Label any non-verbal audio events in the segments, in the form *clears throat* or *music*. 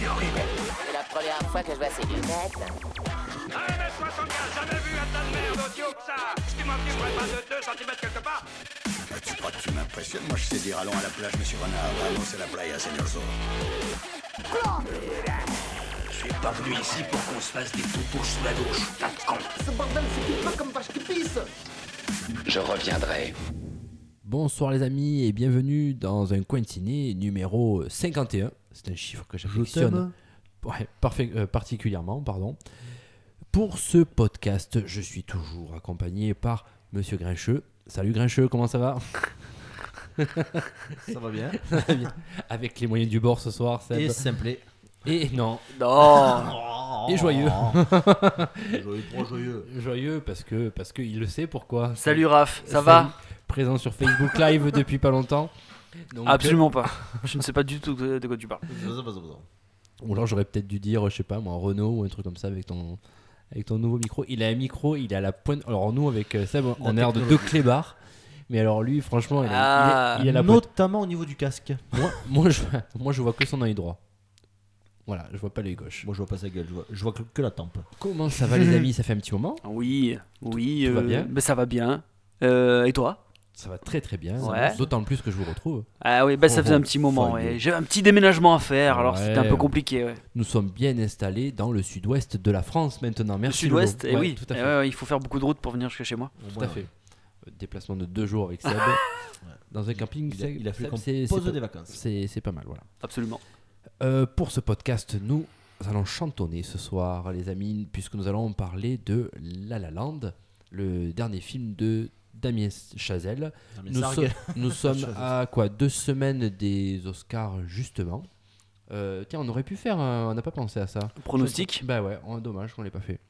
C'est la première fois que je vois ces lunettes. Allez, mets 75, jamais vu un tas de merde aussi haut que ça Excuse-moi, tu pourrais pas de 2 cm quelque part Tu crois que tu m'impressionnes? Moi, je sais dire allons à la plage, monsieur Renard. Vamos à la playa, señor Zorro. Je suis pas venu ici pour qu'on se fasse des toutous sous la douche, tas de con. Ce bordel, c'est pas comme vache qui pisse Je reviendrai. Bonsoir les amis et bienvenue dans un coin de ciné numéro 51. C'est un chiffre que j'affectionne ouais, parfait, euh, particulièrement. Pardon. Pour ce podcast, je suis toujours accompagné par Monsieur Grincheux. Salut Grincheux, comment ça va? Ça va bien. *laughs* Avec les moyens du bord ce soir, Seb. Et simplé. Et non, Non et joyeux. *laughs* Joyeux, trop joyeux. joyeux parce que parce qu'il le sait pourquoi? Salut Raph, ça Salut. va? Présent sur Facebook Live depuis pas longtemps. Donc, Absolument pas. Je ne sais pas du tout de quoi tu parles. Ou alors j'aurais peut-être dû dire, je sais pas moi, Renault ou un truc comme ça avec ton, avec ton nouveau micro. Il a un micro, il est à la pointe. Alors nous, avec euh, Seb, on a l'air de deux clébards. Mais alors lui, franchement, il, a- Ah. il est, il à la pointe. Notamment au niveau du casque. Moi, moi, je, moi, je vois que son œil droit. Voilà, je vois pas l'œil gauche. Moi, je vois pas sa gueule, je vois, je vois que, que la tempe. Comment ça va les amis? Ça fait un petit moment. Oui, oui. Tout va euh, bien? ben, ça va bien. Euh, et toi? Ça va très très bien. Ouais. D'autant plus que je vous retrouve. Ah oui, ben, ça Oh, faisait un petit moment. ouais. J'avais un petit déménagement à faire, alors Ouais. c'était un peu compliqué. Ouais. Nous sommes bien installés dans le sud-ouest de la France maintenant. Le Merci. sud-ouest, Lolo. et Ouais, oui. Tout à Eh fait. ouais, ouais, il faut faire beaucoup de route pour venir jusqu'à chez moi. Tout à fait. Euh, Déplacement de deux jours avec Seb. *laughs* Dans un camping, Il a, il a fait Seb, pose des vacances. c'est c'est pas mal. Voilà. Absolument. Euh, pour ce podcast, nous allons chantonner ce soir, les amis, puisque nous allons parler de La La Land, le dernier film de Damien Chazelle. Nous, so- nous *laughs* sommes à quoi Deux semaines des Oscars, justement. Euh, tiens, on aurait pu faire, un- on n'a pas pensé à ça. Pronostic Bah ouais, oh, dommage qu'on l'ait pas fait.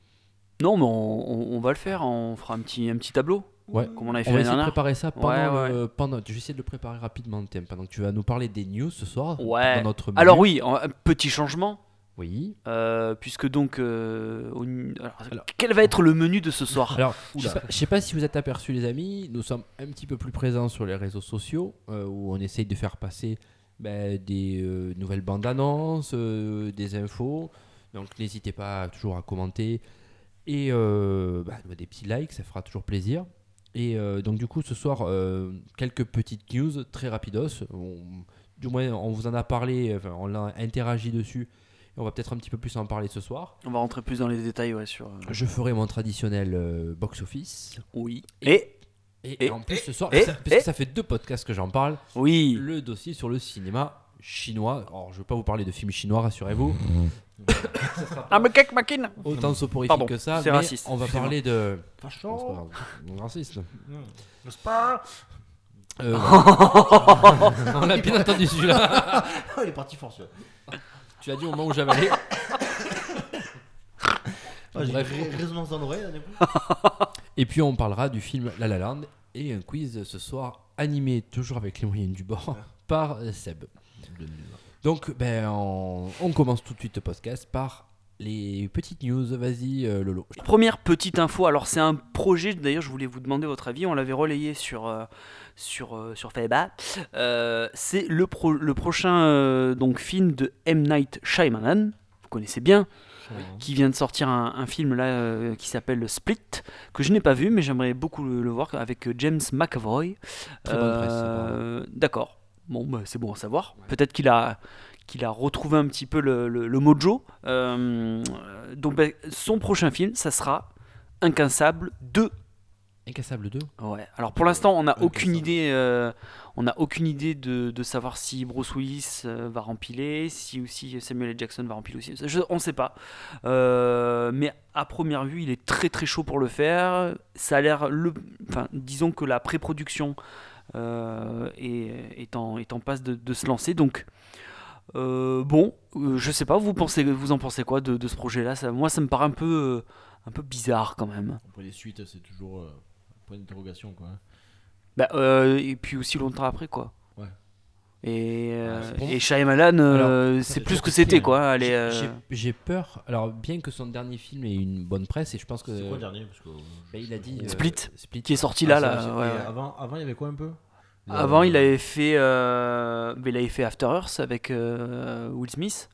Non, mais on, on- on va le faire. On fera un petit, un petit tableau, Ouais. comme on avait fait On va essayer de préparer ça pendant, Ouais, le- pendant je vais essayer de le préparer rapidement, Tim, pendant que tu vas nous parler des news ce soir. Ouais. Dans notre Alors oui, un petit changement. Oui. euh, puisque donc, euh, au- alors, Alors- quel va être le menu de ce soir Alors, je sais, pas, je sais pas si vous êtes aperçus, les amis, nous sommes un petit peu plus présents sur les réseaux sociaux euh, où on essaye de faire passer ben, des euh, nouvelles bandes annonces, euh, des infos. Donc, n'hésitez pas toujours à commenter et euh, bah, des petits likes, ça fera toujours plaisir. Et euh, donc, du coup, ce soir, euh, quelques petites news très rapidos. On- du moins, on vous en a parlé, enfin, on a interagi dessus. On va peut-être un petit peu plus en parler ce soir. On va rentrer plus dans les détails ouais, sur. euh, Je ferai mon traditionnel euh, box-office. Oui. Et Et, Et- en plus ce soir, et- ça, parce et- que ça fait deux podcasts que j'en parle, oui. le dossier sur le cinéma chinois. Alors je ne vais pas vous parler de films chinois, rassurez-vous. *laughs* Ah, mais cake machine Autant soporifique Pardon, que ça. c'est mais raciste, On va parler de. Raciste. N'est-ce pas? Euh, *laughs* *laughs* on l'a bien entendu celui-là. Il est parti fort, celui-là. Tu l'as dit au moment où j'avalais. Ah, *coughs* J'ai Bref. une ré- résonance dans l'oreille, là, d'un coup. *laughs* Et puis on parlera du film La La Land et un quiz ce soir animé toujours avec les moyens du bord par euh, Seb. Donc ben on, on commence tout de suite le podcast par les petites news. Vas-y euh, Lolo. Première petite info, alors c'est un projet, d'ailleurs je voulais vous demander votre avis, on l'avait relayé sur, euh, sur, euh, sur. Euh, c'est le, pro- le prochain euh, donc, film de M. Night Shyamalan, vous connaissez bien, qui vient de sortir un, un film là qui s'appelle Split, que je n'ai pas vu mais j'aimerais beaucoup le, le voir avec James McAvoy. Très bonne presse, D'accord, bon bah, c'est bon à savoir. Peut-être qu'il a qu'il a retrouvé un petit peu le, le- le mojo. Euh, donc ben, son prochain film, ça sera Incassable 2. Incassable 2. Ouais. Alors pour l'instant, on n'a aucune idée. euh, on n'a aucune idée de, de savoir si Bruce Willis euh, va rempiler, si aussi Samuel L. Jackson va rempiler aussi. Je- on ne sait pas. Euh, mais à première vue, il est très très chaud pour le faire. Ça a l'air le. Enfin, disons que la pré-production est, est, en, est en passe de, de se lancer. Donc. Euh, bon, euh, je sais pas, vous pensez, vous en pensez quoi de, de ce projet-là? Ça- Moi, ça me paraît un peu, euh, un peu bizarre quand même. Après, les suites, c'est toujours euh, un point d'interrogation, quoi. Bah, euh, et puis aussi longtemps après, quoi. Ouais. Et, euh, c'est bon. et Shyamalan, euh, Alors, c'est plus toujours que c'était, quoi. J'ai- euh, peur. Alors bien que son dernier film ait une bonne presse et je pense que. C'est quoi le dernier? Parce que, il a dit. euh, Split. Split. qui est sorti là, Ah, là. ouais. Avant, avant, il y avait quoi un peu? Avant, il avait fait, euh, mais il avait fait After Earth avec euh, Will Smith.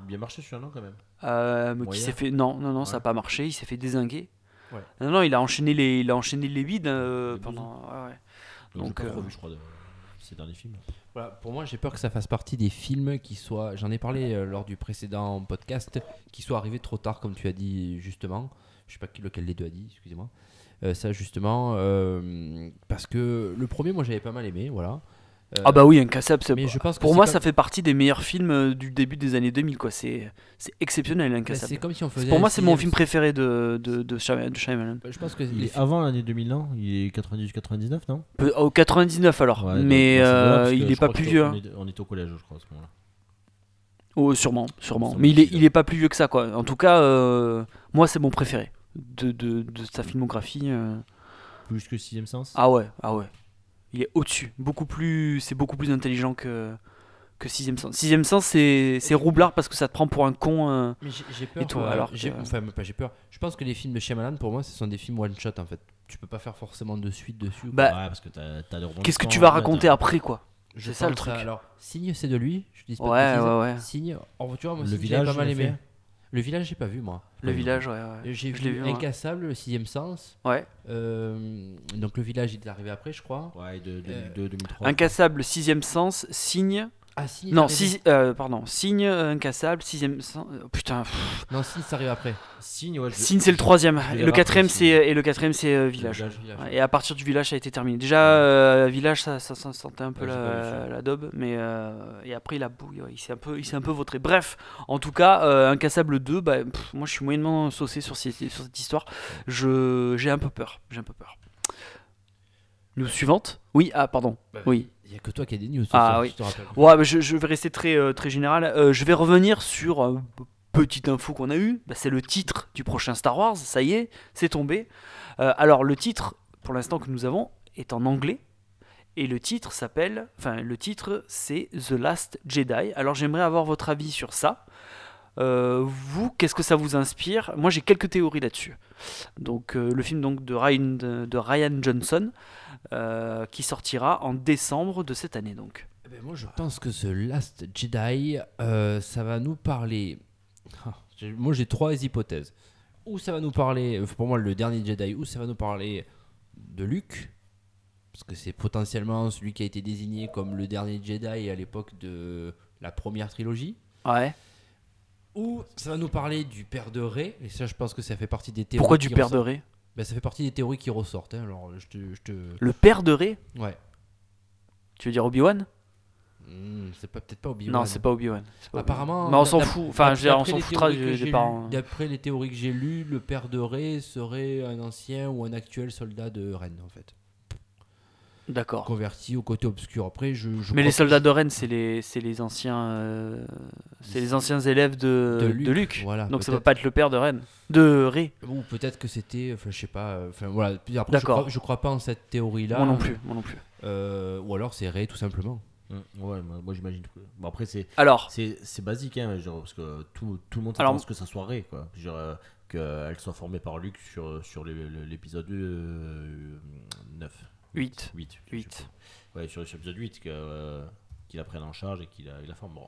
Bien marché celui-là, non, quand même. Euh, mais qui Moyen. s'est fait non non non ça n'a pas marché il s'est fait désinguer Ouais. non non il a enchaîné les il a enchaîné les bides euh, Les bides. pendant ouais, ouais. Donc, Donc, j'ai pas trop euh, vu, je crois, de ces derniers films. Voilà, pour moi, j'ai peur que ça fasse partie des films qui soient. J'en ai parlé euh, lors du précédent podcast, qui soient arrivés trop tard, comme tu as dit justement. Je sais pas qui- lequel des deux a dit, excusez-moi. Euh, ça justement, euh, parce que le premier, moi, j'avais pas mal aimé, voilà. Euh, ah bah oui incassable mais je pense que pour moi comme- ça fait partie des meilleurs films du début des années 2000 quoi c'est c'est exceptionnel bah, incassable c'est comme si on faisait. pour moi c'est mon film préféré de de, de, Shyam- de Shyamalan. Je pense que Il les est avant l'année 2000, non? Il est 98-99, non? Peu- au 99 alors Ouais, mais euh, il est pas plus vieux On, hein. est- on était au collège, je crois, à ce moment-là. Oh, sûrement, sûrement. Mais il est, il est pas plus vieux que ça, quoi. En tout cas, euh, moi, c'est mon préféré de, de, de sa filmographie. euh. Plus que Sixième Sens Ah ouais, ah ouais. Il est au-dessus. Beaucoup plus, c'est beaucoup plus intelligent que que Sixième Sens. Sixième Sens, c'est c'est roublard parce que ça te prend pour un con. euh. Mais j'ai j'ai peur. Et tout, euh, alors j'ai- que- Enfin, pas j'ai peur. Je pense que les films de Shyamalan, pour moi, ce sont des films one shot en fait. Tu peux pas faire forcément de suite dessus. quoi. Bah, Ouais, parce que t'as t'as des Qu'est-ce que tu vas raconter t'as- après, quoi? Je c'est ça, le truc. Alors, Signe, c'est de lui. Je dis pas Ouais, ouais, ouais. Signe. Oh, tu vois, moi, Le Signe, village, pas mal aimé. Le village, j'ai pas vu moi. Le Ouais, village, ouais, ouais. J'ai vu ouais. Incassable, le sixième sens. Ouais. Euh, donc le village, il est arrivé après, je crois. Ouais, de Euh, 2002, 2003. Incassable, Sixième Sens, Signe. Ah, Signe. Non, six, euh, pardon. Signe, euh, Incassable, Sixième euh, Putain. pff. Non, Signe, ça arrive après. Signe, ouais. je- Signe, c'est le troisième. je Et le quatrième, pris, c'est Signe. et le quatrième, c'est euh, village. Village. Village. Ouais, Et à partir du village, ça a été terminé. Déjà, euh, village, ça, ça, ça sentait un peu Ouais, j'ai pas vu la, la daube, mais euh, et après il a bouille, ouais, il s'est un peu, il s'est un peu vautré. Bref, en tout cas, euh, Incassable 2, bah, pff, moi je suis moyennement saucé sur, ces- sur cette histoire. Je, j'ai un peu peur, j'ai un peu peur. News suivante Oui, ah pardon. Oui. Il y a que toi qui as des news. Ah soir, oui. je te. Ouais, je, je vais rester très, euh, très général. Euh, je vais revenir sur euh, petite info qu'on a eue. Bah, c'est le titre du prochain Star Wars. Ça y est, c'est tombé. Euh, alors, le titre, pour l'instant que nous avons, est en anglais. Et le titre s'appelle. Enfin, le titre, c'est The Last Jedi. Alors, j'aimerais avoir votre avis sur ça. Euh, vous, qu'est-ce que ça vous inspire? Moi, j'ai quelques théories là-dessus. Donc, euh, le film donc, de, Ryan, de, Ryan Johnson, euh, qui sortira en décembre de cette année. Donc. Eh ben, moi, je pense que ce Last Jedi, ça va nous parler. *laughs* Ah, moi, j'ai trois hypothèses. Ou ça va nous parler, pour moi, le dernier Jedi, ou ça va nous parler de Luke, parce que c'est potentiellement celui qui a été désigné comme le dernier Jedi à l'époque de la première trilogie. Ouais. Ou ça va nous parler du père de Rey, et ça, je pense que ça fait partie des théories. Pourquoi du père de. Rey Ben, Ça fait partie des théories qui ressortent. hein, Alors, je te. Je te... Le père de Rey Ouais. Tu veux dire Obi-Wan Hmm, c'est pas- peut-être pas Obi-Wan. Non, c'est pas Obi-Wan. Apparemment. Mais on s'en fout. Enfin, je on s'en foutra des parents. D'après les théories que j'ai lues, le père de Rey serait un ancien ou un actuel soldat de Rennes, en fait. D'accord. Converti au côté obscur. Après, je. je Mais les que- soldats de Rennes, c'est les, c'est les anciens, euh, c'est les anciens élèves de, De Luke. voilà, Donc ça peut pas être le père de Rennes, de Rey. Ou peut-être que c'était. Enfin, je sais pas. euh, Enfin, voilà. Après, je crois, je crois pas en cette théorie-là. Moi non plus, moi non plus. Euh, ou alors c'est Rey, tout simplement. Hum, Ouais, moi, moi, j'imagine. que- Bon, après, c'est. Alors, C'est c'est basique, hein, genre, parce que tout, tout le monde Alors- ce que ça soit Rey, quoi. Genre, euh, qu'elle soit formée par Luke sur, sur l'épisode euh, 9. Huit. 8. Huit. Ouais, sur, l'épisode 8, que, euh, qu'il la prenne en charge et qu'il la, la forme. Bon.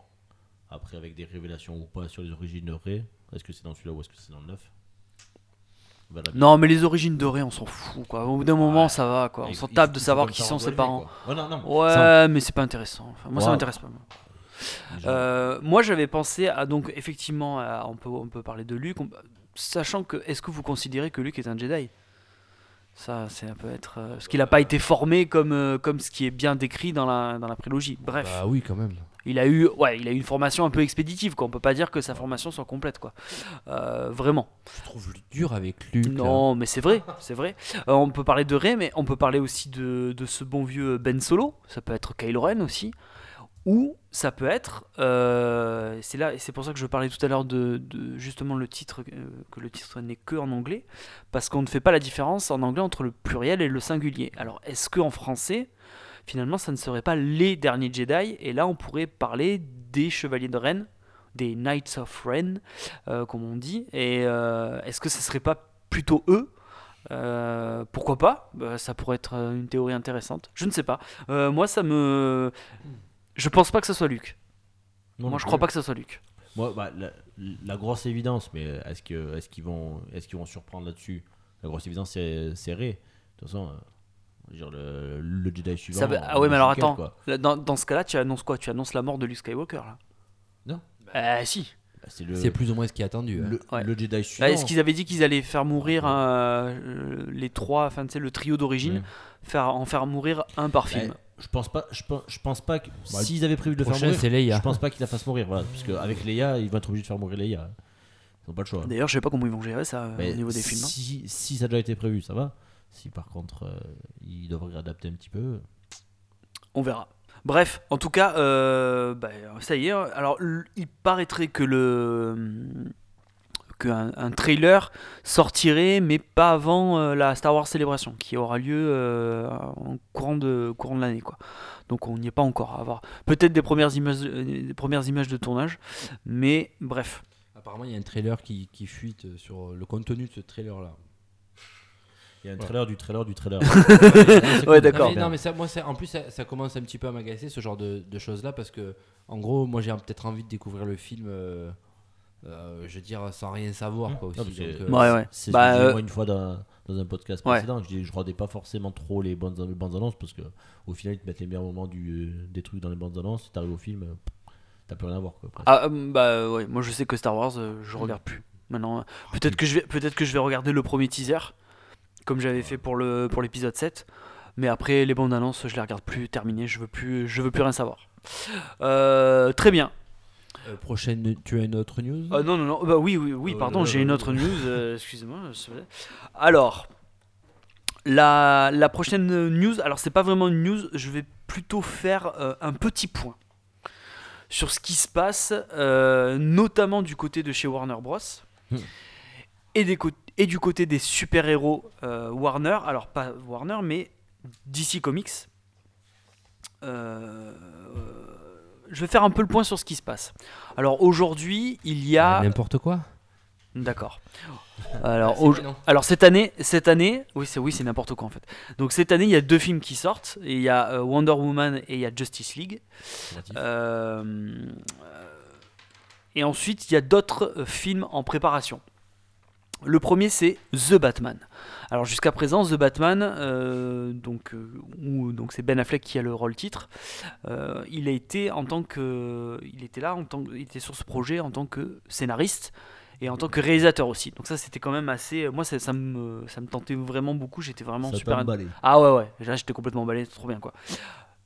Après, avec des révélations ou pas sur les origines de Rey, est-ce que c'est dans celui-là ou est-ce que c'est dans le 9 Voilà. non, mais les origines de Rey, on s'en fout, quoi. Au bout d'un moment, ça va, quoi. On s'en tape de savoir qui sont ses parents. Ouais, non, non. Ouais, mais c'est pas intéressant. Enfin, moi, ça m'intéresse pas. moi. Euh, moi, j'avais pensé à donc effectivement, à- on peut on peut parler de Luke, on- sachant que est-ce que vous considérez que Luke est un Jedi? Ça, c'est un peu être euh, parce qu'il n'a pas été formé comme euh, comme ce qui est bien décrit dans la dans la prélogie. Bref, Bah oui, quand même. il a eu ouais, il a eu une formation un peu expéditive. Quoi. On peut pas dire que sa formation soit complète, quoi. Euh, vraiment. Je trouve dur avec là. Non, mais c'est vrai, c'est vrai. Euh, on peut parler de Rey, mais on peut parler aussi de, de ce bon vieux Ben Solo. Ça peut être Kylo Ren aussi. Ou ça peut être, euh, c'est là, c'est pour ça que je parlais tout à l'heure de, justement le titre, euh, que le titre n'est que en anglais, parce qu'on ne fait pas la différence en anglais entre le pluriel et le singulier. Alors, est-ce que en français, finalement, ça ne serait pas les derniers Jedi? Et là, on pourrait parler des Chevaliers de Ren, des Knights of Ren, euh, comme on dit. Et est-ce que ce serait pas plutôt eux? Pourquoi pas? Ça pourrait être une théorie intéressante. Je ne sais pas. Moi, ça me. Je pense pas que ce soit Luc. non moi, je crois pas que ce soit Luc. Moi, bah, la, la grosse évidence, mais est-ce que est-ce qu'ils vont est-ce qu'ils vont surprendre là-dessus? La grosse évidence, c'est c'est Rey. De toute façon, euh, le, le Jedi suivant. Ça ah ouais, mais alors attends. quoi? Dans, dans ce cas-là, tu annonces quoi? Tu annonces la mort de Luke Skywalker là? Non. Euh, si. Bah, c'est le, C'est plus ou moins ce qui est attendu. hein. le, Ouais. le Jedi Bah, suivant. Est-ce qu'ils avaient dit qu'ils allaient faire mourir euh, les trois, enfin tu sais, le trio d'origine, Ouais. faire, en faire mourir un par film? Je pense pas, je pense, je pense pas que Bah, s'ils avaient prévu de le faire mourir, c'est Leia. je pense pas qu'ils la fassent mourir, voilà, parce qu'avec Leia, ils vont être obligés de faire mourir Leia. Ils n'ont pas le choix. D'ailleurs, je sais pas comment ils vont gérer ça Mais au niveau des films. hein. Si, si ça a déjà été prévu, ça va. Si par contre, euh, ils devraient adapter un petit peu. On verra. Bref, en tout cas, euh, bah, ça y est. Alors, il paraîtrait que le qu'un un trailer sortirait, mais pas avant euh, la Star Wars Célébration, qui aura lieu euh, en courant de courant de l'année, quoi. Donc, on n'y est pas encore à avoir. Peut-être des premières images, euh, des premières images de tournage, mais bref. Apparemment, il y a un trailer qui, qui fuite sur le contenu de ce trailer-là. Il y a un Ouais. trailer du trailer du trailer. *laughs* Ouais, d'accord. Non, mais, non, mais ça, moi, ça- en plus, ça, ça commence un petit peu à m'agacer ce genre de, de choses-là parce que, en gros, moi, j'ai peut-être envie de découvrir le film, euh, euh, je veux dire, sans rien savoir. Quoi, aussi, parce que- donc, euh, Ouais, ouais. C'est ce Bah, que disais, euh, moi une fois dans, dans un podcast Ouais. précédent, je, dis, je regardais pas forcément trop les bandes, les bandes annonces parce que au final ils te mettent les meilleurs moments du, des trucs dans les bandes annonces. T'arrives au film, euh, t'as plus rien à voir quoi. Ah, euh, bah ouais, moi je sais que Star Wars, euh, je regarde plus. Maintenant, euh, peut-être que je vais, peut-être que je vais regarder le premier teaser, comme j'avais fait pour le pour l'épisode 7. Mais après les bandes annonces, je les regarde plus. Terminé, je veux plus, je veux plus rien savoir. Euh, très bien. Euh, prochaine, tu as une autre news Euh, non, non, non. Bah oui, oui, oui. Oh pardon, j'ai une autre news. euh, *laughs* Excusez-moi. Alors, la, la prochaine news. Alors, c'est pas vraiment une news. Je vais plutôt faire euh, un petit point sur ce qui se passe, euh, notamment du côté de chez Warner Bros. Hmm. Et, des et du côté des super-héros euh, Warner. Alors, pas Warner, mais DC Comics. Euh, je vais faire un peu le point sur ce qui se passe. Alors aujourd'hui, il y a N'importe quoi D'accord. Alors, Ah, au- cette année, cette année, oui c'est oui c'est n'importe quoi en fait. Donc cette année il y a deux films qui sortent. Et Il y a euh, Wonder Woman et il y a Justice League. Euh, euh, et ensuite il y a d'autres films en préparation. Le premier c'est The Batman. Alors jusqu'à présent The Batman, euh, donc euh, où- donc c'est Ben Affleck qui a le rôle titre. Euh, il a été en tant que, il était là en tant, il était sur ce projet en tant que scénariste et en tant que réalisateur aussi. Donc ça c'était quand même assez, moi ça, ça me, ça me tentait vraiment beaucoup. J'étais vraiment Ça super. emballé. Ah ouais ouais, là j'étais complètement emballé, c'est trop bien quoi.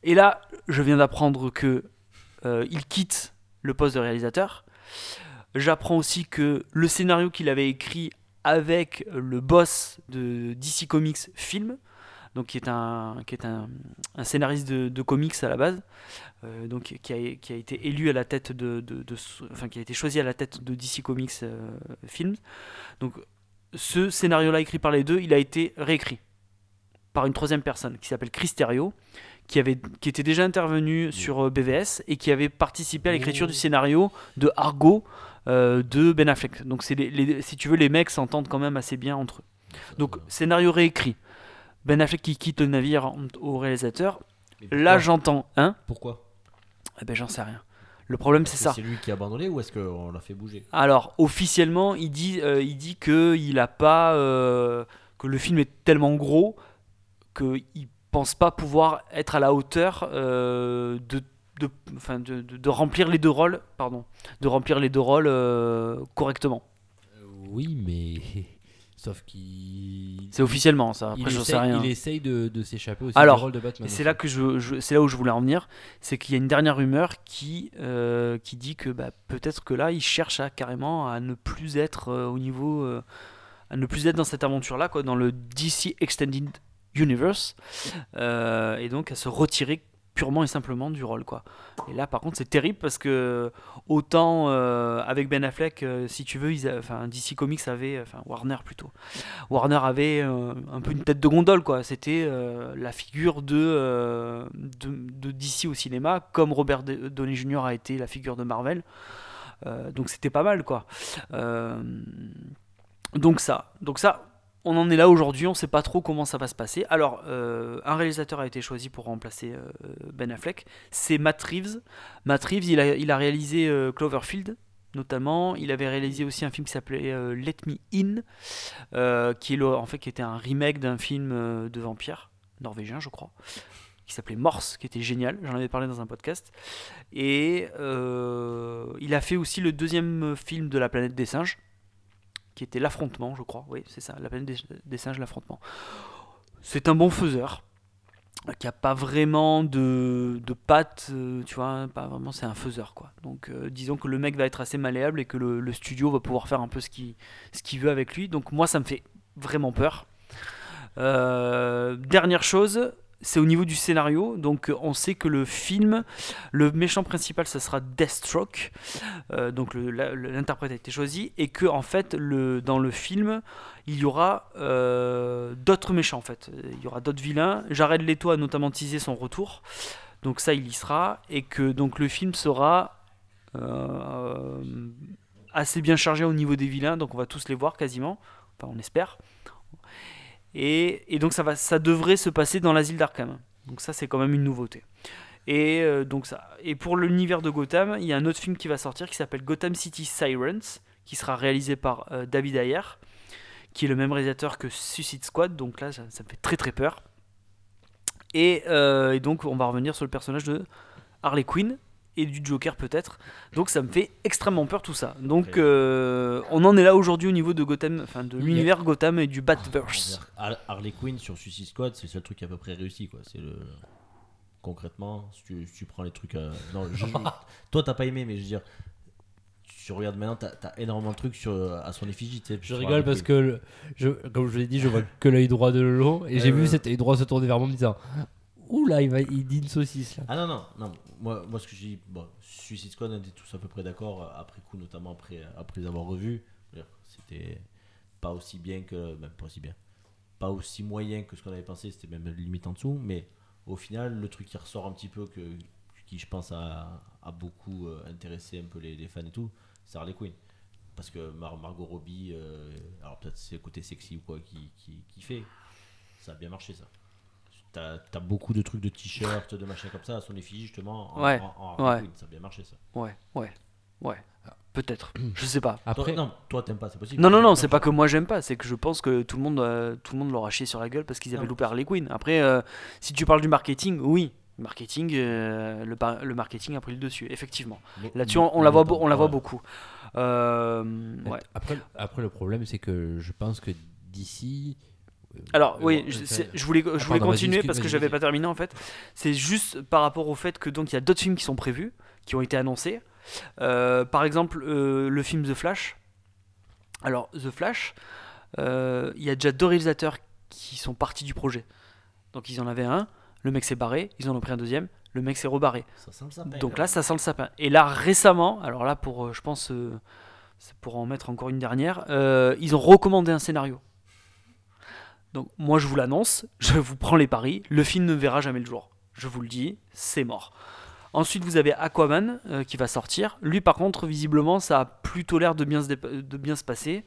Et là, je viens d'apprendre que il quitte le poste de réalisateur. J'apprends aussi que le scénario qu'il avait écrit avec le boss de DC Comics Film, donc qui est un, qui est un, un scénariste de, de comics à la base, euh, donc qui a, qui a été élu à la tête de, de- enfin qui a été choisi à la tête de DC Comics euh, Films. Donc ce scénario-là écrit par les deux, il a été réécrit par une troisième personne qui s'appelle Chris Terrio, qui, avait, qui était déjà intervenu sur euh, BVS et qui avait participé à l'écriture du scénario de Argo euh, de Ben Affleck. Donc c'est les, les- si tu veux, les mecs s'entendent quand même assez bien entre eux. Donc scénario réécrit. Ben Affleck qui quitte le navire au réalisateur. Là j'entends, hein? Pourquoi? Eh ben j'en sais rien. Le problème c'est ça. C'est lui qui a abandonné ou est-ce qu'on l'a fait bouger? Alors officiellement, il dit, euh, il dit que il a pas, euh, que le film est tellement gros qu'il pense pas pouvoir être à la hauteur euh, de, de, enfin, de, de- de remplir les deux rôles, pardon, de remplir les deux rôles euh, correctement. Euh, Oui, mais. *laughs* Sauf qu'il. C'est officiellement ça. Après, j'en essaye, sais rien. il essaye de, de s'échapper aussi Alors, du rôle de Batman. C'est là que je, je- c'est là où je voulais en venir, c'est qu'il y a une dernière rumeur qui, euh, qui dit que bah, peut-être que là, il cherche à carrément à ne plus être euh, au niveau, euh, à ne plus être dans cette aventure-là, quoi, dans le DC Extended Universe, et donc à se retirer purement et simplement du rôle, quoi. Et là, par contre, c'est terrible parce que autant euh, avec Ben Affleck, euh, si tu veux, ils enfin DC Comics avait, enfin Warner plutôt, Warner avait euh, un peu une tête de gondole, quoi. C'était euh, la figure de, euh, de, DC au cinéma, comme Robert Downey Jr. a été la figure de Marvel. Euh, donc c'était pas mal, quoi. Euh, donc ça, donc ça, on en est là aujourd'hui. On sait pas trop comment ça va se passer. Alors, euh, un réalisateur a été choisi pour remplacer euh, Ben Affleck. C'est Matt Reeves. Matt Reeves, il a, réalisé euh, Cloverfield. notamment. Il avait réalisé aussi un film qui s'appelait Let Me In, qui, est en fait, qui était un remake d'un film de vampire norvégien, je crois, qui s'appelait Morse, qui était génial. J'en avais parlé dans un podcast. Et il a fait aussi le deuxième film de la planète des singes, qui était L'affrontement, je crois. Oui, c'est ça, la planète des, singes, L'affrontement. C'est un bon faiseur qui a pas vraiment de, de euh, tu vois, pas vraiment, c'est un faiseur quoi. Donc euh, disons que le mec va être assez malléable et que le, studio va pouvoir faire un peu ce qu'il ce veut avec lui. Donc moi ça me fait vraiment peur. Euh, dernière chose, c'est au niveau du scénario. Donc on sait que le film, le méchant principal, ça sera Deathstroke. Euh, donc l'interprète a été choisi et que en fait dans le film il y aura euh, d'autres méchants en fait. Il y aura d'autres vilains. Jared Leto a notamment teasé son retour. Donc ça il y sera et que donc le film sera euh, assez bien chargé au niveau des vilains. Donc on va tous les voir quasiment. Enfin on espère. Et, donc ça, va, ça devrait se passer dans l'asile d'Arkham. Donc ça c'est quand même une nouveauté. Et, euh, donc ça. et pour l'univers de Gotham, il y a un autre film qui va sortir qui s'appelle Gotham City Sirens, qui sera réalisé par euh, David Ayer, qui est le même réalisateur que Suicide Squad. Donc là ça, me fait très très peur. Euh, et donc on va revenir sur le personnage de Harley Quinn et du Joker peut-être. Donc ça me fait extrêmement peur tout ça. Donc euh, on en est là aujourd'hui au niveau de Gotham, enfin de l'univers Gotham et du Batverse. Har- Harley Quinn sur Suicide Squad, c'est le seul truc à peu près réussi. Quoi. C'est le... Concrètement, si tu, si tu prends les trucs. euh, Non, je- *laughs* Toi, t'as pas aimé, mais je veux dire. Tu regardes maintenant, t'as as énormément de trucs sur, à son effigie. tu sais, Je rigole parce que, le- je, comme je l'ai dit, je vois que l'œil droit de Lolo et j'ai Ouais, vu cet œil droit se tourner vers moi en me disant Ouh là, il, va, il dit une saucisse là. Ah non, non, non. Moi, moi ce que je dis, bon, Suicide Squad, on était tous à peu près d'accord, après coup, notamment après, après les avoir revus. C'était pas aussi bien que. Même pas aussi bien. Pas aussi moyen que ce qu'on avait pensé, c'était même limite en dessous. Mais au final, le truc qui ressort un petit peu, que, qui je pense a, a beaucoup euh, intéressé un peu les, les fans et tout, c'est Harley Quinn. Parce que Mar- Margot Robbie, euh, alors peut-être c'est le côté sexy ou quoi qui, qui, qui fait, ça a bien marché ça. T'as as beaucoup de trucs de t-shirts, de machins comme ça à son effigie justement en, Ouais, en- en Harley ouais. Ça a bien marché ça. Ouais, ouais, ouais. Peut-être. Je sais pas. Après, Toi, non, toi t'aimes pas, c'est possible. Non, non, non, c'est pas que moi j'aime pas, c'est que je pense que tout le monde, euh, tout le monde l'aura chié sur la gueule parce qu'ils avaient Non. loupé Harley Quinn. Après, euh, si tu parles du marketing, oui, le marketing, euh, le, par- le marketing a pris le dessus, effectivement. Là-dessus, on, on la voit, beau- on la voit beaucoup. Euh, ouais. après, après, le problème, c'est que je pense que d'ici. Alors Euh, oui, je, euh, je voulais, je voulais continuer parce que j'avais pas terminé en fait. C'est juste par rapport au fait que donc il y a d'autres films qui sont prévus, qui ont été annoncés. Euh, par exemple, euh, le film The Flash. Alors The Flash, euh, il y a déjà deux réalisateurs qui sont partis du projet. Donc ils en avaient un, le mec s'est barré, ils en ont pris un deuxième, le mec s'est rebarré. Ça sent le sapin. Donc là, ça sent le sapin. Et là, récemment, alors là, pour, euh, je pense, euh, c'est pour en mettre encore une dernière, euh, ils ont recommandé un scénario. Donc moi, je vous l'annonce, je vous prends les paris, le film ne verra jamais le jour. Je vous le dis, c'est mort. Ensuite, vous avez Aquaman euh, qui va sortir. Lui, par contre, visiblement, ça a plutôt l'air de bien se, passer.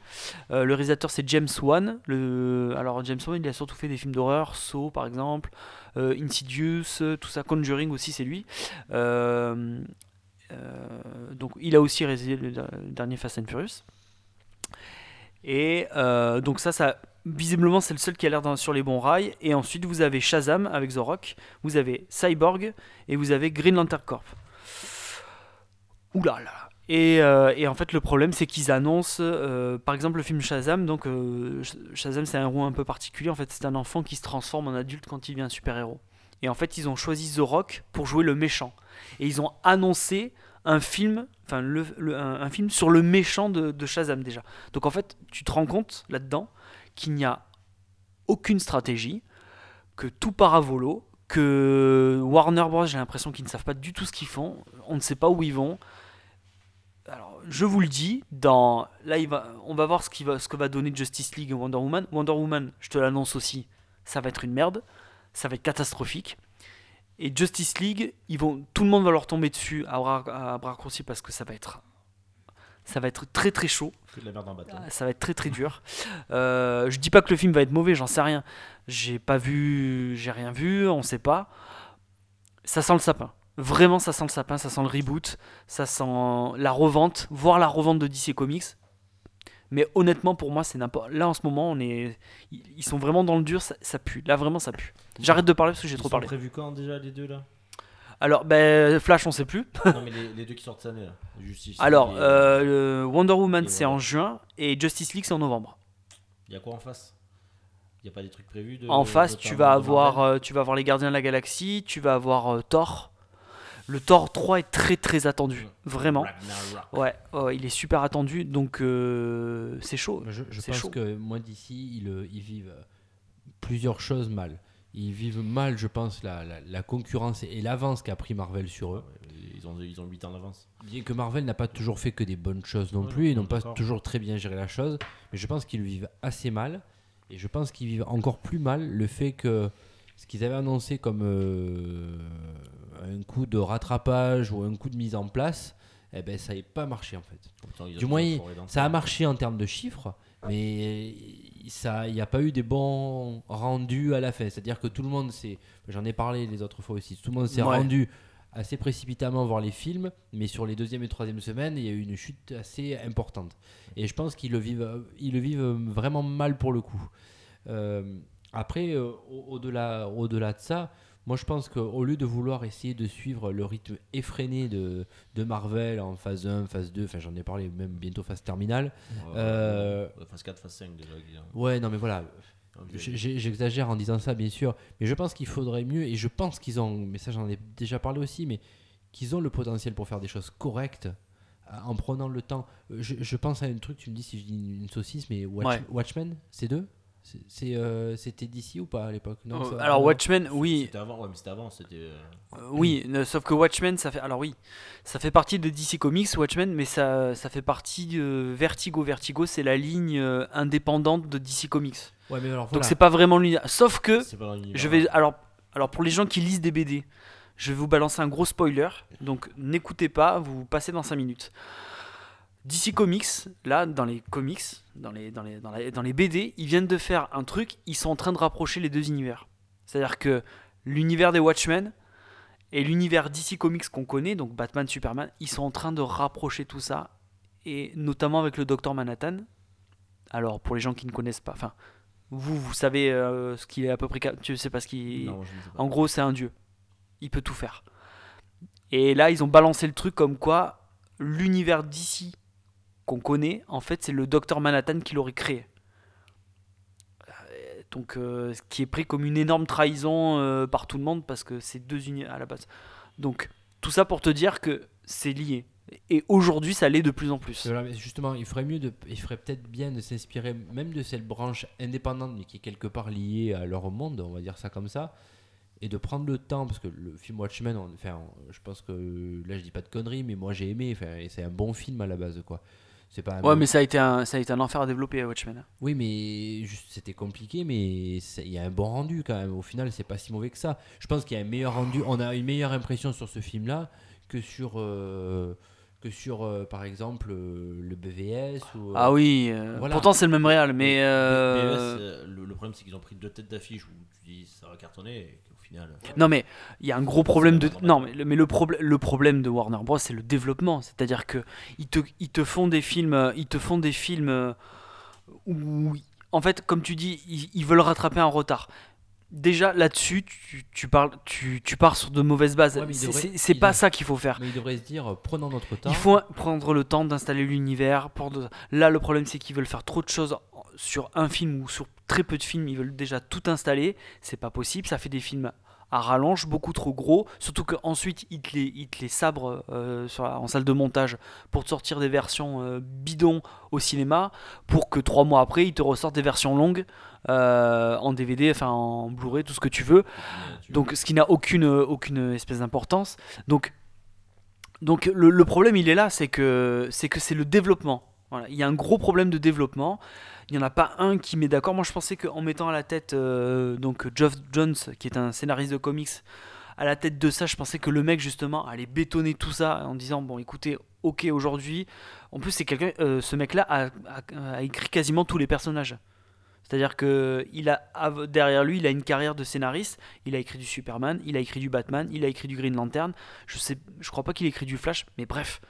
Euh, le réalisateur, c'est James Wan. Alors, James Wan, il a surtout fait des films d'horreur, Saw, par exemple, euh, Insidious, tout ça, Conjuring aussi, c'est lui. Donc, il a aussi réalisé le, der- le dernier Fast and Furious. Et donc ça, ça visiblement c'est le seul qui a l'air sur les bons rails. Et ensuite vous avez Shazam avec The Rock, vous avez Cyborg et vous avez Green Lantern Corp. Oula là. Et, euh, et en fait le problème c'est qu'ils annoncent, euh, par exemple le film Shazam. Donc euh, Sh- Shazam c'est un héros un peu particulier. En fait c'est un enfant qui se transforme en adulte quand il devient un super héros. Et en fait ils ont choisi The Rock pour jouer le méchant. Et ils ont annoncé un film, enfin un film sur le méchant de, de Shazam déjà. Donc en fait, tu te rends compte là-dedans qu'il n'y a aucune stratégie, que tout part à que Warner Bros. J'ai l'impression qu'ils ne savent pas du tout ce qu'ils font, on ne sait pas où ils vont. Alors, je vous le dis, dans là, on va voir ce, que va donner Justice League et Wonder Woman. Wonder Woman, je te l'annonce aussi, ça va être une merde, ça va être catastrophique. Et Justice League, ils vont, tout le monde va leur tomber dessus à bras, à parce que ça va être, ça va être très très chaud. Que de la merde en bâton. Ah, Ça va être très très dur. Euh, je dis pas que le film va être mauvais, j'en sais rien. J'ai pas vu, j'ai rien vu, on sait pas. Ça sent le sapin. Vraiment, ça sent le sapin, ça sent le reboot, ça sent la revente, voire la revente de DC Comics. Mais honnêtement, pour moi, c'est n'importe. Là, en ce moment, on est, ils sont vraiment dans le dur, ça, ça pue. Là, vraiment, ça pue. J'arrête de parler parce que j'ai trop parlé. prévus quand déjà les deux là? Alors, ben, Flash, on sait plus. *laughs* Non mais les, les deux qui sortent cette année là. Justice. Alors, et- euh, Wonder Woman, c'est en juin et Justice League, c'est en novembre. Il y a quoi en face? Il y a pas des trucs prévus de, En face, tu vas avoir, euh, tu vas avoir les Gardiens de la Galaxie, tu vas avoir euh, Thor. Le Thor 3 est très très attendu, vraiment. Ragnarok. Ouais, ouais, il est super attendu, donc euh, c'est chaud. Je, pense chaud. que moi d'ici, ils, ils vivent plusieurs choses mal. Ils vivent mal, je pense, la, la, la concurrence et l'avance qu'a pris Marvel sur eux. Ils ont ils ont 8 ans d'avance. Bien que Marvel n'a pas toujours fait que des bonnes choses non Ouais, plus, ils n'ont non, pas toujours très bien géré la chose, mais je pense qu'ils vivent assez mal, et je pense qu'ils vivent encore plus mal le fait que ce qu'ils avaient annoncé comme euh, un coup de rattrapage ou un coup de mise en place, eh ben, ça n'avait pas marché en fait. Pourtant, Du moins, ça a marché en termes de chiffres, mais il n'y a pas eu des bons rendus à la fin. C'est-à-dire que tout le monde s'est, j'en ai parlé les autres fois aussi, tout le monde s'est Ouais. rendu assez précipitamment voir les films, mais sur les deuxième et troisième semaines, il y a eu une chute assez importante. Et je pense qu'ils le vivent, ils le vivent vraiment mal pour le coup. Euh, après, euh, au- au-delà, au-delà de ça, moi je pense qu'au lieu de vouloir essayer de suivre le rythme effréné de, de Marvel en phase 1, phase 2, enfin j'en ai parlé même bientôt phase terminale. Ouais, Euh, phase 4, phase 5 déjà. Guillaume. Ouais, non mais voilà, J'exagère en disant ça, bien sûr, mais je pense qu'il faudrait mieux, et je pense qu'ils ont, mais ça j'en ai déjà parlé aussi, mais qu'ils ont le potentiel pour faire des choses correctes euh, en prenant le temps. Euh, Je, je pense à un truc, tu me dis si je dis une, une saucisse, mais Watch- Ouais. Watchmen, c'est deux? C'est- c'est, euh, C'était d'ici ou pas à l'époque Non, Euh, alors. Watchmen, oui, C'était avant, ouais, mais c'était avant, c'était. euh, Euh, oui, ne- sauf que Watchmen, ça fait, alors oui, ça fait partie de DC Comics, Watchmen, mais ça, ça fait partie de Vertigo. Vertigo, c'est la ligne euh, indépendante de DC Comics. Ouais, mais alors Donc c'est pas vraiment l'univers. Sauf que c'est pas dans l'univers. je vais, alors, alors pour les gens qui lisent des BD, je vais vous balancer un gros spoiler. Donc n'écoutez pas, vous passez dans 5 minutes. DC Comics, là, dans les comics, dans les, dans, les, dans, la- dans les BD, ils viennent de faire un truc, ils sont en train de rapprocher les deux univers. C'est-à-dire que l'univers des Watchmen et l'univers DC Comics qu'on connaît, donc Batman, Superman, ils sont en train de rapprocher tout ça, et notamment avec le Docteur Manhattan. Alors, pour les gens qui ne connaissent pas, enfin, vous, vous savez euh, ce qu'il est à peu près. Tu sais pas ce qu'il. En gros, c'est un dieu. Il peut tout faire. Et là, ils ont balancé le truc comme quoi l'univers d'ici qu'on connaît, en fait, c'est le docteur Manhattan qui l'aurait créé. Euh, Donc, euh, ce qui est pris comme une énorme trahison euh, par tout le monde parce que c'est deux univers à la base. Donc, tout ça pour te dire que c'est lié. Et aujourd'hui, ça l'est de plus en plus. Mais justement, il ferait mieux de, ferait peut-être bien de s'inspirer même de cette branche indépendante, mais qui est quelque part liée à leur monde, on va dire ça comme ça, et de prendre le temps, parce que le film Watchmen, enfin, je pense que là je dis pas de conneries, mais moi j'ai aimé, enfin, et c'est un bon film à la base, quoi. C'est pas un Ouais, mais ça a été un, ça a été un enfer à développer, Watchmen. Oui, mais c'était compliqué, mais il y a un bon rendu quand même. Au final, c'est pas si mauvais que ça. Je pense qu'il y a un meilleur rendu. On a une meilleure impression sur ce film-là que sur, euh, que sur euh, par exemple, euh, le BVS. Ou, euh, Ah oui, euh, Voilà. pourtant c'est le même réal, mais. Le, le problème c'est qu'ils ont pris deux têtes d'affiche où tu dis ça va cartonner et qu'au final. Non mais il y a un gros problème de non mais le, mais le problème le problème de Warner Bros c'est le développement c'est-à-dire que ils te ils te font des films ils te font des films où en fait comme tu dis ils, ils veulent rattraper un retard déjà là-dessus tu, tu parles tu, tu pars sur de mauvaises bases Ouais, c'est pas ça qu'il faut faire Mais il devrait se dire, euh, prenons notre temps. il faut prendre le temps d'installer l'univers. Là, le problème, c'est qu'ils veulent faire trop de choses sur un film ou sur très peu de films. Ils veulent déjà tout installer. C'est pas possible. Ça fait des films à rallonge, beaucoup trop gros. Surtout qu'ensuite, ils te les, ils te les sabrent euh, sur la- en salle de montage pour te sortir des versions euh, bidons au cinéma. Pour que trois mois après, ils te ressortent des versions longues euh, en DVD, enfin en Blu-ray, tout ce que tu veux. Donc, ce qui n'a aucune, aucune espèce d'importance. Donc, donc le, problème, il est là, c'est que c'est que c'est le développement. Il y a un gros problème de développement. Il n'y en a pas un qui met d'accord. Moi, je pensais qu'en mettant à la tête euh, donc Geoff Jones, qui est un scénariste de comics, à la tête de ça, je pensais que le mec justement allait bétonner tout ça en disant bon, écoutez, ok, aujourd'hui. En plus, c'est quelqu'un, euh, ce mec-là a écrit quasiment tous les personnages. C'est-à-dire que il a derrière lui, il a une carrière de scénariste. Il a écrit du Superman, il a écrit du Batman, il a écrit du Green Lantern. Je sais, je crois pas qu'il ait écrit du Flash, mais bref,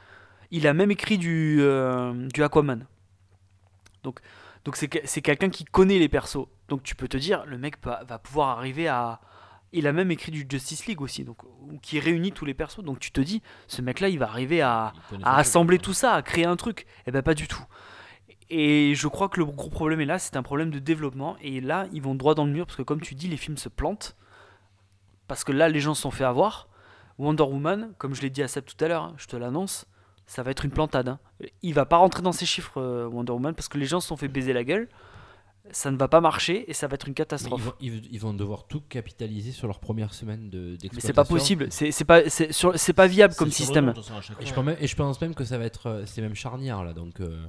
il a même écrit du euh, du Aquaman. Donc donc c'est c'est quelqu'un qui connaît les persos. Donc tu peux te dire, le mec va pouvoir arriver à il a même écrit du Justice League aussi, donc qui réunit tous les persos. Donc tu te dis, ce mec-là, il va arriver à, assembler tout ça, à créer un truc. Eh ben pas du tout. Et je crois que le gros problème est là, c'est un problème de développement. Et là, ils vont droit dans le mur parce que comme tu dis, les films se plantent. Parce que là, les gens se sont fait avoir. Wonder Woman, comme je l'ai dit à Seb tout à l'heure, hein, je te l'annonce, ça va être une plantade. hein. Il va pas rentrer dans ces chiffres euh, Wonder Woman parce que les gens se sont fait baiser la gueule. Ça ne va pas marcher et ça va être une Mais ils, catastrophe. vont, ils- vont devoir tout capitaliser sur leur première semaine de- Mais d'exploitation. c'est pas possible, c'est c'est pas, c'est sur- c'est pas viable comme système. Et je, pense même, et je pense même que ça va être. euh, C'est même charnière là, donc. euh,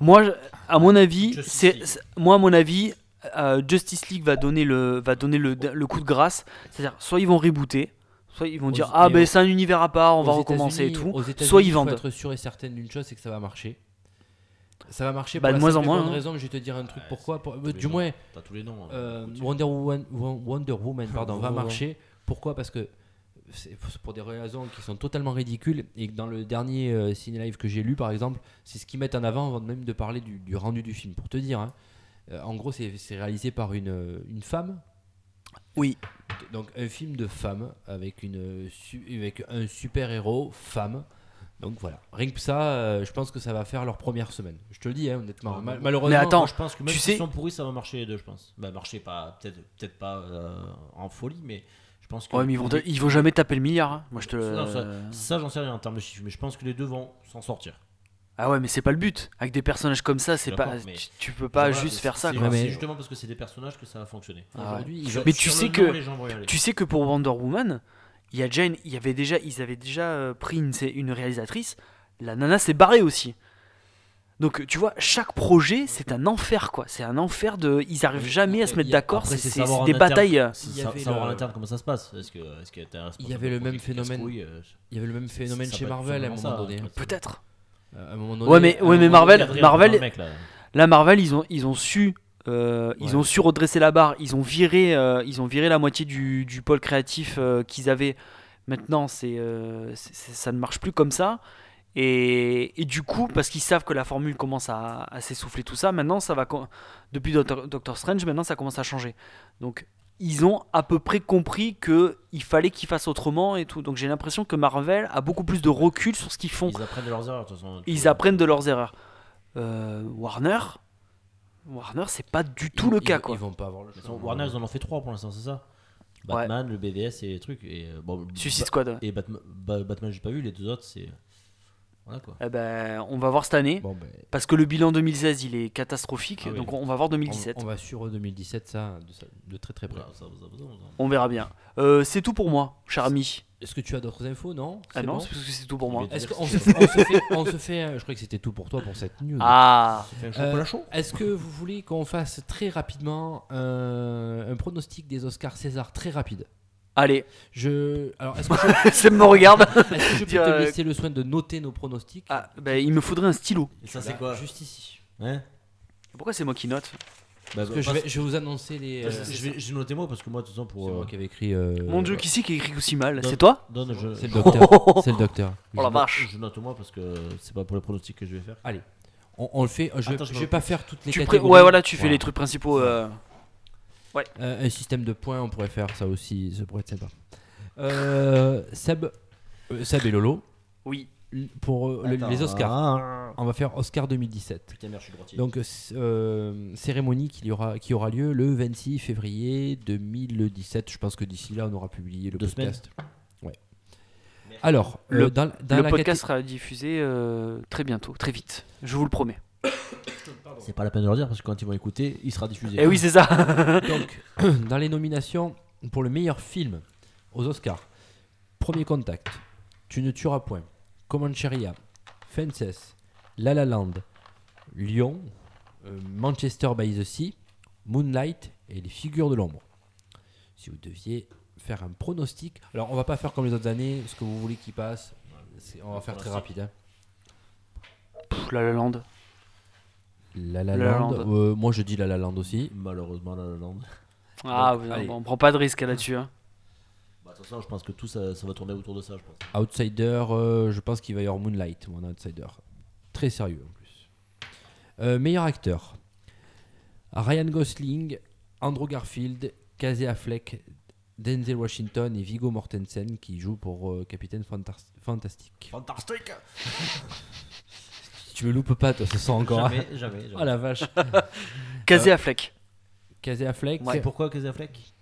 Moi, je- à mon avis, Justice c'est moi à mon avis, euh, Justice League va donner le va donner le, le coup de grâce. C'est-à-dire, soit ils vont rebooter, soit ils vont Aux- dire ah ben c'est un univers à part, on va recommencer et tout. aux Soit ils il faut vendent. être sûr et certain d'une chose, c'est que ça va marcher. Ça va marcher Bah, pour de la moins en moins, bonne hein. raison. Je vais te dire un truc. Ouais, pourquoi Pour- euh, Du noms. moins, T'as tous les noms. hein. euh. Wonder Woman, Wonder Woman pardon, *laughs* va marcher. Pourquoi? Parce que c'est pour des raisons qui sont totalement ridicules et que dans le dernier euh, ciné live que j'ai lu par exemple, c'est ce qu'ils mettent en avant avant même de parler du, du rendu du film. Pour te dire, hein. Euh, en gros, c'est c'est réalisé par une, euh, une femme. Oui. Donc un film de femme avec une euh, avec un super héros femme. Donc voilà, rien que ça, euh, je pense que ça va faire leur première semaine. Je te le dis, hein, honnêtement. Ouais, Ma- mais- malheureusement, Mais attends, Moi, je pense que même tu s'ils sais- sont pourris, ça va marcher les deux, je pense. Bah, marcher pas, peut-être peut pas euh, en folie, mais je pense que. Ouais, mais ils vont, les- ils vont jamais taper le milliard. hein. Moi je te. Non, ça, ça, j'en sais rien en termes de chiffres, mais je pense que les deux vont s'en sortir. Ah ouais, mais c'est pas le but. Avec des personnages comme ça, c'est pas. Tu, tu peux pas Voilà, juste faire ça. c'est- mais- justement parce que c'est des personnages que ça va fonctionner. Ah veulent- Mais tu sais que-. Tu sais que pour Wonder Woman, il y a déjà une- il y avait déjà, ils avaient déjà euh, pris une, c'est une réalisatrice. La nana s'est barrée aussi. Donc tu vois, chaque projet c'est un enfer quoi. C'est un enfer de. Ils arrivent jamais à se mettre d'accord. C'est savoir en des interne. batailles. euh. Il y Sa- avait savoir le- à l'interne comment ça se passe. Est-ce que est-ce qu'il y a un responsable Il y avait le même phénomène. euh, il y avait le même phénomène chez Marvel à un moment donné. Peut-être. Donné, Ouais, mais- ouais, mais Marvel- Marvel- là. Là, Marvel, ils ont, ils ont su. euh, ils Ouais. ont su redresser la barre, ils ont viré, euh, ils ont viré la moitié du, du pôle créatif euh, qu'ils avaient. Maintenant, euh, c'est- ça ne marche plus comme ça. Et, et du coup, parce qu'ils savent que la formule commence à, à s'essouffler, tout ça, maintenant, ça va. Depuis Doctor, Doctor Strange, maintenant, ça commence à changer. Donc, ils ont à peu près compris que il fallait qu'ils fassent autrement et tout. Donc, j'ai l'impression que Marvel a beaucoup plus de recul sur ce qu'ils font. Ils apprennent de leurs erreurs, de toute façon. Ils apprennent de leurs erreurs. Euh, Warner, Warner, c'est pas du tout ils- le ils- cas quoi. Ils vont pas avoir le choix. Warner, ils en ont fait trois pour l'instant, c'est ça? Batman, le BVS et les trucs. Et, euh, bon, Suicide Ba- Squad. ouais. Et Batman, Ba- Batman, j'ai pas vu, les deux autres, c'est. Voilà quoi. Eh ben, on va voir cette année Bon, ben, parce que le bilan 2016 il est catastrophique, Ah oui. donc on va voir on, 2017. on va sur 2017, ça, de, ça- de très très près. Voilà, ça, ça, ça, ça, ça. On verra bien. Euh, c'est tout pour moi, cher ami. Est-ce que tu as d'autres infos Non? Ah C'est non, bon c'est parce que c'est tout pour moi. Est-ce qu'on se, on se fait, on se fait un- Je croyais que c'était tout pour toi pour cette news. Ah, Euh, Est-ce que vous voulez qu'on fasse très rapidement un, un pronostic des Oscars César très rapide? Allez, Je alors est-ce que je, *laughs* ça me regarde. est-ce que je peux Dire, te laisser le soin de noter nos pronostics Ah, ben, il me faudrait un stylo. Et ça, c'est quoi Juste ici. Hein Pourquoi c'est moi qui note Bah, Parce que je vais, je vais vous annoncer les. Parce euh, c'est je vais- J'ai noté moi parce que moi, de toute façon, pour. moi euh, qui avais écrit. euh, Mon dieu, qui c'est qui écrit aussi mal C'est toi Donne, je. C'est le docteur. *laughs* c'est le docteur. Oh la vache. Je note moi parce que c'est pas pour les pronostics que je vais faire. Allez, on, on le fait. Je, Attends, je je me vais pas faire toutes les Tu pré- catégories. Ouais, voilà, tu fais les trucs principaux. euh, Euh, un système de points, on pourrait faire ça aussi, ça pourrait être sympa. Euh, Seb, euh, Seb et Lolo, Oui. l- pour euh, le- Attends, les Oscars, ah. on va faire Oscar 2017. Putain, merde, je suis droitier. Donc, c- euh, cérémonie qui aura, qui aura lieu le 26 février 2017. Je pense que d'ici là, on aura publié le Deux podcast. Ouais. Alors, Le- euh, dans, dans le la podcast sera diffusé euh, très bientôt, très vite. Je vous le promets. C'est pas la peine de leur dire parce que quand ils vont écouter, il sera diffusé. Eh oui, c'est ça. *laughs* Donc, *clears throat* dans les nominations pour le meilleur film aux Oscars, Premier Contact, Tu ne tueras point, Comancheria, Fences, La La Land, Lyon, euh, Manchester by the Sea, Moonlight et Les Figures de l'ombre. Si vous deviez faire un pronostic, alors on va pas faire comme les autres années, ce que vous voulez qui passe, on va faire très rapide. hein. Pff, La La Land. La La La La Land. Land. Euh, moi, je dis La La Land aussi. Malheureusement, La La Land. Ah, Donc, oui, on prend pas de risque là-dessus. hein. Bah, de toute façon, je pense que tout ça, ça va tourner autour de ça, je pense. Outsider, euh, je pense qu'il va y avoir Moonlight, mon Outsider. Très sérieux en plus. Euh, meilleur acteur Ryan Gosling, Andrew Garfield, Casey Affleck, Denzel Washington et Viggo Mortensen qui jouent pour euh, Capitaine Fantas- Fantastique. Fantastique *laughs* Tu me loupes pas, toi, ce soir encore. Jamais, jamais. jamais. *laughs* Oh la vache. *laughs* Casey Affleck. Casey Affleck. C'est pourquoi Casey Affleck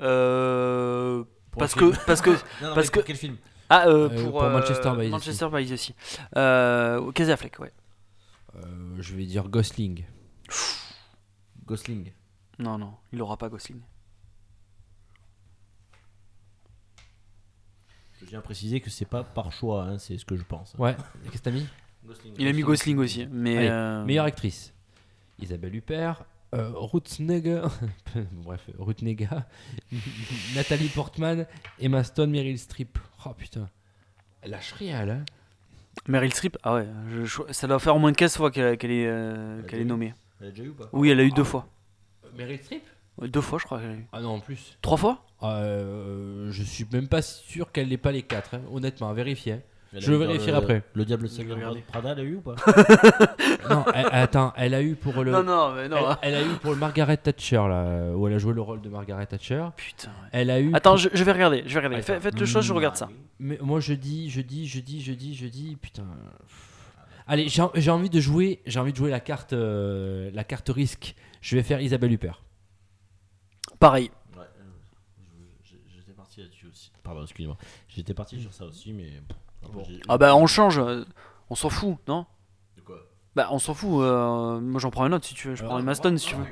Euh, Pour parce un film. que parce que *laughs* Non, non, Parce mais pour que- quel film? Ah euh, Euh, pour, Manchester by. Manchester by the Sea. Euh, Casey Affleck, ouais. Euh, je vais dire Gosling. Gosling. Non non, il aura pas Gosling. Je viens préciser que c'est pas par choix, hein, c'est ce que je pense. Ouais, qu'est-ce que t'as mis? Gosling. Il a mis Gosling aussi, mais Allez, euh, Meilleure actrice Isabelle Huppert, euh, Ruth Negga, *laughs* bref, Ruth Negga, *laughs* Nathalie Portman, Emma Stone, Meryl Streep. Oh putain, elle lâche rien, elle. Hein. Meryl Streep, ah ouais, je- je- ça doit faire au moins 15 fois qu'elle est, euh, est nommée. Elle a déjà eu ou pas? Oui, elle a eu deux fois. Meryl Streep? Deux fois, je crois qu'elle a eu. Ah non, en plus. Trois fois? Euh, je suis même pas sûr qu'elle n'ait pas les quatre, hein. honnêtement, à vérifier. hein. Je vérifierai le- après. Le diable vais Seigneur. Prada, elle a eu ou pas *laughs* non, elle- attends, elle a eu pour le. Non, non, mais non. Elle, elle a eu pour le Margaret Thatcher, là, où elle a joué le rôle de Margaret Thatcher. Putain. ouais. Elle a eu. Attends, pour- je, je vais regarder, je vais regarder. Faites, faites le choix, je regarde ça. Mais moi je dis, je dis, je dis, je dis, je dis, putain. Allez, j'ai j'ai envie de jouer, j'ai envie de jouer la carte, euh, la carte risque. Je vais faire Isabelle Huppert. Pareil. Ouais, euh, j'étais parti là-dessus aussi. Pardon, excusez-moi. J'étais parti sur ça aussi, mais. Ah bah on change, euh, on s'en fout, non De quoi Bah on s'en fout, euh, moi j'en prends un autre si tu veux, je prends Emma Stone si tu veux.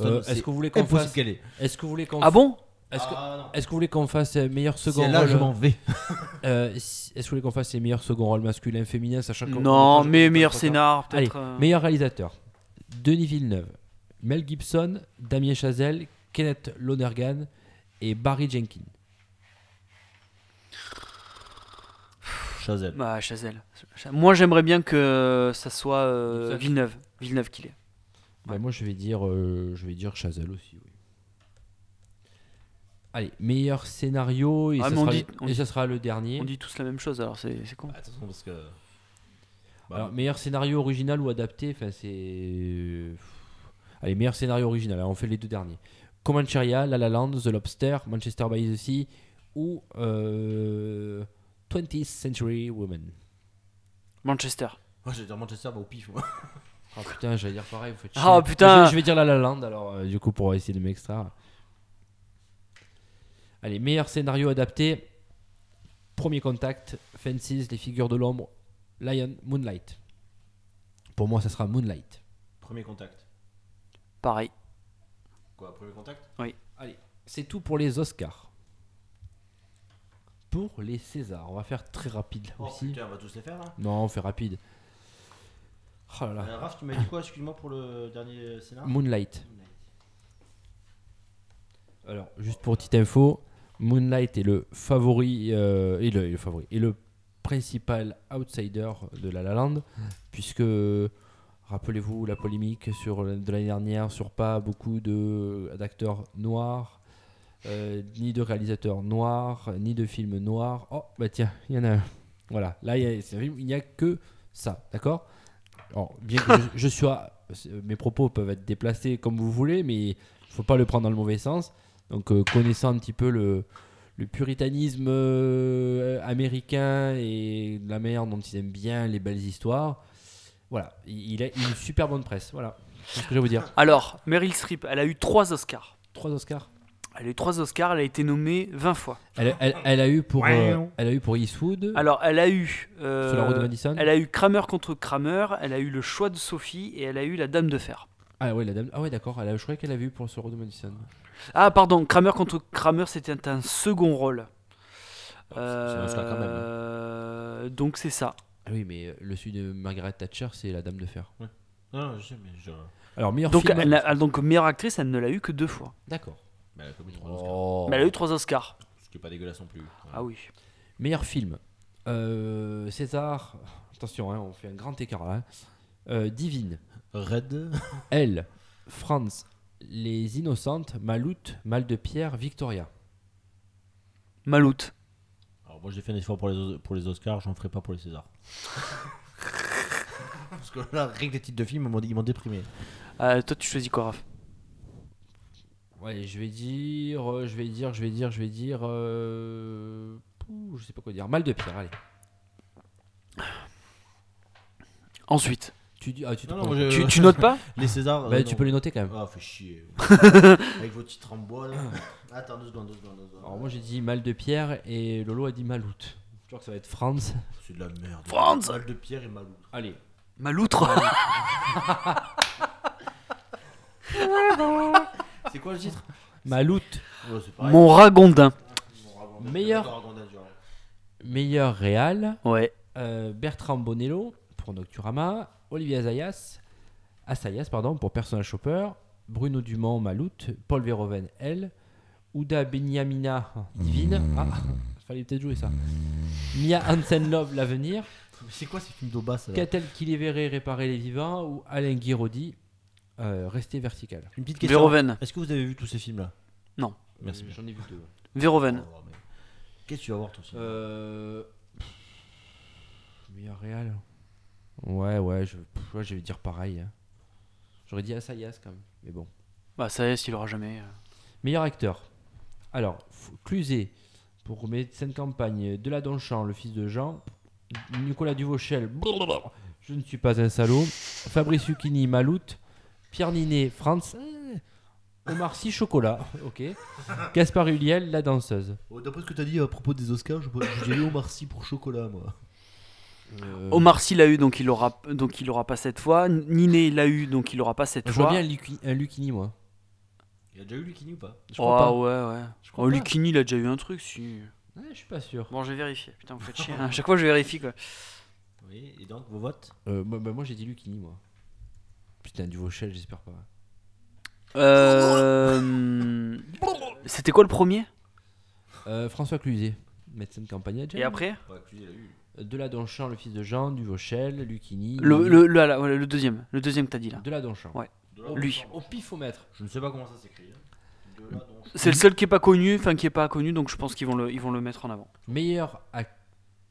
Euh, Est-ce que vous voulez qu'on fasse. Est-ce que vous voulez qu'on Ah bon Est-ce que, Ah est-ce que vous voulez qu'on fasse euh, meilleur second C'est là, rôle je m'en vais. *laughs* euh, Est-ce que vous voulez qu'on fasse les meilleurs second rôles masculins, féminins, sachant qu'on Non, mais meilleur scénar, Allez, peut-être. euh, meilleur réalisateur Denis Villeneuve, Mel Gibson, Damien Chazelle, Kenneth Lonergan et Barry Jenkins. Chazelle. Bah Chazelle. Moi j'aimerais bien que ça soit euh. Villeneuve. Villeneuve qu'il est. Bah, moi, je vais dire, euh, je vais dire Chazelle aussi. oui. Allez, meilleur scénario et, Ah, ça, mais on sera dit- le, on et dit- ça sera le dernier. On dit tous la même chose alors c'est c'est con. Attention parce que. Bah, Alors, meilleur scénario original ou adapté, enfin c'est. Allez, meilleur scénario original. Alors, on fait les deux derniers. Comancheria, La La Land, The Lobster, Manchester by the Sea ou euh, 20th Century Women. Manchester. Moi, j'allais dire Manchester, bah, au pif. moi. *laughs* Oh putain, j'allais dire pareil. Vous faites Ah, chier. putain. Je, je vais dire La La Land alors, euh, du coup, pour essayer de m'extraire. Allez, meilleur scénario adapté. Premier contact, Fences, Les figures de l'ombre, Lion, Moonlight. Pour moi, ça sera Moonlight. Premier contact. Pareil. Quoi, premier contact? Allez, c'est tout pour les Oscars. Pour les Césars, on va faire très rapide là Oh aussi. putain, on va tous les faire là. Non, on fait rapide. Oh là là. Euh, Raph, tu m'as dit quoi, excuse-moi, pour le dernier scénario Moonlight. Alors, juste pour petite info, Moonlight est le favori, euh, et le, et le favori, et le principal outsider de La La Land, puisque rappelez-vous la polémique sur de l'année dernière sur pas beaucoup de d'acteurs noirs, euh, ni de réalisateurs noirs, ni de films noirs. Oh bah tiens, il y en a un. Voilà, là il y a- n'y a que ça, d'accord? Alors, bien que je, je sois, mes propos peuvent être déplacés comme vous voulez, mais il faut pas le prendre dans le mauvais sens. Donc, euh, connaissant un petit peu le, le puritanisme euh, américain et la manière dont ils aiment bien les belles histoires, voilà, il, il a une super bonne presse. Voilà, c'est ce que je vais vous dire. Alors, Meryl Streep, elle a eu trois Oscars. Trois Oscars? Elle a eu trois Oscars, elle a été nommée 20 fois. Elle, elle- elle a eu pour, euh, elle a eu pour Eastwood, Alors, elle a eu. euh, sur la route de Madison. Elle a eu Kramer contre Kramer, elle a eu le choix de Sophie et elle a eu la Dame de Fer. Ah ouais, la dame. Ah ouais, d'accord. Je croyais qu'elle avait eu pour sur route de Madison. Ah, pardon, Kramer contre Kramer, c'était un second rôle. c'est un Oscar quand même, hein. Euh, Donc, c'est ça. Ah oui, mais euh, le celui de Margaret Thatcher, c'est la dame de fer. Non, non, je sais, mais je. Alors meilleur Donc, film. elle donc, meilleure actrice, elle ne l'a eu que deux fois. D'accord. Bah, elle a commis trois Oscars. Oh. Mais elle a eu trois Oscars. Ce qui est pas dégueulasse non plus. Ah oui. Meilleur film. Euh, César. Attention, hein, on fait un grand écart là. hein. Euh, Divine. Red. *laughs* Elle. France. Les Innocentes. Maloute. Mal de Pierre. Victoria. Maloute. Alors moi j'ai fait un effort pour les, Os- pour les Oscars, j'en ferai pas pour les Césars. *laughs* Parce que là, rien que les titres de films, ils m'ont- ils m'ont déprimé. Euh, toi, tu choisis quoi, Raph? Ouais, je vais dire, euh, je vais dire, je vais dire, je vais dire. euh, pouh, je sais pas quoi dire. Mal de Pierre, allez. Ensuite. Tu dis, ah, tu te Non, non, prends- moi, je- Tu, tu notes pas *laughs* Les Césars. Bah, euh, tu non. peux les noter quand même. Ah, fait chier. *laughs* Avec vos titres en bois là. Attends, deux secondes, deux secondes. deux secondes. Alors moi j'ai dit Mal de Pierre et Lolo a dit Maloute. Je crois que ça va être France. C'est de la merde. France Mal de Pierre et Malou. Allez. Maloutre *laughs* C'est quoi le titre *laughs* Maloute. Ouais, c'est pareil. Mon ragondin. Mon ragondin. Meilleur. Ragondin. Meilleur réal. Ouais. euh, Bertrand Bonello pour Nocturama. Olivier Azayas. Assayas, pardon, pour Personnage Shopper. Bruno Dumont, Maloute. Paul Verhoeven, Elle. Ouda Benyamina, Divine. Ah, *laughs* fallait peut-être jouer ça. Mia Hansen Love, L'Avenir. Mais C'est quoi ces films d'Aubas là? Qu'a-t-elle qui les verrait réparer les vivants Ou Alain Guiraudy, euh, Rester vertical. Une petite question. Verhoeven. Est-ce que vous avez vu tous ces films là Non. Merci. J'en ai vu deux. Verhoeven. Oh, mais- Qu'est-ce que tu vas voir toi aussi Euh... Meilleur réal. Ouais, ouais, je, pff, ouais, je vais dire pareil. hein. J'aurais dit Assayas quand même, mais bon. Bah, ça y est, il aura jamais. euh. Meilleur acteur. Alors, Cluzet pour médecin de campagne, Deladonchamp, le fils de Jean, Nicolas Duvauchel, je ne suis pas un salaud, Fabrice Lucchini, Maloute, Pierre Ninet, France, euh, Omar Sy, Chocolat, ok, Gaspard Huliel, la danseuse. Oh, D'après ce que tu as dit à propos des Oscars, je, je dirais Omar Sy pour chocolat moi. Euh, Omar Sy l'a eu, donc il aura, donc il aura pas cette fois. Niné l'a eu, donc il aura pas cette je vois fois. bien un un Lucchini, moi. Il a déjà eu Lucchini ou pas? Je Oh, crois pas. ouais, ouais. Je crois Oh, pas. Lucchini, il a déjà eu un truc, si. Ouais, je suis pas sûr. Bon, je vais vérifier. Putain, vous faites chier. hein. À chaque fois, je vérifie, quoi. Oui, et donc vos votes? Euh, moi, bah, moi, j'ai dit Lucchini, moi. Putain, Duvauchel, j'espère pas. Euh... *laughs* C'était quoi le premier? Euh, François Cluzet, médecin de campagne. Et après? Ouais, lui, il a eu. Deladonchamp, le fils de Jean, Duvauchel, Lucchini. le, Ninet. le, le, ouais, le deuxième. Le deuxième que t'as dit là. Deladonchamp. Ouais. De là, Lui. Au pifomètre. Je ne sais pas comment ça s'écrit. hein. De là, donc. C'est le seul qui est pas connu, enfin qui est pas connu, donc je pense qu'ils vont le, ils vont le mettre en avant. Meilleure, ac-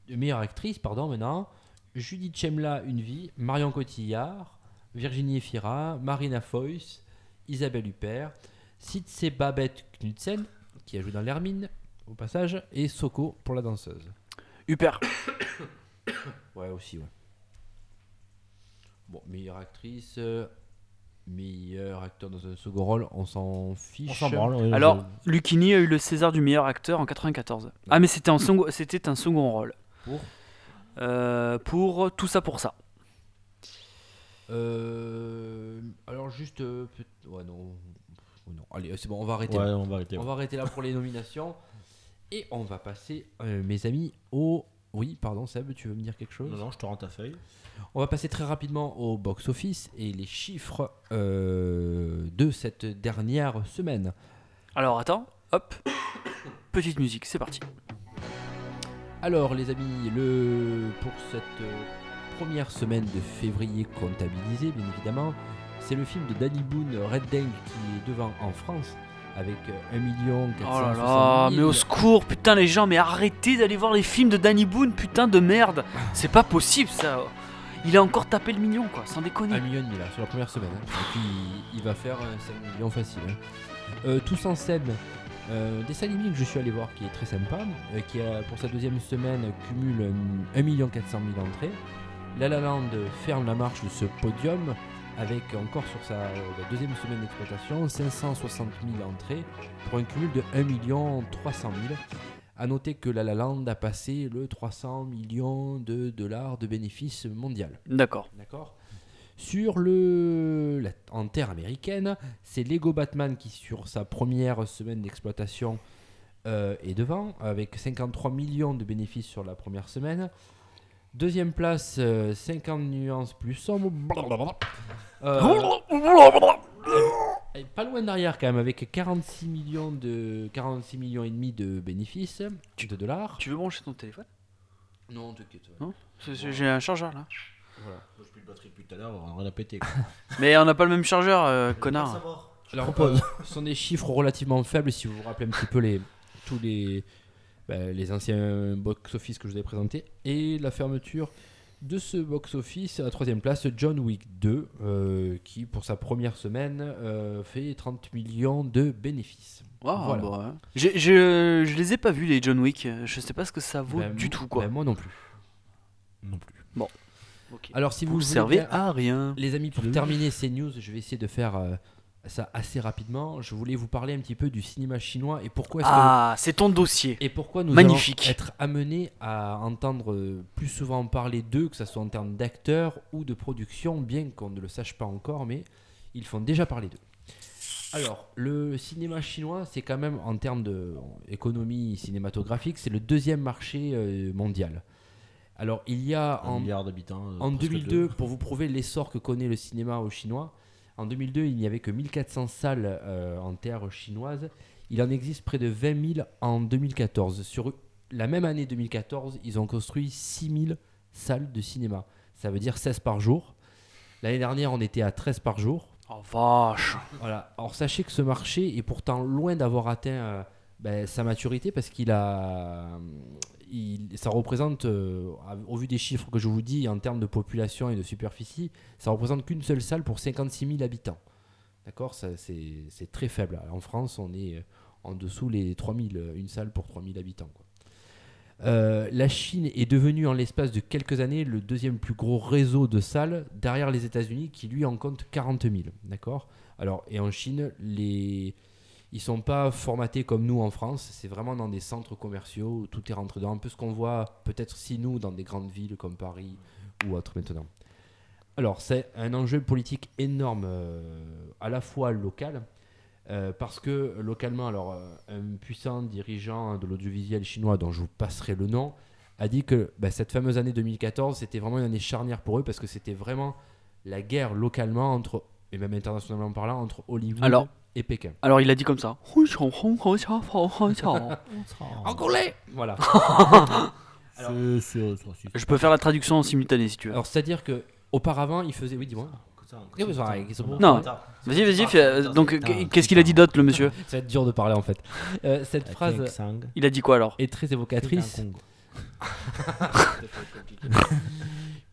meilleure actrice, pardon, maintenant. Judith Chemla, Une vie. Marion Cotillard. Virginie Efira. Marina Foïs. Isabelle Huppert. Sitse Babette Knudsen, qui a joué dans l'Hermine, au passage. Et Soko pour la danseuse. Super. *coughs* Ouais, aussi, ouais. Bon, meilleure actrice. euh, meilleur acteur dans un second rôle, on s'en fiche. On s'en branle. oui, Alors, Lucchini a eu le César du meilleur acteur en 94. Ah, mais c'était en second, c'était un second rôle. Pour Euh, pour tout ça pour ça. Euh, alors juste, euh, peut- ouais non, Oh non. Allez, c'est bon, on va arrêter. Ouais, là. on va arrêter. On ouais. va arrêter là pour les nominations et on va passer, euh, mes amis, au. Oui, pardon, Seb, tu veux me dire quelque chose? Non, non, je te rends ta feuille. On va passer très rapidement au box-office et les chiffres euh, de cette dernière semaine. Alors attends, hop, petite musique, c'est parti. Alors, les amis, le, pour cette euh, première semaine de février comptabilisée, bien évidemment, c'est le film de Danny Boone, Red Dang, qui est devant en France avec euh, 1 million Oh là 460 là, 000. mais au secours, putain les gens, mais arrêtez d'aller voir les films de Danny Boone, putain de merde. C'est pas possible ça. Il a encore tapé le million quoi, sans déconner. 1 million et demi là, sur la première semaine. hein. Et puis, il va faire euh, 5 millions facile. hein. Euh, tous en scène, euh, dessin animé que je suis allé voir qui est très sympa, euh, qui a, pour sa deuxième semaine cumule euh, 1 million 400 000 entrées. La La Land ferme la marche de ce podium avec encore sur sa euh, la deuxième semaine d'exploitation 560 000 entrées pour un cumul de 1 million 300 000. A noter que La La Land a passé le 300 millions de dollars de bénéfices mondial. D'accord. D'accord Sur le la- en terre américaine, c'est Lego Batman qui sur sa première semaine d'exploitation euh, est devant avec 53 millions de bénéfices sur la première semaine. Deuxième place, euh, 50 nuances plus sombre. Euh, et pas loin derrière quand même avec 46 millions de 46 millions et demi de bénéfices de dollars. Tu veux brancher ton téléphone? Non, t'inquiète. Non? J'ai un chargeur là. Moi, j'ai plus de batterie depuis tout à l'heure, on a rien à péter. quoi. *laughs* Mais on n'a pas le même chargeur, euh, connard. Alors, euh, ce sont des chiffres relativement faibles si vous vous rappelez un petit peu les, tous les, bah, les anciens box-office que je vous ai présentés. Et la fermeture de ce box-office, à la troisième place, John Wick 2, euh, qui pour sa première semaine euh, fait 30 millions de bénéfices. Waouh, Voilà. bah ouais. Je les ai pas vus les John Wick. Je sais pas ce que ça vaut Bah, du tout quoi. moi non plus. Non plus. Ok. Alors si vous, Vous servez à rien. Les amis, pour terminer ces news, je vais essayer de faire euh, ça assez rapidement. Je voulais vous parler un petit peu du cinéma chinois et pourquoi est-ce que Ah, c'est ton dossier. Et pourquoi nous Magnifique. allons être amenés à entendre plus souvent parler d'eux, que ce soit en termes d'acteurs ou de production, bien qu'on ne le sache pas encore, mais ils font déjà parler d'eux. Alors, le cinéma chinois, c'est quand même, en termes d'économie cinématographique, c'est le deuxième marché euh, mondial. Alors, il y a Un en, milliard d'habitants. euh, en presque 2002, deux. pour vous prouver l'essor que connaît le cinéma au chinois, en 2002, il n'y avait que 1400 salles euh, en terre chinoise. Il en existe près de 20 000 en 2014. Sur la même année 2014, ils ont construit 6000 salles de cinéma. Ça veut dire 16 par jour. L'année dernière, on était à 13 par jour. Oh vache. Voilà. Alors sachez que ce marché est pourtant loin d'avoir atteint euh, ben, sa maturité parce qu'il a, ça représente, euh, au vu des chiffres que je vous dis en termes de population et de superficie, ça représente qu'une seule salle pour 56 000 habitants. D'accord? C'est très faible. En France, on est euh, en dessous les 3000, euh, une salle pour 3000 habitants. quoi. Euh, la Chine est devenue en l'espace de quelques années le deuxième plus gros réseau de salles derrière les États-Unis qui lui en compte 40 000. D'accord? Alors, et en Chine, les... ils sont pas formatés comme nous en France, c'est vraiment dans des centres commerciaux où tout est rentré dedans. Un peu ce qu'on voit peut-être si nous dans des grandes villes comme Paris ou autres maintenant. Alors, c'est un enjeu politique énorme, euh, à la fois local, euh, parce que localement, alors, euh, un puissant dirigeant de l'audiovisuel chinois, dont je vous passerai le nom, a dit que bah, cette fameuse année 2014, c'était vraiment une année charnière pour eux, parce que c'était vraiment la guerre localement, entre, et même internationalement parlant, entre Hollywood Alors- et Pékin. Alors il a dit comme ça. Angolais *laughs* Voilà. *laughs* Alors- Je peux faire la traduction en simultané si tu veux. Alors, c'est-à-dire que auparavant, il faisait. Oui, dis-moi. Non. Vas-y, vas-y. euh, Donc qu'est-ce qu'il a dit d'autre le monsieur Ça va être dur de parler en fait. Euh, cette phrase Il a dit quoi alors est très évocatrice *laughs*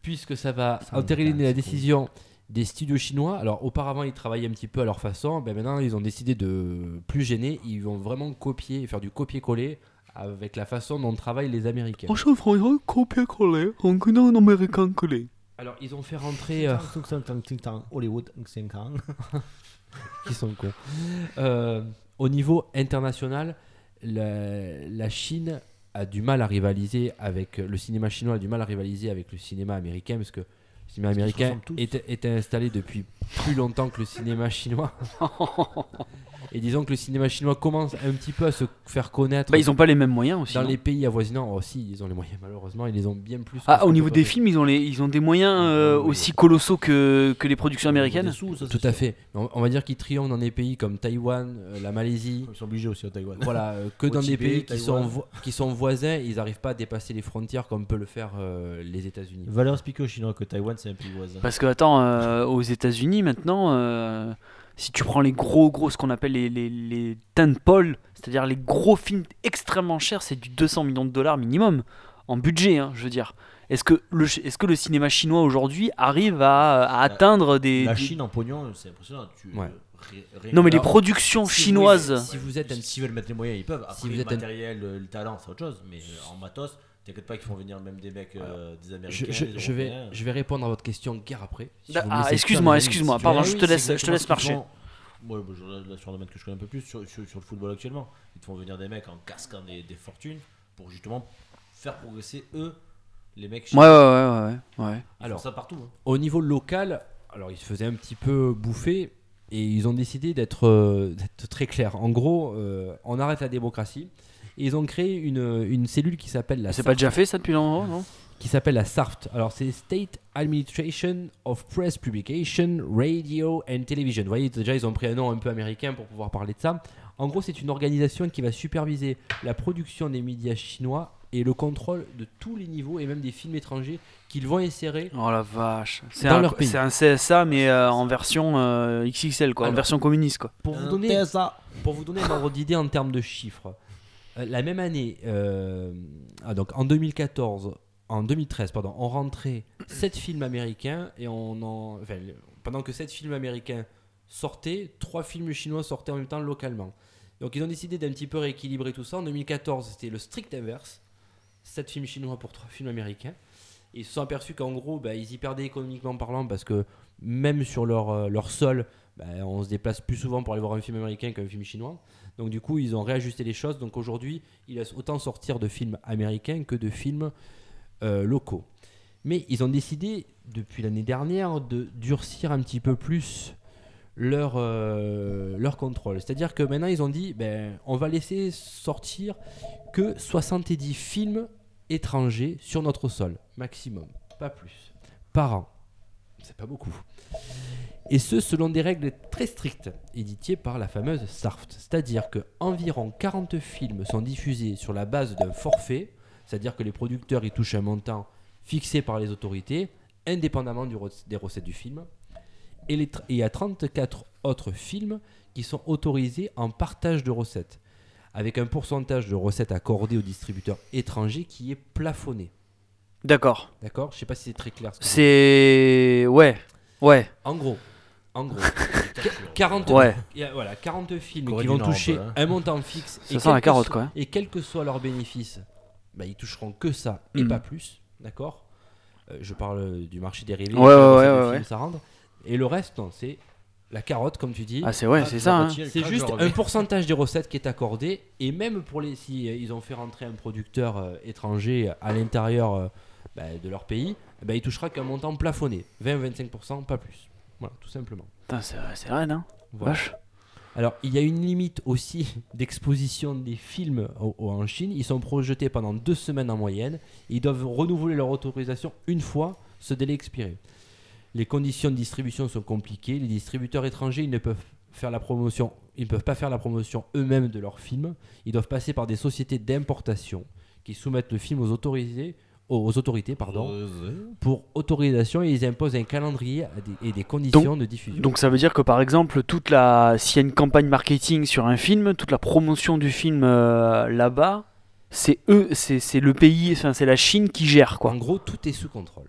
puisque ça va entériner la décision des studios chinois. Alors auparavant ils travaillaient un petit peu à leur façon, ben maintenant ils ont décidé de plus gêner, ils vont vraiment copier, faire du copier-coller avec la façon dont travaillent les Américains. copier-coller, un américain collé. Alors ils ont fait rentrer euh, Hollywood, 5 ans. *laughs* qui sont cons. Euh, au niveau international, la, la Chine a du mal à rivaliser avec le cinéma chinois a du mal à rivaliser avec le cinéma américain parce que cinéma américain était installé depuis plus longtemps que le cinéma chinois. *laughs* Et disons que le cinéma chinois commence un petit peu à se faire connaître Bah ils ont pas les mêmes moyens aussi. dans non les pays avoisinants. Oh, si, ils ont les moyens malheureusement, ils les ont bien plus. Ah au niveau des films ils ont les ils ont des moyens euh, Oui. aussi colossaux que, que les productions américaines. Tout à fait. On, on va dire qu'ils triomphent dans des pays comme Taïwan, euh, la Malaisie, Ils sont obligés aussi à Taïwan. voilà, euh, que Au dans des pays qui sont, Taïwan. qui sont voisins, ils n'arrivent pas à dépasser les frontières comme peut le faire euh, les États-Unis. Valeur expliquer aux Chinois que Taïwan c'est un pays voisin. Parce que attends, euh, aux États-Unis maintenant, euh, si tu prends les gros gros, ce qu'on appelle les les, les tentpoles, c'est-à-dire les gros films extrêmement chers, c'est du 200 millions de dollars minimum en budget, hein, je veux dire. Est-ce que le est-ce que le cinéma chinois aujourd'hui arrive à, à atteindre des, La des- Chine en pognon, c'est impressionnant. Tu, Ouais. euh, ré- ré- non mais les productions si vous- chinoises. Si vous êtes un S'ils veulent mettre les moyens, ils peuvent. Après, Si vous le êtes un- matériel, le, le talent, c'est autre chose. Mais euh, en matos, t'inquiète pas qu'ils font venir même des mecs, euh, des Américains. je- des je vais, je vais répondre à votre question guerre après. si Ah, excuse-moi, excuse-moi, pardon, je te laisse- je te laisse marcher. font. Ouais, bah, là, sur le domaine que je connais un peu plus, sur, sur- sur le football actuellement, ils te font venir des mecs en casquant des, des fortunes pour justement faire progresser eux, les mecs. Ouais ouais ouais ouais ouais. Alors, ça partout. hein. Au niveau local, alors ils se faisaient un petit peu bouffer et ils ont décidé d'être euh, très clairs. En gros, euh, on arrête la démocratie. Et ils ont créé une, une cellule qui s'appelle la C'est pas déjà fait ça depuis longtemps, non qui s'appelle la SART. Alors, c'est State Administration of Press Publication, Radio and Television. Vous voyez, déjà, ils ont pris un nom un peu américain pour pouvoir parler de ça. En gros, c'est une organisation qui va superviser la production des médias chinois et le contrôle de tous les niveaux et même des films étrangers qu'ils vont insérer. Oh la vache. C'est Dans un, leur pays. c'est un CSA, mais euh, en version euh, XXL, quoi. en version communiste, quoi. Pour vous donner, pour vous donner un ordre d'idée en termes de chiffres, la même année, euh, ah, donc en 2014, en 2013, pardon, on rentrait 7 films américains et on en, pendant que 7 films américains sortaient, 3 films chinois sortaient en même temps localement. Donc ils ont décidé d'un petit peu rééquilibrer tout ça. En 2014, c'était le strict inverse. 7 films chinois pour 3 films américains. Ils se sont aperçus qu'en gros, bah, ils y perdaient économiquement parlant parce que même sur leur, euh, leur sol, bah, on se déplace plus souvent pour aller voir un film américain qu'un film chinois. Donc du coup, ils ont réajusté les choses. Donc aujourd'hui, ils laissent autant sortir de films américains que de films euh, locaux. Mais ils ont décidé, depuis l'année dernière, de durcir un petit peu plus leur, euh, leur contrôle. C'est-à-dire que maintenant, ils ont dit, ben, on va laisser sortir que 70 films étrangers sur notre sol, maximum, pas plus, par an. C'est pas beaucoup. Et ce, selon des règles très strictes, éditées par la fameuse SARFT. C'est-à-dire que environ 40 films sont diffusés sur la base d'un forfait, c'est-à-dire que les producteurs y touchent un montant fixé par les autorités, indépendamment du des recettes du film. Et, les tr- et il y a 34 autres films qui sont autorisés en partage de recettes, avec un pourcentage de recettes accordées aux distributeurs étrangers qui est plafonné. D'accord. D'accord? Je sais pas si c'est très clair. ce. C'est. Ouais. Ouais. En gros, en gros, *laughs* 40, Ouais. il y a- voilà, 40 films Corée qui vont Nord, toucher hein. un montant fixe. Ça sent la quel que carotte, soit- quoi. Et quels que soient leurs bénéfices, bah, ils toucheront que ça et Mm. pas plus. D'accord? Euh, Je parle du marché dérivé. Ouais, pas ouais, de ouais, le ouais, film, ouais. ça rentre. Et le reste, non, c'est la carotte, comme tu dis. Ah, c'est ouais, Ah, c'est ça. hein. C'est juste un pourcentage des recettes qui est accordé. Et même pour les. Si euh, ils ont fait rentrer un producteur euh, étranger à l'intérieur euh, bah, de leur pays, bah, il touchera qu'un montant plafonné 20-25%, pas plus. Voilà, tout simplement. C'est hein. Voilà. Vache. Alors, il y a une limite aussi *laughs* d'exposition des films au- au- en Chine. Ils sont projetés pendant deux semaines en moyenne. Ils doivent renouveler leur autorisation une fois ce délai expiré. Les conditions de distribution sont compliquées. Les distributeurs étrangers, ils ne peuvent faire la promotion, ils ne peuvent pas faire la promotion eux-mêmes de leurs films. Ils doivent passer par des sociétés d'importation qui soumettent le film aux autorisés, aux autorités, pardon, pour autorisation et ils imposent un calendrier et des conditions de diffusion. Donc ça veut dire que par exemple, toute la, s'il y a une campagne marketing sur un film, toute la promotion du film euh, là-bas, c'est eux, c'est c'est le pays, enfin c'est la Chine qui gère quoi. en gros, tout est sous contrôle.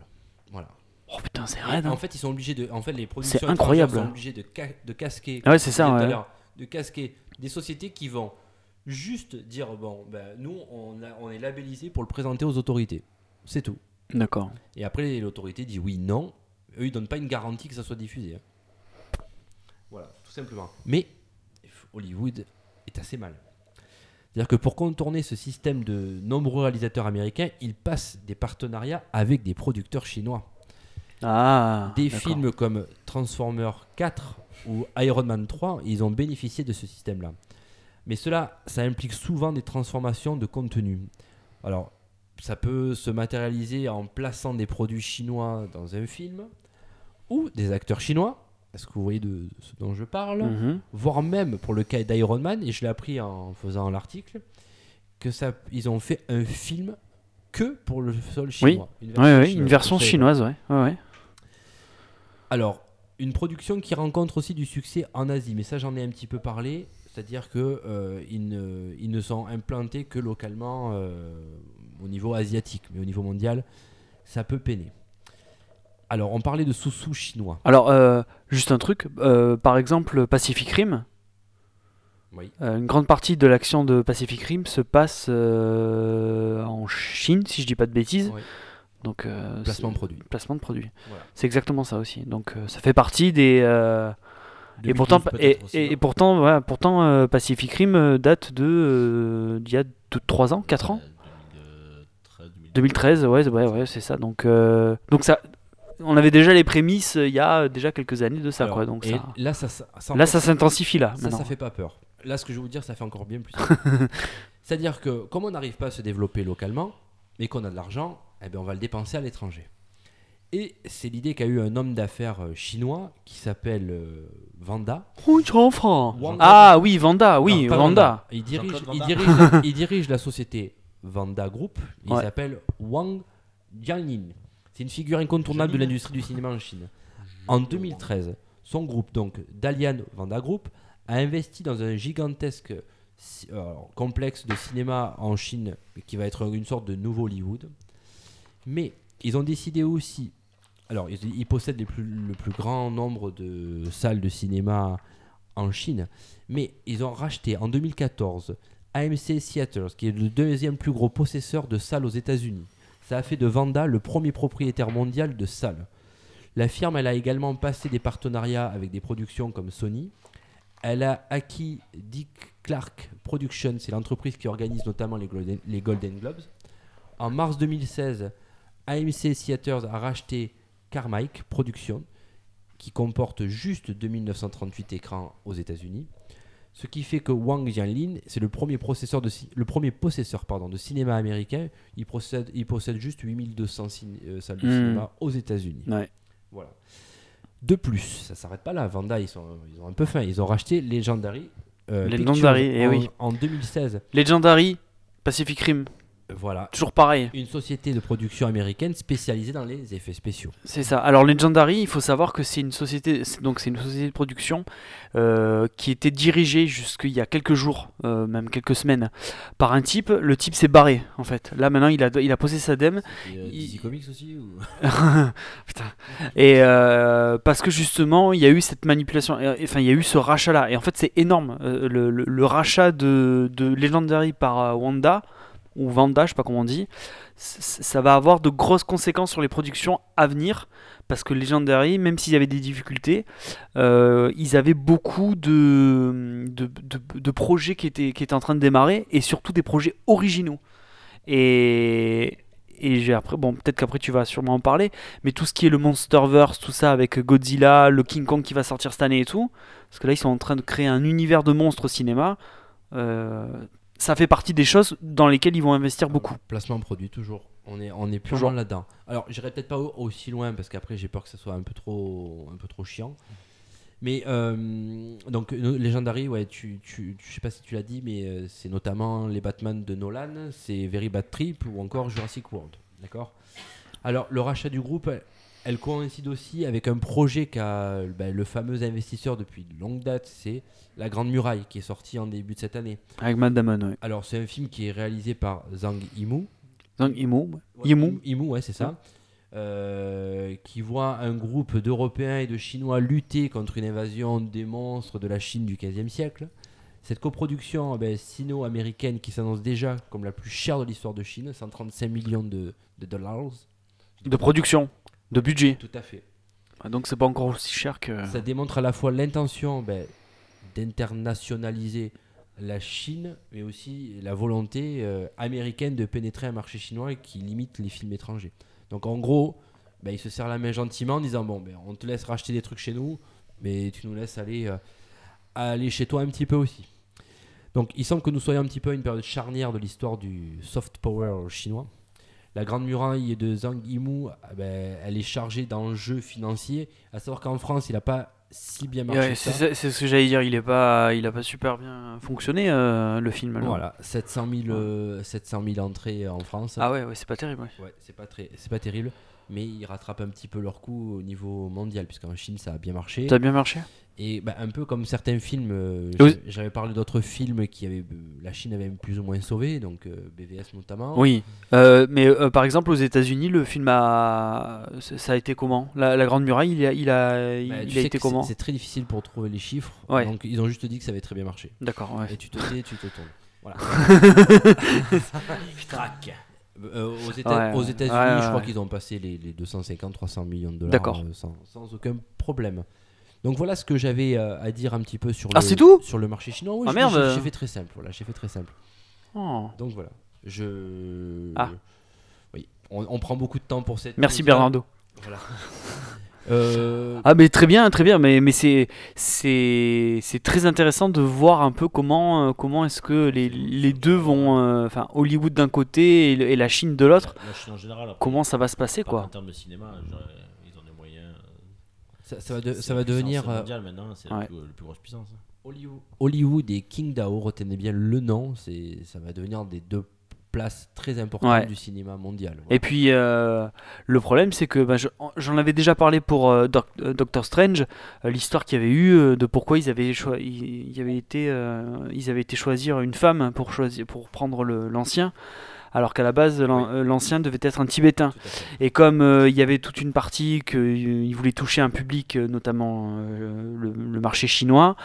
Voilà. Oh putain, c'est raide. en hein. fait, ils sont obligés de. En fait, les productions C'est incroyable. sont obligés de, ca- de casquer. Ah ouais, c'est ça, ouais. De casquer des sociétés qui vont juste dire bon, ben, nous, on, a- on est labellisé pour le présenter aux autorités. C'est tout. D'accord. Et après, l'autorité dit oui, non. Eux, ils donnent pas une garantie que ça soit diffusé. hein. Voilà, tout simplement. Mais Hollywood est assez mal. C'est-à-dire que pour contourner ce système de nombreux réalisateurs américains, ils passent des partenariats avec des producteurs chinois. Ah. Des d'accord. films comme Transformers 4 ou Iron Man 3, ils ont bénéficié de ce système-là. Mais cela, ça implique souvent des transformations de contenu. Alors, ça peut se matérialiser en plaçant des produits chinois dans un film ou des acteurs chinois. Est-ce que vous voyez de ce dont je parle Mhm. Voire même pour le cas d'Iron Man, et je l'ai appris en faisant l'article, que ça, ils ont fait un film que pour le sol chinois. Une Ouais, ouais, chinoise. une version chinoise, ouais. ouais, ouais. Alors, une production qui rencontre aussi du succès en Asie, mais ça j'en ai un petit peu parlé, c'est-à-dire que euh, ils, ne, ils ne sont implantés que localement euh, au niveau asiatique, mais au niveau mondial, ça peut peiner. Alors, on parlait de sous-sous chinois. Alors, euh, juste un truc, euh, par exemple, Pacific Rim, Oui. euh, une grande partie de l'action de Pacific Rim se passe en Chine, si je dis pas de bêtises. Oui. Donc, Placement de produit. Placement de produit. Voilà. C'est exactement ça aussi. Donc, ça fait partie des. et 2012 pourtant, et, aussi, et- non et pourtant, voilà, pourtant Pacific Rim date de d'il y a 3 ans, 4 ans. Euh, 2013, 2013, ouais, ouais, ouais, c'est ça. Donc, euh, donc ça, on avait déjà les prémices euh, il y a déjà quelques années de ça, Alors, quoi. Donc et ça, là, ça, ça, ça- là, ça s'intensifie là. ça, ça fait pas peur. Là, ce que je vais vous dire, ça fait encore bien plus. *laughs* C'est-à-dire que comme on n'arrive pas à se développer localement, mais qu'on a de l'argent, eh ben, on va le dépenser à l'étranger. Et c'est l'idée qu'a eu un homme d'affaires euh, chinois qui s'appelle euh, Vanda. Wanda. Ah oui, Vanda, oui, Non, pas Vanda. Il dirige, il, dirige, il dirige la société Vanda Group. Il Ouais. s'appelle Wang Jianlin. C'est une figure incontournable de l'industrie du cinéma en Chine. En 2013, son groupe, donc Dalian Vanda Group, a investi dans un gigantesque euh, complexe de cinéma en Chine qui va être une sorte de nouveau Hollywood. Mais ils ont décidé aussi. Alors, ils, ils possèdent les plus- le plus grand nombre de salles de cinéma en Chine. Mais ils ont racheté en 2014 AMC Theaters, qui est le deuxième plus gros possesseur de salles aux États-Unis. Ça a fait de Vanda le premier propriétaire mondial de salles. La firme elle a également passé des partenariats avec des productions comme Sony. Elle a acquis Dick Clark Productions, c'est l'entreprise qui organise notamment les Golden, Globes. En mars 2016, AMC Theaters a racheté Carmike Productions, qui comporte juste 2938 écrans aux États-Unis. Ce qui fait que Wang Jianlin, c'est le premier, processeur de, ci- le premier possesseur pardon, de cinéma américain. Il possède, il possède juste 8200 cin- euh, salles de Hmm. cinéma aux États-Unis. Ouais. Voilà. De plus, ça s'arrête pas là. Vanda, ils, sont, ils ont un peu faim. Ils ont racheté Legendary. euh, Legendary, Pictures eh en, oui. en 2016. Legendary, Pacific Rim, Voilà. toujours pareil. Une société de production américaine spécialisée dans les effets spéciaux. C'est ça. Alors Legendary, il faut savoir que c'est une société, donc c'est une société de production euh, qui était dirigée jusqu'il y a quelques jours, euh, même quelques semaines, par un type. Le type s'est barré en fait. Là maintenant, il a, il a posé sa dème. Et, euh, Il- Comics aussi ou... *laughs* Putain. Et parce que justement, il y a eu cette manipulation, enfin, il y a eu ce rachat-là. Et en fait, c'est énorme. Le, le- le rachat de, de Legendary par Wanda, ou Vanda, je sais pas comment on dit, ça va avoir de grosses conséquences sur les productions à venir. Parce que Legendary, même s'il y avait des difficultés, euh, ils avaient beaucoup de- de projets qui étaient, qui étaient en train de démarrer, et surtout des projets originaux. Et, et j'ai après, bon, peut-être qu'après tu vas sûrement en parler, mais tout ce qui est le Monsterverse, tout ça avec Godzilla, le King Kong qui va sortir cette année et tout, parce que là ils sont en train de créer un univers de monstres au cinéma, euh, ça fait partie des choses dans lesquelles ils vont investir beaucoup. Placement produit, toujours. On est, on est purement là-dedans. Alors, j'irai peut-être pas au- aussi loin parce qu'après, j'ai peur que ça soit un peu trop, un peu trop chiant. Mais euh, donc, Legendary, ouais, tu, tu, tu- je sais pas si tu l'as dit, mais euh, c'est notamment les Batman de Nolan, c'est Very Bad Trip ou encore Jurassic World. D'accord? Alors, le rachat du groupe, elle, coïncide aussi avec un projet qu'a ben, le fameux investisseur depuis de longue date, c'est La Grande Muraille, qui est sorti en début de cette année. Avec Matt Damon, ouais. Alors, c'est un film qui est réalisé par Zhang Yimou. Donc, Imo, ouais. Yimou. Im- Imou, ouais, c'est ça. Euh, qui voit un groupe d'Européens et de Chinois lutter contre une invasion des monstres de la Chine du XVe siècle. Cette coproduction ben, sino-américaine qui s'annonce déjà comme la plus chère de l'histoire de Chine, 135 millions de, de dollars. de production, de budget. Tout à fait. Ah, Donc c'est pas encore aussi cher que. Ça démontre à la fois l'intention ben, d'internationaliser la Chine, mais aussi la volonté euh, américaine de pénétrer un marché chinois qui limite les films étrangers. Donc en gros, ben, il se serre la main gentiment en disant bon, ben, on te laisse racheter des trucs chez nous, mais tu nous laisses aller, euh, aller chez toi un petit peu aussi. Donc il semble que nous soyons un petit peu à une période charnière de l'histoire du soft power chinois. La grande muraille de Zhang Yimou, ah ben, elle est chargée d'enjeux financiers. À savoir qu'en France, il n'a pas si bien marché. Ouais, c'est ce que j'allais dire, il est pas, il a pas super bien fonctionné euh, le film. alors. Voilà, 700 000, euh, 700 000 entrées en France. Ah ouais, ouais c'est pas terrible. ouais. Ouais, c'est pas pas terrible, mais ils rattrapent un petit peu leur coup au niveau mondial, puisqu'en Chine ça a bien marché. Ça a bien marché? Et bah, un peu comme certains films, euh, Oui. j'avais- parlé d'autres films qui avaient, euh, la Chine avait plus ou moins sauvé, donc euh, BVS notamment. Oui, Euh, mais par exemple aux États-Unis, le film a, ça a été comment? La, la Grande Muraille, il a, il a, il, Bah, il a été comment? C'est très difficile pour trouver les chiffres, Ouais. donc ils ont juste dit que ça avait très bien marché. D'accord, ouais. Et tu te tais, tu te tournes. Voilà. *laughs* Crac. Euh, aux Ouais, États-Unis, ouais, ouais, je crois qu'ils ont passé les, les 250-300 millions de dollars sans aucun problème. Donc voilà ce que j'avais euh, à dire un petit peu sur Ah, le, c'est tout? sur le marché chinois. Oui, Ah, je- merde. j'ai- J'ai fait très simple. Voilà, j'ai fait très simple. Oh. Donc voilà, je. Ah. Oui, on, on prend beaucoup de temps pour cette. Merci. Bernardo. Voilà. *laughs* Euh, Ah mais très bien, très bien, mais, mais c'est c'est c'est très intéressant de voir un peu comment euh, comment est-ce que les, les deux vont, euh, enfin Hollywood d'un côté et, la Chine de l'autre, La Chine en général. après, comment ça va se passer pas quoi En termes de cinéma, genre, ils ont des moyens. euh, ça, ça va, de- ça va devenir. euh, maintenant, c'est ouais. la, plus, la plus grosse puissance. hein. Hollywood, Hollywood et King Dao, retenez bien le nom, c'est, ça va devenir des deux place très importante Ouais. du cinéma mondial. Et puis euh, le problème c'est que bah, je- j'en avais déjà parlé pour euh, Doc- euh, Doctor Strange, euh, l'histoire qu'il y avait eu euh, de pourquoi ils avaient ils, ils avaient été euh, ils avaient été choisir une femme pour choisir pour prendre le- l'ancien. Alors qu'à la base, euh, l'ancien devait être un Tibétain. Et comme euh, il y avait toute une partie qu'il voulait toucher un public, euh, notamment euh, le, le marché chinois,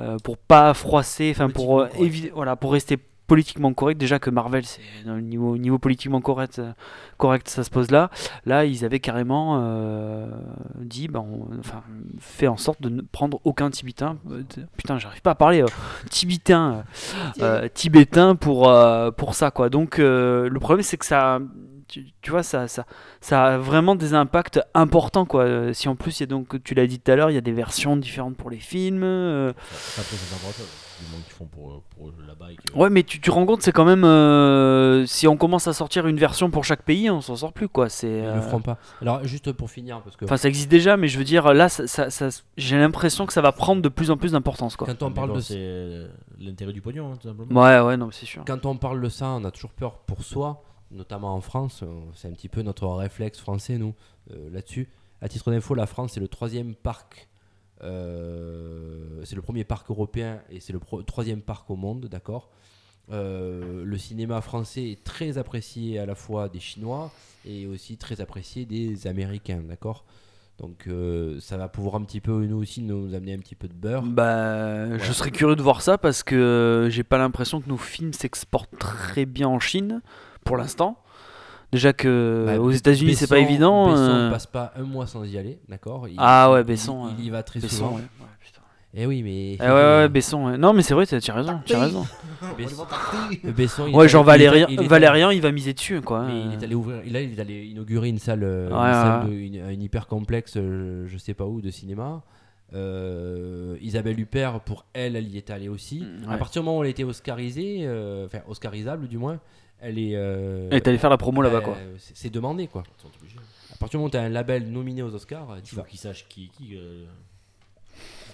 euh, pour pas froisser, enfin pour euh, voilà, pour rester politiquement correct. Déjà que Marvel, c'est dans le niveau niveau politiquement correct, euh, correct, ça se pose là. Là, ils avaient carrément euh, dit, ben, on- enfin, fait en sorte de ne prendre aucun Tibétain. euh, putain, j'arrive pas à parler. euh, Tibétain, euh, tibétain pour euh, pour ça quoi. Donc euh, le problème c'est que ça tu, tu vois ça, ça ça a vraiment des impacts importants quoi. Euh, Si en plus il y a donc tu l'as dit tout à l'heure, il y a des versions différentes pour les films. euh, Ça, Du monde qu'ils font pour, pour là-bas. et que- Ouais, mais tu te rends compte, c'est quand même euh, si on commence à sortir une version pour chaque pays, on s'en sort plus quoi. C'est Ils euh, le feront pas. Alors, juste pour finir, parce que Enfin, ça existe déjà, mais je veux dire, là, ça, ça- ça- j'ai l'impression que ça va prendre de plus en plus d'importance, quoi. quand on Mais parle bon, de C'est euh, l'intérêt du pognon, hein, tout simplement. Ouais, ouais, non, mais c'est sûr. quand on parle de ça, on a toujours peur pour soi, notamment en France. euh, C'est un petit peu notre réflexe français, nous, euh, là-dessus. À titre d'info, la France, c'est le troisième parc. Euh, c'est le premier parc européen et c'est le troisième parc au monde, d'accord Euh, Le cinéma français est très apprécié à la fois des Chinois et aussi très apprécié des Américains, d'accord Donc euh, ça va pouvoir un petit peu, nous aussi, nous amener un petit peu de beurre. Bah, je serais curieux de voir ça parce que j'ai pas l'impression que nos films s'exportent très bien en Chine pour l'instant. Déjà que Bah, aux États-Unis c'est pas évident. Besson euh, passe pas un mois sans y aller, d'accord? Ah ouais, il- Besson, Il, y va très Besson, souvent. ouais. Eh oui, mais. Eh ouais, ouais, ouais, Besson. ouais. Non, mais c'est vrai, t'as- tu as raison. Tu as raison. *laughs* Besson, Besson, il Ouais, genre Valérien, il est- Valérien, il va miser dessus, quoi. mais il est allé ouvrir, là, il est allé inaugurer une salle, euh, une, Ouais, salle ouais. de- une, une hyper complexe, euh, je sais pas où, de cinéma. Euh, Isabelle Huppert, pour elle, elle y est allée aussi. Mm, À partir du moment où elle était oscarisée, euh, enfin oscarisable du moins, elle est. euh, Elle est allée faire la promo là-bas, quoi. c'est- demandé, quoi. À partir du moment où tu as un label nominé aux Oscars, euh, Il t'y faut qu'ils sachent qui est qui. euh,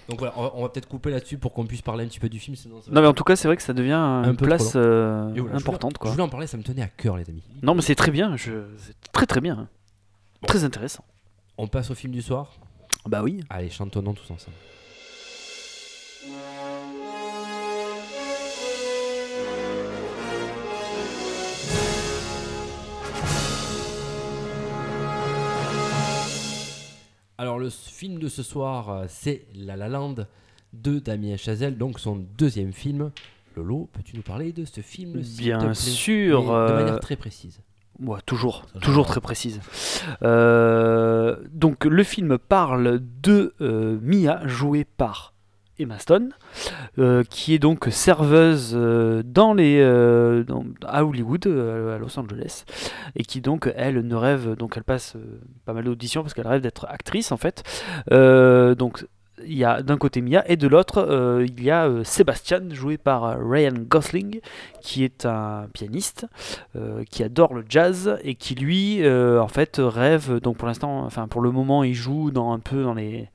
Donc voilà, on va, peut-être couper là-dessus pour qu'on puisse parler un petit peu du film. Sinon ça va Non, mais en tout cas, c'est vrai que ça devient Un une peu place trop euh, je importante, voulais- quoi. Je voulais en parler, ça me tenait à cœur, les amis. Non, mais c'est très bien. Je... C'est très très bien. Très intéressant. On passe au film du soir? Bah oui. Allez, chantonnons tous ensemble. Alors le film de ce soir, euh, c'est La La Land de Damien Chazelle, donc son deuxième film. Lolo, peux-tu nous parler de ce film Bien te plaît? sûr, De euh, manière très précise. Ouais, toujours, toujours très précise. Euh, donc le film parle de euh, Mia, jouée par Emma euh, qui est donc serveuse euh, dans les, euh, à Hollywood, à Los Angeles, et qui donc elle ne rêve, donc elle passe pas mal d'auditions parce qu'elle rêve d'être actrice en fait. Donc il y a d'un côté Mia et de l'autre il y a Sébastien joué par Ryan Gosling qui est un pianiste qui adore le jazz et qui lui en fait rêve donc pour l'instant enfin pour le moment il joue dans un peu dans les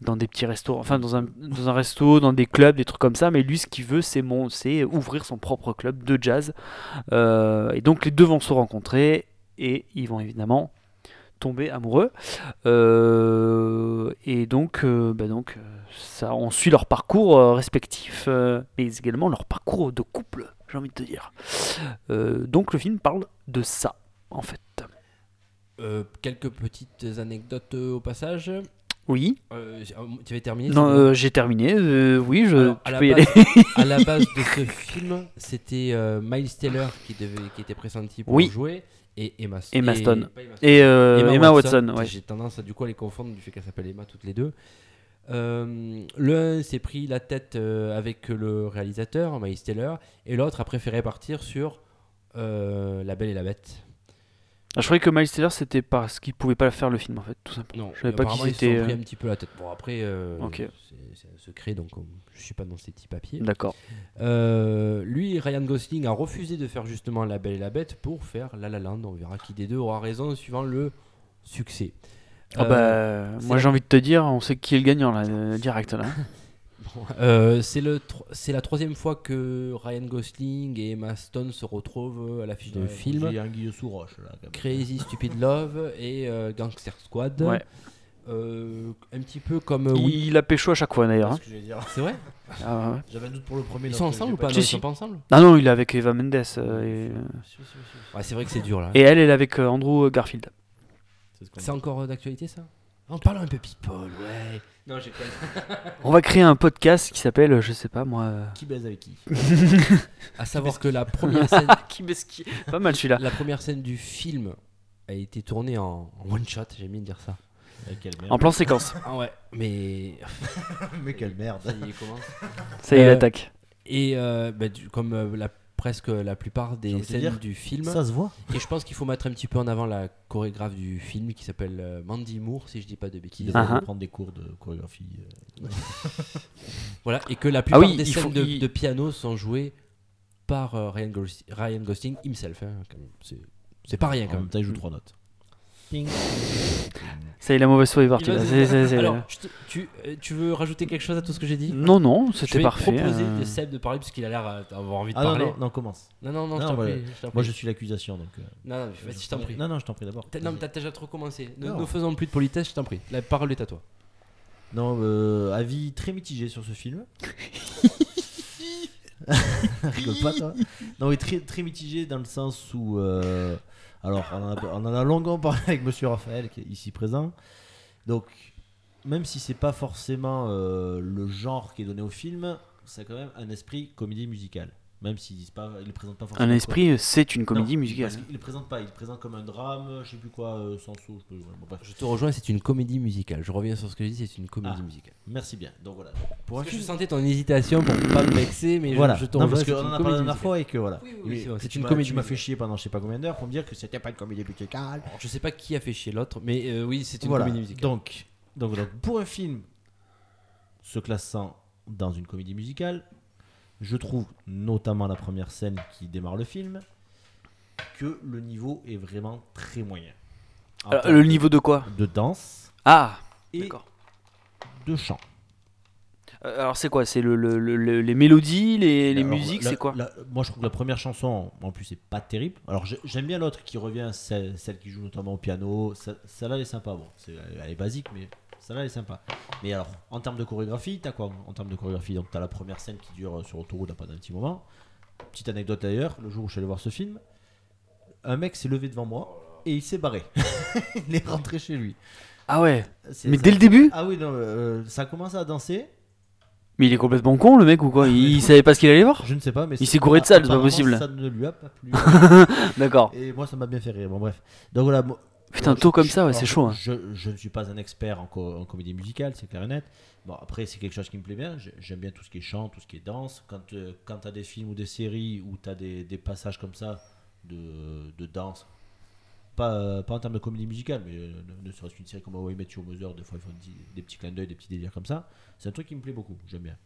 dans des petits restos enfin dans un, dans un resto dans des clubs des trucs comme ça mais lui ce qu'il veut c'est mon c'est ouvrir son propre club de jazz Euh, et donc les deux vont se rencontrer et ils vont évidemment tomber amoureux Euh, et donc euh, bah donc ça on suit leur parcours respectif mais également leur parcours de couple j'ai envie de te dire donc le film parle de ça, en fait. Quelques petites anecdotes au passage. Oui. Euh, tu avais terminé Non, euh, j'ai terminé. euh, oui, je, Alors, tu peux y base- aller. *laughs* à la base de ce film, c'était euh, Miles Taylor qui, devait, qui était pressenti pour Oui. jouer et Emma, Emma Stone. Et euh, Emma, Watson. ouais. J'ai tendance à du coup à les confondre du fait qu'elles s'appellent Emma toutes les deux. Euh, L'un s'est pris la tête euh, avec le réalisateur, Miles Taylor, et l'autre a préféré partir sur euh, La Belle et la Bête. Ah, je croyais que Miles Taylor, c'était parce qu'il pouvait pas faire le film, en fait, tout simplement. Non, Je savais pas qu'ils ils étaient, sont pris euh, un petit peu la tête. Bon, après, euh, Ok. c'est un secret, donc euh, je suis pas dans ces petits papiers. D'accord. Euh, lui, Ryan Gosling a refusé de faire justement La Belle et la Bête pour faire La La Land. On verra qui des deux aura raison suivant le succès. Euh, bah, moi, j'ai envie de te dire, on sait qui est le gagnant, là, direct, là. *laughs* Euh, c'est le tro- c'est la troisième fois que Ryan Gosling et Emma Stone se retrouvent à l'affiche d'un Ouais, film. J'ai un guillot sous roche là. quand même. Crazy Stupid Love et euh, Gangster Squad. Ouais. Euh, un petit peu comme euh, oui. Il a pécho à chaque fois d'ailleurs. C'est hein. ce que je vais dire. C'est vrai Ah, ouais. J'avais un doute pour le premier. Ils donc, sont euh, ensemble ou pas pas Non, Si, ils si. sont pas ensemble Ah non, il est avec Eva Mendes. euh, et. Ouais, c'est vrai que c'est dur là. et elle, elle est avec euh, Andrew Garfield. C'est ce qu'on C'est dit. encore euh, d'actualité ça? En parlant un peu people, ouais. Non, j'ai *laughs* On va créer un podcast qui s'appelle, je sais pas moi. euh, Qui baise avec qui *laughs* À savoir que la première *laughs* scène, qui baisse qui Pas mal celui-là. la première scène du film a été tournée en, en one shot, j'aime bien dire ça. Quelle En plan séquence. Ah ouais, mais Mais quelle merde. ça y est, il commence. Ça y est, il Euh, attaque. Et euh, bah, du- comme euh, la, presque la plupart des scènes dire, du film, Ça se voit. et je pense qu'il faut mettre un petit peu en avant la chorégraphe du film qui s'appelle euh, Mandy Moore, si je dis pas de bêtises. Ah ah. prendre des cours de chorégraphie. euh. *laughs* Voilà, et que la plupart oui, des faut- scènes de, il- de piano sont jouées par euh, Ryan, Gos- Ryan Gosling himself. hein. C'est- C'est pas rien En quand même même. temps, il joue trois notes. Ça y est, la mauvaise foi est partie Il va- là. C'est- c'est- c'est- Alors, je te- tu, euh, tu veux rajouter quelque chose à tout ce que j'ai dit Non, non, Je c'était vais parfait. proposer euh. de Seb de parler parce qu'il a l'air euh, d'avoir envie de Ah non, parler. non, non, commence. Non, non, non, je Non, t'en voilà. prie, je t'en Moi, prie. je suis l'accusation, donc. euh, Non, non, vas-y, je t'en prie. Non, non, je t'en prie d'abord. T'as- Non, mais t'as déjà trop commencé. Ne, Non. ne faisons plus de politesse, je t'en prie. La parole est à toi. Non, euh, avis très mitigé sur ce film. *laughs* *laughs* Rigole pas, toi. Non, oui, très, très mitigé dans le sens où. euh, alors, on en, a, on en a longuement parlé avec monsieur Raphaël, qui est ici présent. Donc, même si c'est pas forcément euh, le genre qui est donné au film, c'est quand même un esprit comédie musicale. Même s'ils disent pas, ils le présentent pas forcément. Un esprit, euh, c'est une comédie Non, musicale. Parce qu'il le présente pas, il le présente comme un drame, je sais plus quoi, euh, sans saut, je peux- ouais, bon, bref. Je te rejoins, c'est une comédie musicale. Je reviens sur ce que j'ai dit, c'est une comédie Ah. musicale. Merci bien. Donc voilà. Pour Parce que je sentais ton hésitation pour pas me vexer, mais je- voilà. je, te rejoins. parce qu'on en a parlé la dernière fois et que voilà. Oui, oui, oui, Et c'est une comédie Tu m'as fait chier pendant je sais pas combien d'heures pour me dire que c'était pas une comédie musicale. Je sais pas qui a fait chier l'autre, mais euh, oui, c'est une Voilà. comédie musicale. Donc, donc, donc, pour un film se classant dans une comédie musicale, je trouve, notamment la première scène qui démarre le film, que le niveau est vraiment très moyen. Alors, le niveau de quoi de danse Ah, et d'accord. de chant. Euh, Alors c'est quoi? C'est le, le- le- le- les mélodies, les, les Alors, musiques, la- c'est quoi? la- Moi, je trouve que la première chanson, en plus, c'est pas terrible. Alors, j'ai- j'aime bien l'autre qui revient, celle, celle qui joue notamment au piano. Ça- Celle-là, elle est sympa. Bon, c'est- elle est basique, mais celle-là, elle est sympa. Mais alors, en termes de chorégraphie, t'as quoi en termes de chorégraphie? Donc, t'as la première scène qui dure euh, sur autoroute pendant un petit moment. Petite anecdote d'ailleurs, le jour où je suis allé voir ce film, un mec s'est levé devant moi et il s'est barré. *laughs* il est rentré chez lui. Ah ouais Mais ça- dès le début? Ah oui, non, euh, ça a commencé à danser. Mais il est complètement con le mec ou quoi? Il, il savait pas ce qu'il allait voir? Je ne sais pas, mais Il s'est couré de salle, c'est pas possible. Ça ne lui a pas plu. *laughs* D'accord. Et moi, ça m'a bien fait rire. Bon, bref. Donc voilà. Moi- Putain, tôt je- comme ça, ouais, c'est je- chaud. hein. Je, je ne suis pas un expert en, co- en comédie musicale, c'est clair et net. Bon, après, c'est quelque chose qui me plaît bien. J'ai- J'aime bien tout ce qui est chant, tout ce qui est danse. Quand, euh, quand tu as des films ou des séries où tu as des, des passages comme ça de, de danse, pas, euh, pas en termes de comédie musicale, mais euh, ne, ne serait-ce qu'une série comme How I Met Your Mother, des fois ils font des, des petits clins d'œil, des petits délires comme ça. C'est un truc qui me plaît beaucoup, j'aime bien.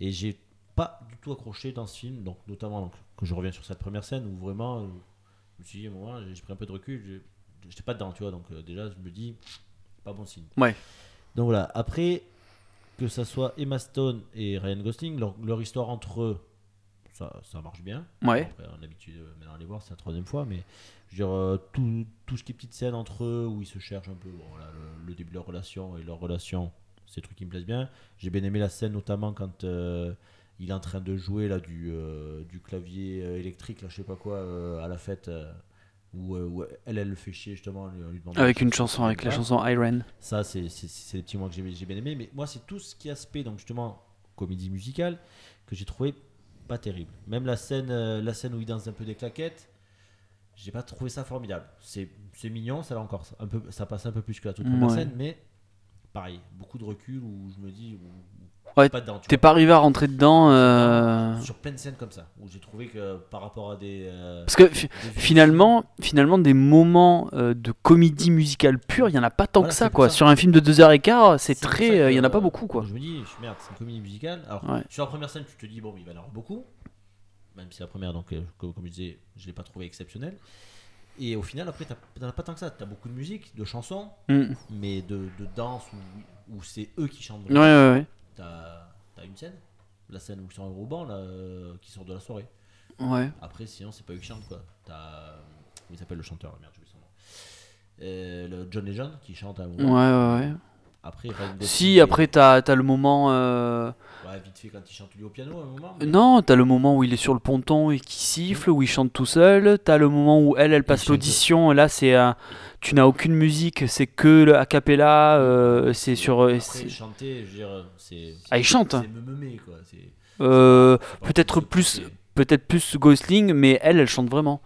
Et j'ai pas du tout accroché dans ce film, donc notamment donc, que je reviens sur cette première scène où vraiment, euh, je me suis dit, un moment, j'ai pris un peu de recul, j'étais pas dedans, tu vois, donc euh, déjà je me dis, pas bon signe. Ouais. Donc voilà, après, que ça soit Emma Stone et Ryan Gosling, leur, leur histoire entre eux, ça, ça marche bien. Ouais. Après, on a l'habitude euh, maintenant à les voir, c'est la troisième fois, mais je veux dire, euh, tout, tout ce qui est petites scènes entre eux où ils se cherchent un peu, bon, voilà, le, le début de leur relation et leur relation, c'est des trucs qui me plaisent bien. J'ai bien aimé la scène notamment quand il est en train de jouer là du, euh, du clavier électrique, là, je sais pas quoi, euh, à la fête. euh, où, euh, où elle, elle le fait chier justement. en lui- Avec une chanson, avec la chanson Iron. Ça, c'est des petits mots que j'ai j'ai bien aimé. Mais moi, c'est tout ce qui est aspect, donc justement, comédie musicale, que j'ai trouvé pas terrible. Même la scène, euh, la scène où il danse un peu des claquettes, j'ai pas trouvé ça formidable. C'est mignon, ça va encore, un peu, ça passe un peu plus que la toute première Ouais. scène, mais pareil, beaucoup de recul où je me dis, Ouais, pas dedans. T'es pas arrivé à rentrer dedans euh, Sur plein de scènes comme ça, où j'ai trouvé que par rapport à des. euh, Parce que des finalement, finalement, des moments euh, de comédie musicale pure, il y en a pas tant Voilà, que ça quoi. ça. Sur un film de 2h15, c'est très. Il y en a pas beaucoup quoi. Je me dis, je- merde, c'est une comédie musicale. Alors, Ouais. sur la première scène, tu te dis, bon, il va y en avoir beaucoup. Même si la première, donc, comme, je disais, je l'ai pas trouvé exceptionnelle. Et au final, après, t'as- t'en as pas tant que ça. Tu as beaucoup de musique, de chansons, Mm. mais de, de danse où, où c'est eux qui chantent. Ouais, ouais, ouais. T'as une scène. La scène où ils sont au ruban, là, euh, qui sort de la soirée. Ouais. Après, sinon, c'est pas eux qui chantent, quoi. T'as. euh, Comment il s'appelle le chanteur Merde, j'ai oublié son nom. Euh, le John Legend qui chante à un Ouais, ouais, ouais. Après, Si, après, t'as as le moment. euh, Ouais, vite fait quand il chante lui au piano à un moment. mais- Non, t'as le moment où il est sur le ponton et qui siffle, où il chante tout seul. T'as le moment où elle, elle passe l'audition. Là, c'est tu n'as aucune musique, c'est que le a cappella. euh, c'est sur. Après, chanter, je veux dire, c'est. Ah, il chante. C'est me quoi. Peut-être plus-. Peut-être plus Gosling, mais elle, elle chante vraiment.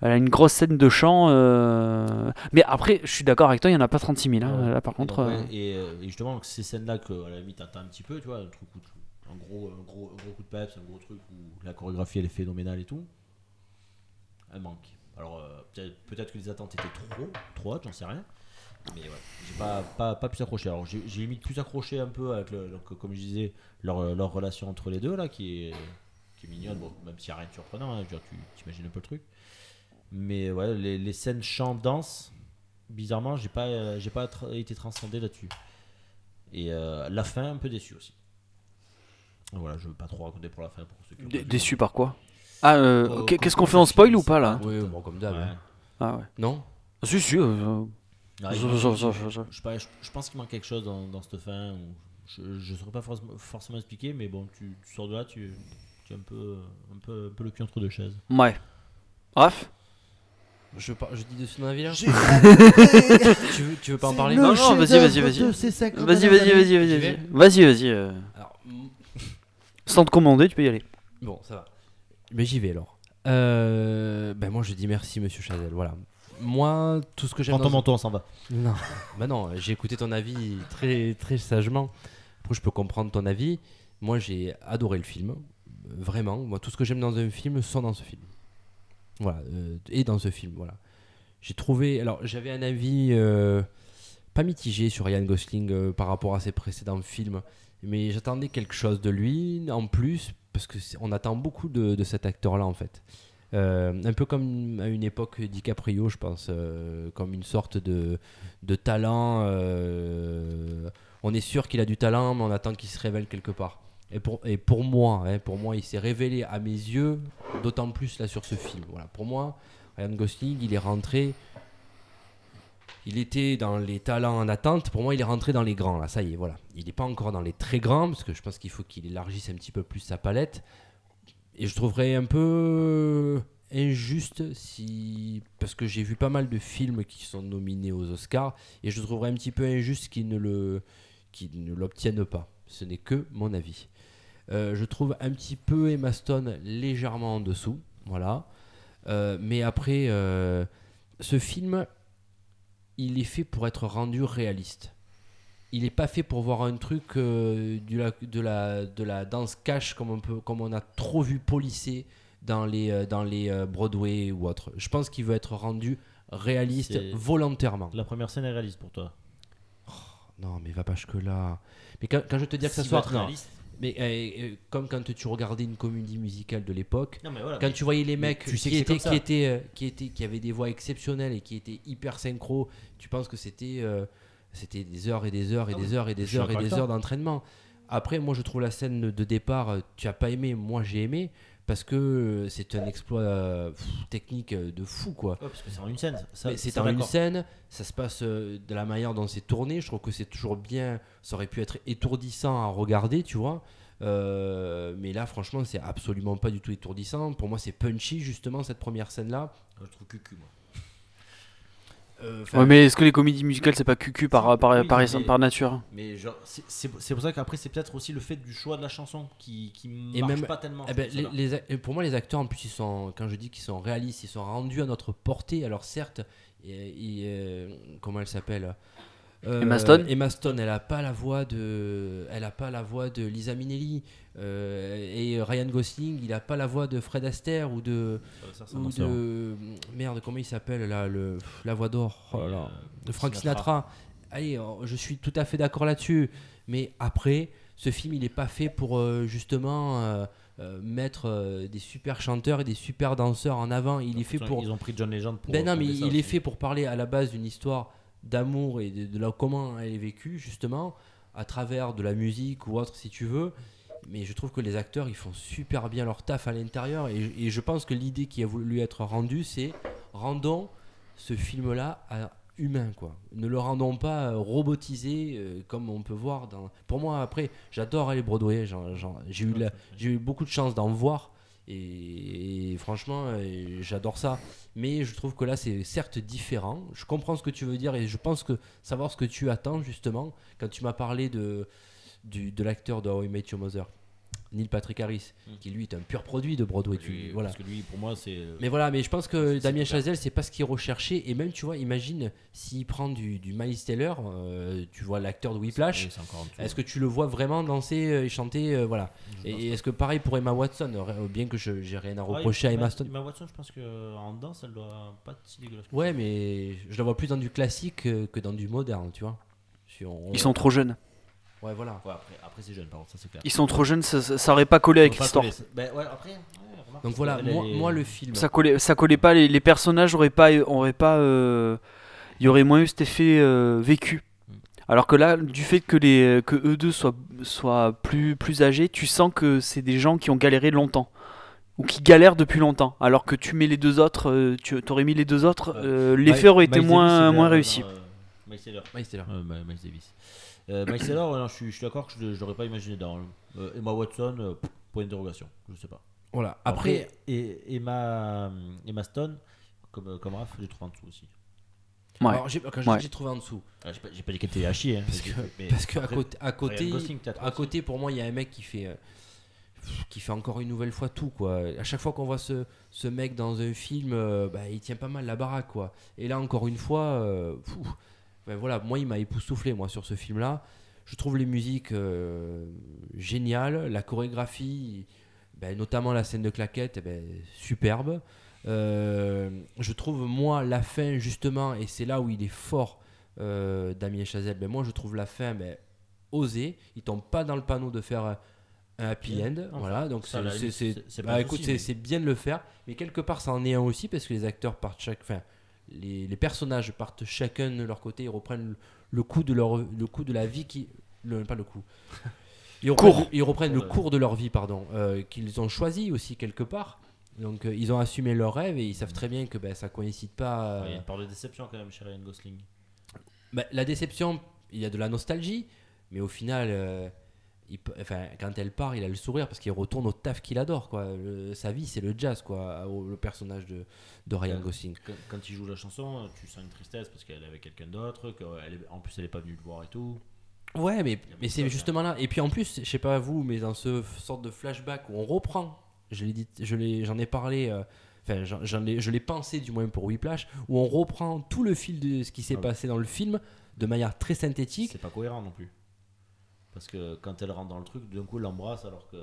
Elle a une grosse scène de chant. euh, Mais après, je suis d'accord avec toi, il n'y en a pas 36 000. hein. Ouais. Là, par Et contre. donc, euh, ouais, euh, et justement, ces scènes-là, que à la limite, t'attends un petit peu, tu vois, un, truc où un, gros, un, gros, un gros coup de peps, un gros truc où la chorégraphie elle est phénoménale et tout, elle manque. Alors, euh, peut-être que les attentes étaient trop, trop hautes, j'en sais rien. Mais ouais, j'ai pas, pas, pas pu accrocher. Alors, j'ai limite plus accroché un peu avec, le, donc, comme je disais, leur, leur relation entre les deux, là, qui est, qui est mignonne, bon, même s'il n'y a rien de surprenant, hein, tu imagines un peu le truc. Mais ouais, les, les scènes chant-danse, bizarrement, j'ai pas, euh, j'ai pas tra- été transcendé là-dessus. Et euh, la fin, un peu déçu aussi. Voilà, je veux pas trop raconter pour la fin pour ceux qui ont dé- pas vu. Déçu par quoi? Ah, euh, Oh, qu'est- qu'est-ce qu'on fait en spoil ou pas là? Oui, bon, comme d'hab. Ouais. hein. Ah ouais. Non? Ah, Si, si. euh, je- manque- je- je- je- je- je, sais pas, je, je pense qu'il manque quelque chose dans, dans cette fin. Je ne saurais pas forcément, forcément expliquer, mais bon, tu, tu sors de là, tu, tu es un peu, un, peu, un peu le cul entre deux chaises. Ouais. Bref. Je, par- je dis de avis là J'ai tu, veux, tu veux pas en parler Non, non, vas-y, vas-y, vas-y. Vas-y, vas-y, vas-y, vas-y. Vas-y, vas-y. euh, Alors, Sans te commander, tu peux y aller. Bon, ça va. Mais j'y vais alors. Euh, ben moi je dis merci Monsieur Chazelle. Voilà. Moi tout ce que j'aime. Prends ton dans- manteau, on s'en va. Non, bah non. J'ai écouté ton avis très très sagement. Après je peux comprendre ton avis. Moi j'ai adoré le film. Vraiment. Moi tout ce que j'aime dans un film sont dans ce film. Euh, et dans ce film. Voilà. J'ai trouvé. Alors j'avais un avis euh, pas mitigé sur Ryan Gosling euh, par rapport à ses précédents films, mais j'attendais quelque chose de lui en plus parce que c'est- on attend beaucoup de, cet acteur-là en fait. Un peu comme à une époque DiCaprio, je pense, comme une sorte de, talent. on est sûr qu'il a du talent, mais on attend qu'il se révèle quelque part. Et pour, et pour moi, hein, pour moi, il s'est révélé à mes yeux, d'autant plus là sur ce film. Voilà, pour moi, Ryan Gosling, il est rentré. Il était dans les talents en attente. Pour moi, il est rentré dans les grands. Là, ça y est, voilà. Il n'est pas encore dans les très grands parce que je pense qu'il faut qu'il élargisse un petit peu plus sa palette. Et je trouverais un peu injuste si parce que j'ai vu pas mal de films qui sont nominés aux Oscars et je trouverais un petit peu injuste qu'ils ne le qu'ils ne l'obtiennent pas. Ce n'est que mon avis. Euh, je trouve un petit peu Emma Stone légèrement en dessous, voilà. Euh, mais après, euh, ce film, il est fait pour être rendu réaliste. Il n'est pas fait pour voir un truc euh, du la- de, la, de la danse cash comme on, peut, comme on a trop vu polisser dans les, dans les Broadway ou autre. Je pense qu'il veut être rendu réaliste volontairement. La première scène est réaliste pour toi. Non, mais va pas jusque là. Mais quand, quand je te dis que ça soit non, réaliste. Mais euh, euh, comme quand tu regardais une comédie musicale de l'époque, voilà. quand tu voyais les mecs tu sais qui, étaient, qui, euh, qui, étaient, qui avaient des voix exceptionnelles et qui étaient hyper synchro, tu penses que c'était euh, c'était des heures et des heures et des heures et des heures et des heures d'entraînement. Après, moi, je trouve la scène de départ, tu as pas aimé, moi j'ai aimé, parce que euh, c'est un exploit euh, pff, technique euh, de fou, quoi. Ouais, parce que c'est en une scène. C'est en une scène, ça se passe euh, de la manière dont c'est tourné. Je trouve que c'est toujours bien. Ça aurait pu être étourdissant à regarder, tu vois. Euh, mais là, franchement, c'est absolument pas du tout étourdissant. Pour moi, c'est punchy, justement, cette première scène-là. Je trouve cucu, moi. Euh, Ouais, mais est-ce que les comédies musicales, c'est pas cucu par, par, Oui, par, mais- par nature Mais genre, c'est- pour ça qu'après, c'est peut-être aussi le fait du choix de la chanson qui, qui Et marche même- pas tellement. eh ben, les, les pour moi, les acteurs, en plus, ils sont, quand je dis qu'ils sont réalistes, ils sont rendus à notre portée. Alors, certes, et- et, euh, comment elle s'appelle Euh, Emma Stone Emma Stone, elle a pas la voix de, elle a pas la voix de Lisa Minnelli. Euh, et Ryan Gosling, il a pas la voix de Fred Astaire ou de, ça. Ça, ça ou m'en sort. de, merde, comment il s'appelle là, le, la voix d'or, oh de Frank Sinatra. Sinatra. Allez, oh, je suis tout à fait d'accord là-dessus. Mais après, ce film, il n'est pas fait pour euh, justement euh, mettre euh, des super chanteurs et des super danseurs en avant. Il est fait pour. Ils ont pris John Legend pour. Ben non, mais il est fait pour parler à la base d'une histoire d'amour et de, de la, comment elle est vécue, justement, à travers de la musique ou autre, si tu veux. Mais je trouve que les acteurs ils font super bien leur taf à l'intérieur. Et, je pense que l'idée qui a voulu être rendue c'est rendons ce film là humain quoi. Ne le rendons pas euh, robotisé euh, comme on peut voir dans pour moi après j'adore aller Broadway j'ai eu beaucoup de chance d'en voir. Et, et franchement euh, j'adore ça. Mais je trouve que là c'est certes différent. Je comprends ce que tu veux dire et je pense que savoir ce que tu attends justement quand tu m'as parlé de du, de l'acteur de How I Met Your Mother Neil Patrick Harris qui lui est un pur produit de Broadway tu- voilà Parce que lui, pour moi, c'est. euh, mais voilà, mais je pense que Damien. Chazelle, c'est pas ce qu'il recherchait. Et même, tu vois, imagine s'il prend du, du Miles Taylor, euh, tu vois l'acteur de Whiplash, oui, est-ce que tu le vois vraiment danser euh, et chanter euh, Voilà. Je Et, est-ce que pareil pour Emma Watson Bien que je j'ai rien à pas. reprocher Ouais, à Emma Stone. Emma Watson, je pense qu'en danse, elle doit pas être si dégueulasse. que Ouais, mais je la vois plus dans du classique que, que dans du moderne, tu vois. Si on- Ils sont trop jeunes. Ouais, voilà. Ouais, après, après c'est jeune, par contre, ça c'est clair. Ils sont trop jeunes, ça, ça, ça aurait pas collé avec l'histoire. Ben ouais, après. remarque, Donc voilà, moi, le film. Ça collait, ça collait pas. Les, les personnages auraient pas, auraient pas. euh, Il y aurait moins eu cet effet euh, vécu. Alors que là, du fait que les que eux deux soient soient plus plus âgés, tu sens que c'est des gens qui ont galéré longtemps ou qui galèrent depuis longtemps. Alors que tu mets les deux autres, euh, tu aurais mis les deux autres, euh, l'effet aurait été moins moins réussi. euh, Taylor. Euh, Miles Davis. Euh, Miles Taylor, ouais, non, je suis, je suis d'accord que je ne l'aurais pas imaginé dans. euh, Emma Watson, euh, point d'interrogation, je sais pas. Voilà. Après, et Emma, Emma Stone, comme, comme Raph, j'ai trouvé en dessous aussi. Ouais. alors, j'ai quand j'ai Ouais. j'ai trouvé en dessous. Ah, j'ai pas, j'ai pas dit qu'elle était à chier. Hein, Parce que, mais- parce que à côté, à côté, Gosling, à pour moi, il y a un mec qui fait, euh, qui fait encore une nouvelle fois tout, quoi. À chaque fois qu'on voit ce, ce mec dans un film, euh, bah, il tient pas mal la baraque, quoi. Et là, encore une fois, euh, ben voilà, moi, il m'a époustouflé, moi, sur ce film-là. Je trouve les musiques euh, géniales, la chorégraphie, ben, notamment la scène de claquette, eh ben, superbe. Euh, je trouve, moi, la fin, justement, et c'est là où il est fort, euh, Damien Chazelle, ben, moi, je trouve la fin ben, osée. Il tombe pas dans le panneau de faire un, happy end. Voilà, donc c'est- bah, écoute, mais- bien de le faire, mais quelque part, ça en est un aussi parce que les acteurs partent chaque. Enfin, les, les personnages partent chacun de leur côté, ils reprennent le, le coup de leur le coup de la vie qui le, pas le coup. *laughs* Ils reprennent, Cours. ils reprennent le cours de leur vie, pardon, euh, qu'ils ont choisi aussi quelque part. Donc euh, ils ont assumé leur rêve et ils savent très bien que ben, ça coïncide pas. Ouais, Il y a euh, une part de déception quand même chez Ryan Gosling. bah, la déception, il y a de la nostalgie, mais au final, euh, il peut- enfin, quand elle part, il a le sourire parce qu'il retourne au taf qu'il adore. Quoi. Le- sa vie, c'est le jazz, quoi, le personnage de, de Ryan. Gosling. Quand, quand il joue la chanson, tu sens une tristesse parce qu'elle est avec quelqu'un d'autre, qu'elle en plus elle est pas venue le voir et tout. Ouais, mais, mais c'est justement là. Et puis en plus, je sais pas vous, mais dans ce sorte de flashback où on reprend, je l'ai dit, je l'ai, j'en ai parlé. euh, Enfin, j'en- j'en ai- je l'ai pensé du moins pour Whiplash, où on reprend tout le fil de ce qui s'est Ah passé dans le film de manière très synthétique. C'est pas cohérent non plus. Parce que quand elle rentre dans le truc, d'un coup elle l'embrasse alors que.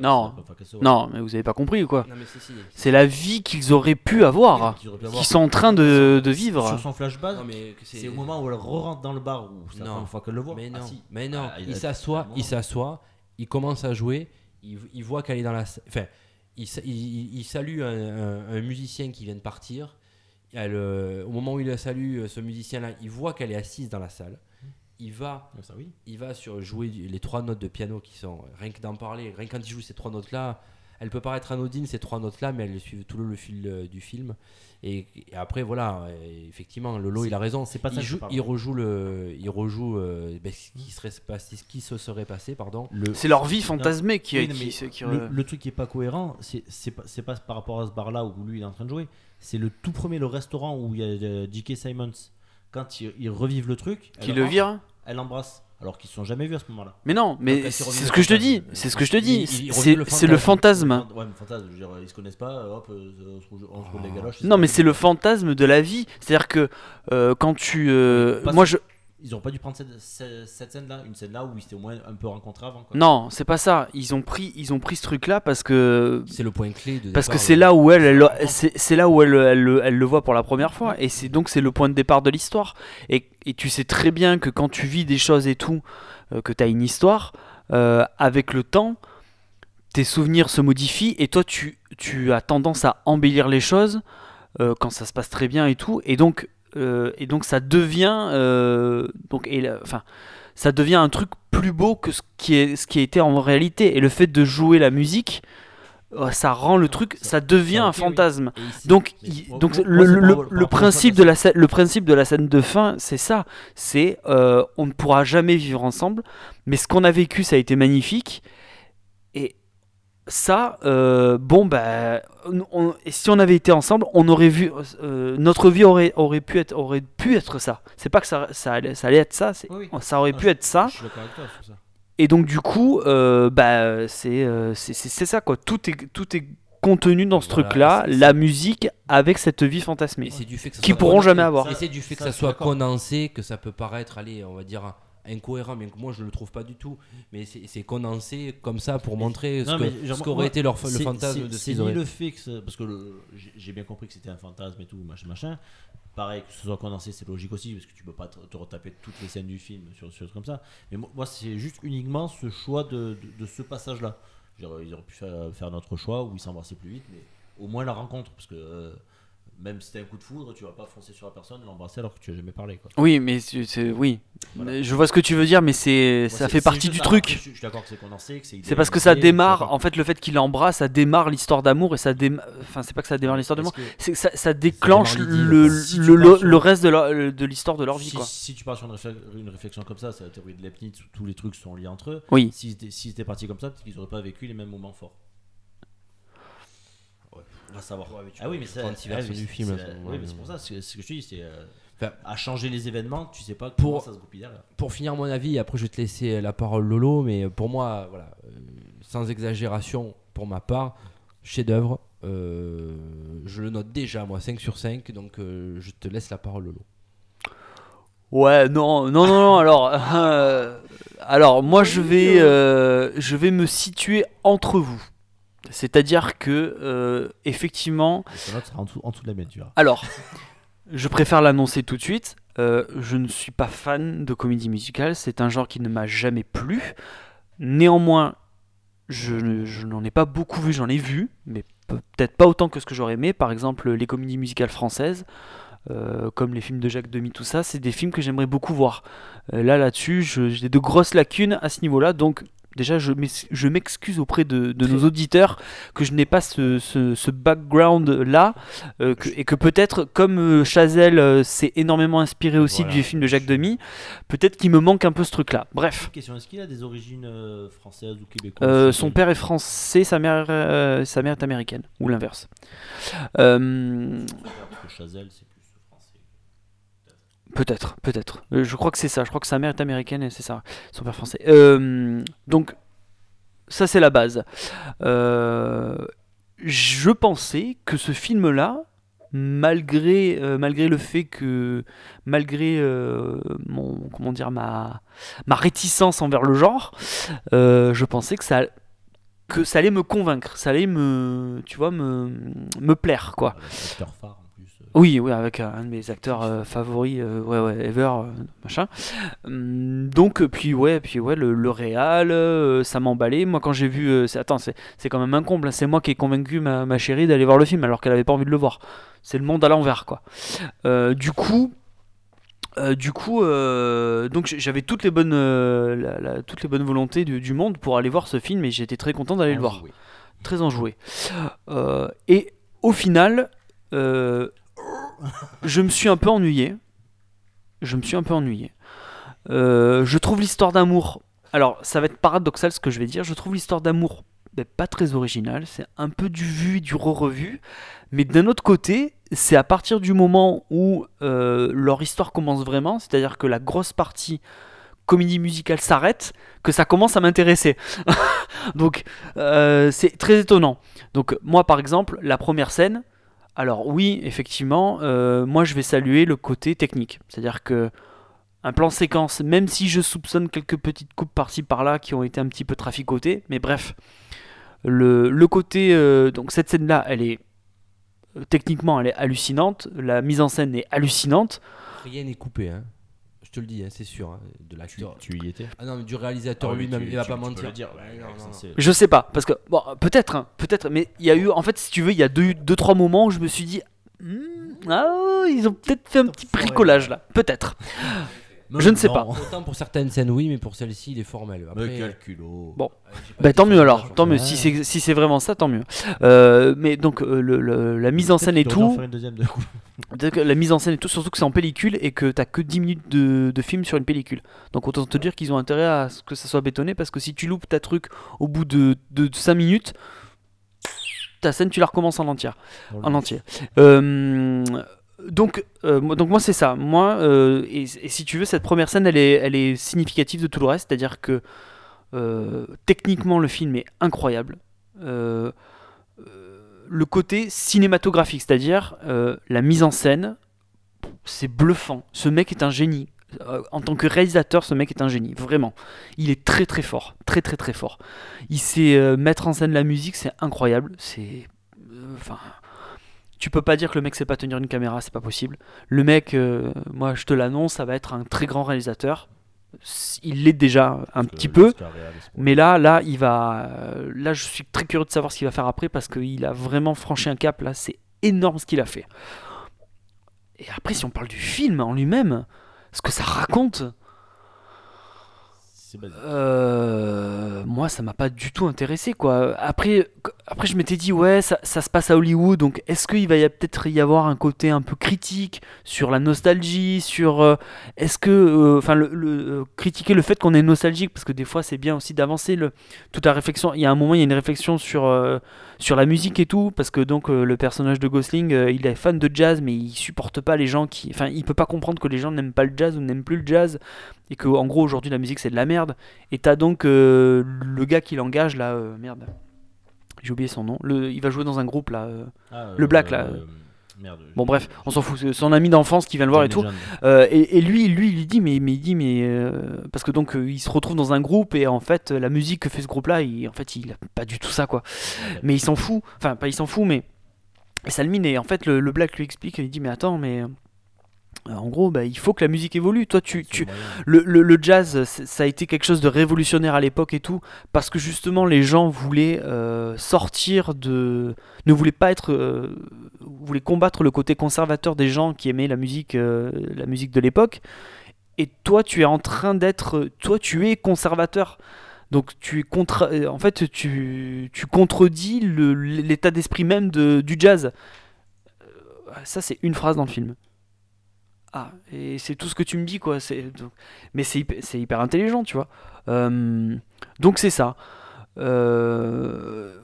Non. c'est se voit. Non, mais vous avez pas compris ou quoi Non, mais si, si. C'est la vie qu'ils auraient pu avoir, Qu'ils sont en train de, de vivre. Sur son flashback, c'est au moment où elle re-rentre dans le bar où c'est la Non. première fois qu'elle le voit. Mais Ah, non, si. mais non. Ah, il s'assoit, il s'assoit, il commence à jouer, il, il voit qu'elle est dans la, enfin, il, il- salue un, un- un musicien qui vient de partir. Elle, euh, au moment où il la salue, euh, ce musicien-là, il voit qu'elle est assise dans la salle. Il va, Ça oui. il va sur jouer les trois notes de piano qui sont rien que d'en parler, rien que quand il joue ces trois notes-là. Elle peut paraître anodine ces trois notes-là, mais elles suivent tout le, le fil euh, du film. Et, et après voilà, et effectivement, Lolo, il a raison. c'est pas ça il, joue, il rejoue le, il rejoue euh, ben, ce qui serait passé, ce qui se serait passé, pardon. Le, C'est leur vie fantasmée qui, Oui, qui, mais qui- qui- le, le truc qui est pas cohérent, c'est c'est pas, c'est pas par rapport à ce bar-là où lui il est en train de jouer. C'est le tout premier, le restaurant où il y a euh, J.K. Simons. Quand ils, ils revivent le truc, qui le vire. Elle l'embrasse. Alors qu'ils se sont jamais vus à ce moment-là. Mais non, mais c'est ce que je te dis. C'est ce que je te dis. C'est le fantasme. Ouais, mais fantasme, je veux dire, ils se connaissent pas, hop, euh, on se roule- les galoches. Non, mais c'est le fantasme de la vie. C'est-à-dire que euh, quand tu. euh, moi, je. Ils ont pas dû prendre cette, cette, cette scène-là, une scène-là où ils s'étaient au moins un peu rencontrés avant. Quoi. Non, c'est pas ça. Ils ont pris, ils ont pris ce truc-là parce que C'est le point clé de parce que départ, c'est là où elle, elle- c'est là où elle, elle, le- elle le voit pour la première fois et c'est donc c'est le point de départ de l'histoire. Et, et tu sais très bien que quand tu vis des choses et tout, euh, que tu as une histoire, euh, avec le temps, tes souvenirs se modifient et toi tu, tu as tendance à embellir les choses euh, quand ça se passe très bien et tout. Et donc, euh, et donc ça devient. euh, donc, et la- enfin, ça devient un truc plus beau que ce qui, est, ce qui a été en réalité. Et le fait de jouer la musique, euh, ça rend le truc, ça devient un fantasme. Donc, il- donc le, principe de la scène, le principe de la scène de fin, c'est ça. C'est euh, on ne pourra jamais vivre ensemble, mais ce qu'on a vécu, ça a été magnifique. Ça, euh, bon bah, on- si on avait été ensemble, on aurait vu euh, notre vie aurait aurait pu être aurait pu être ça. C'est pas que ça ça allait, ça allait être ça, c'est Oui, oui. ça aurait Ah, pu être ça. Je suis toi ça. Et donc du coup, euh, bah, c'est euh, c'est- c'est c'est ça quoi. Tout est, tout est contenu dans ce Voilà, truc-là, c'est- la musique avec cette vie fantasmée. Et c'est du fait que ça Qui soit pourront condensé. jamais avoir. Et c'est du fait que Ça, ça, je suis soit d'accord. condensé que ça peut paraître, allez, on va dire incohérent, bien que moi je le trouve pas du tout. Mais c'est condensé comme ça pour montrer ce Non, qu'aurait été leur, le fantasme de ce C'est qu'ils ni auraient. le fait que. Parce que j'ai bien compris que c'était un fantasme et tout, machin, machin. Pareil, que ce soit condensé, c'est logique aussi, parce que tu peux pas te, te retaper toutes les scènes du film sur sur comme ça. Mais moi, moi, c'est juste uniquement ce choix de, de, de ce passage-là. Ils auraient pu faire, faire notre choix où ils s'embrassaient plus vite, mais au moins la rencontre, parce que. euh, même si c'était un coup de foudre, tu vas pas foncer sur la personne et l'embrasser alors que tu as jamais parlé. Quoi. Oui, mais c'est oui. Voilà. Je vois ce que tu veux dire, mais c'est ça fait partie du ça. truc. Après, Je, je suis d'accord que c'est condensé, que c'est. C'est parce que ça démarre, en fait, le fait qu'il embrasse, ça démarre l'histoire d'amour et ça démarre. Enfin, c'est pas que ça démarre l'histoire d'amour, c'est ça, ça déclenche le. Si le, pars le- sur- le reste de, l'histoire de leur vie, si, quoi. si tu pars sur une, réflexion, une réflexion comme ça, c'est la théorie de Leibniz, où tous les trucs sont liés entre eux. Oui. Si c'était si c'était parti comme ça, peut-être qu'ils n'auraient pas vécu les mêmes moments forts. Va savoir. Ouais, mais tu ah oui, mais c'est ah oui, versions mais du c'est- film, Oui, mais pour ça, ce que je te dis, c'est euh, Enfin, à changer les événements, tu sais pas Pour- comment ça se goupille derrière. pour finir mon avis, après je vais te laisser la parole Lolo, mais pour moi, voilà, euh, sans exagération, pour ma part, chef-d'œuvre, euh, je le note déjà, moi, 5 sur 5, donc euh, je te laisse la parole Lolo. Ouais, non, non, non, non. Alors, euh, alors moi, je vais, euh, je vais me situer entre vous. C'est-à-dire que, euh, effectivement, sera en dessous, en dessous de la tu alors, je préfère l'annoncer tout de suite. euh, je ne suis pas fan de comédie musicale. C'est un genre qui ne m'a jamais plu. Néanmoins, je, ne- je n'en ai pas beaucoup vu. J'en ai vu, mais pe- peut-être pas autant que ce que j'aurais aimé. Par exemple, les comédies musicales françaises. euh, comme les films de Jacques Demy, tout ça, c'est des films que j'aimerais beaucoup voir. Euh, là, là-dessus, j'ai de grosses lacunes à ce niveau-là, donc déjà, je m'ex- je m'excuse auprès de, de nos *laughs* auditeurs que je n'ai pas ce, ce- ce background-là, euh, et que peut-être, comme euh, Chazelle euh, s'est énormément inspiré aussi Voilà. du film de Jacques Demy, peut-être qu'il me manque un peu ce truc-là. Bref. Question est-ce qu'il a des origines euh, françaises ou québécoises son père est français, sa mère, sa mère est américaine, ou l'inverse. Parce que Chazelle, c'est. Peut-être, peut-être. Euh, je crois que c'est ça. Je crois que sa mère est américaine et c'est ça. Son père français. Euh, donc, ça c'est la base. Euh, je pensais que ce film-là, malgré, malgré le fait que, malgré mon, comment dire, ma, ma réticence envers le genre, je pensais que ça, que ça allait me convaincre, ça allait me, tu vois, me, me plaire, quoi. Oui, oui, avec un, de mes acteurs euh, favoris, euh, ouais, ouais, ever, euh, machin. Hum, donc, puis ouais, puis ouais, le, le euh, ça m'emballait. Moi, quand j'ai vu, attends, c'est quand même un comble. hein. C'est moi qui ai convaincu ma, ma chérie d'aller voir le film, alors qu'elle avait pas envie de le voir. C'est le monde à l'envers, quoi. Du coup. du coup, donc j'avais toutes les bonnes, la- la- toutes les bonnes volontés du, du monde pour aller voir ce film et j'étais très content d'aller le voir très enjoué. Et au final, je me suis un peu ennuyé. Je me suis un peu ennuyé. Euh, je trouve l'histoire d'amour. Alors, ça va être paradoxal ce que je vais dire. Je trouve l'histoire d'amour ben, pas très originale. C'est un peu du vu, du re-revu. Mais d'un autre côté, c'est à partir du moment où euh, leur histoire commence vraiment, c'est-à-dire que la grosse partie comédie musicale s'arrête, que ça commence à m'intéresser. *laughs* Donc, euh, c'est très étonnant. Donc, moi, par exemple, la première scène, alors oui, effectivement, euh, moi, je vais saluer le côté technique. C'est-à-dire que un plan séquence, même si je soupçonne quelques petites coupes par-ci par-là qui ont été un petit peu traficotées, mais bref, le, côté, euh, donc cette scène-là, elle est euh, techniquement, elle est hallucinante. La mise en scène est hallucinante. Rien n'est coupé, hein. Je te le dis, hein, c'est sûr, hein, de Tu, l'acteur. tu y étais Ah non, mais du réalisateur Ah oui, lui-même, tu- il va tu- pas tu peux mentir. le dire, ouais, Ouais, ouais, non, ça, non, non. c'est- Je sais pas, parce que bon, peut-être, hein, peut-être, mais il y a eu, en fait, si tu veux, il y a deux, deux trois moments où je me suis dit, Hmm, ah, ils ont peut-être fait un petit bricolage là, peut-être. Je ne sais Non. pas. Autant pour certaines scènes, oui, mais pour celle-ci, il est formel. Après, Mais quel culot. Bon. euh, pas Bah, tant mieux alors, tant mieux. Si c'est si c'est vraiment ça, tant mieux. Euh, mais donc euh, le- le- la mise en scène et tout, faire une deuxième de *laughs* la mise en scène et tout, surtout que c'est en pellicule et que t'as que 10 minutes de, de film sur une pellicule. Donc autant te dire qu'ils ont intérêt à ce que ça soit bétonné parce que si tu loupes ta truc au bout de, de 5 minutes, ta scène tu la recommences en entière. En entier. Euh, donc, euh, donc moi c'est ça. Moi, euh, et, si tu veux, cette première scène, elle est, elle est significative de tout le reste. C'est-à-dire que euh, techniquement, le film est incroyable. Le côté cinématographique, c'est-à-dire la mise en scène, c'est bluffant. Ce mec est un génie. En tant que réalisateur, ce mec est un génie, vraiment. Il est très très fort, très très très fort. Il sait mettre en scène la musique, c'est incroyable. C'est, enfin, tu peux pas dire que le mec sait pas tenir une caméra, c'est pas possible. Le mec, euh, moi je te l'annonce, ça va être un très grand réalisateur. Il l'est déjà un petit peu. Mais là, là, il va. euh, Là, je suis très curieux de savoir ce qu'il va faire après parce qu'il a vraiment franchi un cap. Là, c'est énorme ce qu'il a fait. Et après, si on parle du film en lui-même, ce que ça raconte, euh, moi, ça m'a pas du tout intéressé, quoi. Après, après je m'étais dit, ouais, ça, ça se passe à Hollywood, donc est-ce qu'il va peut-être y avoir un côté un peu critique sur la nostalgie, sur euh, est-ce que, euh, enfin, le, euh, critiquer le fait qu'on est nostalgique, parce que des fois, c'est bien aussi d'avancer le toute la réflexion. Il y a un moment, il y a une réflexion sur sur la musique et tout, parce que donc le personnage de Gosling, il est fan de jazz, mais il supporte pas les gens qui, enfin, il peut pas comprendre que les gens n'aiment pas le jazz ou n'aiment plus le jazz et que en gros aujourd'hui la musique c'est de la merde et t'as donc le gars qui l'engage là merde j'ai oublié son nom le, il va jouer dans un groupe là euh. Ah, le black, là. Merde. bon bref on s'en fout c'est son ami d'enfance qui vient le voir et tout Euh, et, et lui lui il lui dit mais, mais il dit mais euh, parce que donc euh, il se retrouve dans un groupe et en fait la musique que fait ce groupe là il, en fait il a pas du tout ça quoi mais il s'en fout enfin pas il s'en fout mais ça le mine et en fait le, le black lui explique il dit mais attends mais euh, en gros bah, il faut que la musique évolue toi tu, tu, le, le- le jazz, ça a été quelque chose de révolutionnaire à l'époque et tout, parce que justement les gens voulaient euh, sortir de. ne voulaient pas être. euh, voulaient combattre le côté conservateur des gens qui aimaient la musique, euh, la musique de l'époque. Et toi, tu es en train d'être. Toi, tu es conservateur. Donc, tu es contre. En fait, tu, tu contredis l'état d'esprit même de, du jazz. Ça, c'est une phrase dans le film. Ah, et c'est tout ce que tu me dis, quoi. Donc- mais c'est hyper, intelligent, tu vois. Euh, donc c'est ça. Euh,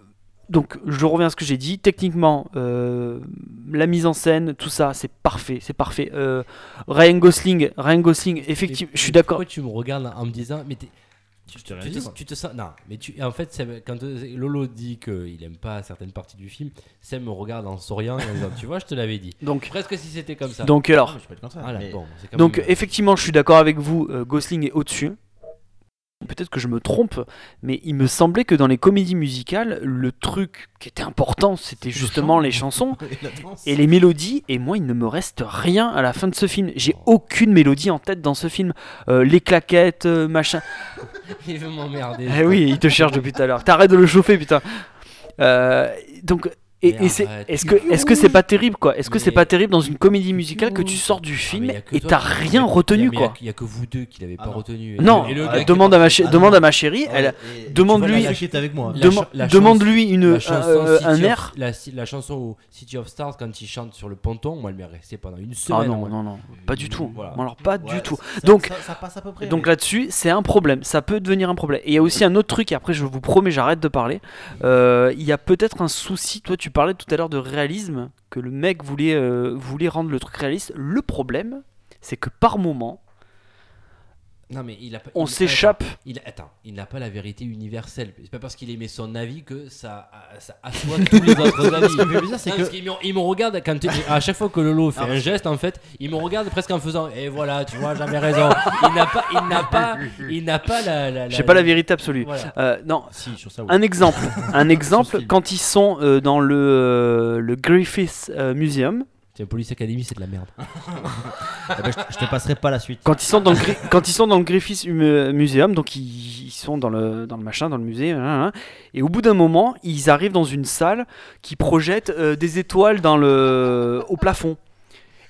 donc je reviens à ce que j'ai dit. Techniquement, euh, la mise en scène, tout ça, c'est parfait, c'est parfait. Euh, Ryan Gosling, Ryan Gosling, effectivement, je suis d'accord. Pourquoi tu me regardes en me disant, mais t'es- tu, Je tu te, tu te sens. Non, mais tu, en fait, Sam- quand euh, Lolo dit qu'il aime pas certaines parties du film, Sam me regarde en souriant et en disant, tu vois, je te l'avais dit. Donc, Presque si c'était comme ça. donc alors, je peux être comme ça. voilà, mais- bon, c'est quand donc même- effectivement, je suis d'accord avec vous. euh, Gosling est au-dessus. Peut-être que je me trompe, mais il me semblait que dans les comédies musicales, le truc qui était important, c'était justement les chansons. *laughs* Et les mélodies, et moi il ne me reste rien à la fin de ce film. J'ai aucune mélodie en tête dans ce film. Euh, les claquettes, euh, machin. *laughs* Il veut m'emmerder. Eh oui, il te cherche depuis tout à l'heure. T'arrêtes de le chauffer, putain. Euh, donc, et, c'est, est-ce que, est-ce que c'est pas terrible, quoi? Est-ce que c'est pas terrible dans une comédie musicale que tu sors du Ah, film mais y a que et t'as rien retenu, quoi? Il y a que vous deux qui l'avez Ah pas non. retenu. Non, Et le euh, gars qui est demande, à ma, chérie- Ah demande à ma chérie. Ah elle, ouais, et- demande-lui- tu vois, la qui est avec moi. La Dema- cha- la demande-lui une, euh, City un air. la, la chanson au City of Stars quand il chante sur le ponton, moi elle m'est restée pendant une semaine. Ah non, non, non, pas du tout. Alors, pas du tout. Donc. Donc là-dessus, c'est un problème. Ça peut devenir un problème. Et il y a aussi un autre truc, et après je vous promets, j'arrête de parler. Euh, Il y a peut-être un souci, toi tu parlais tout à l'heure de réalisme, que le mec voulait, euh, voulait rendre le truc réaliste. Le problème, c'est que par moment, Non, mais il a pas- on il- s'échappe. attends, Il, attends, il n'a pas la vérité universelle. C'est pas parce qu'il émet son avis que ça, ça assoit *laughs* tous les autres avis. Ce qui fait c'est Non, que- parce qu'il me- il me regarde quand à chaque fois que Lolo fait Ah, un geste en fait, il me regarde presque en faisant et voilà, tu vois, j'avais raison. Il n'a pas, il n'a pas, il n'a pas la, la, J'ai pas la vérité absolue. Voilà. Euh, non, Si, sur ça, oui. un exemple. un *laughs* exemple, quand ils sont euh, dans le, euh, le Griffith euh, Museum, Tiens, Police Academy, c'est de la merde. *laughs* Eh ben, je, je te passerai pas la suite. Quand ils sont dans le, Gri- quand ils sont dans le Griffith Mu- Museum, donc ils, ils sont dans le, dans le machin, dans le musée, hein, hein, et au bout d'un moment, ils arrivent dans une salle qui projette euh, des étoiles dans le, au plafond.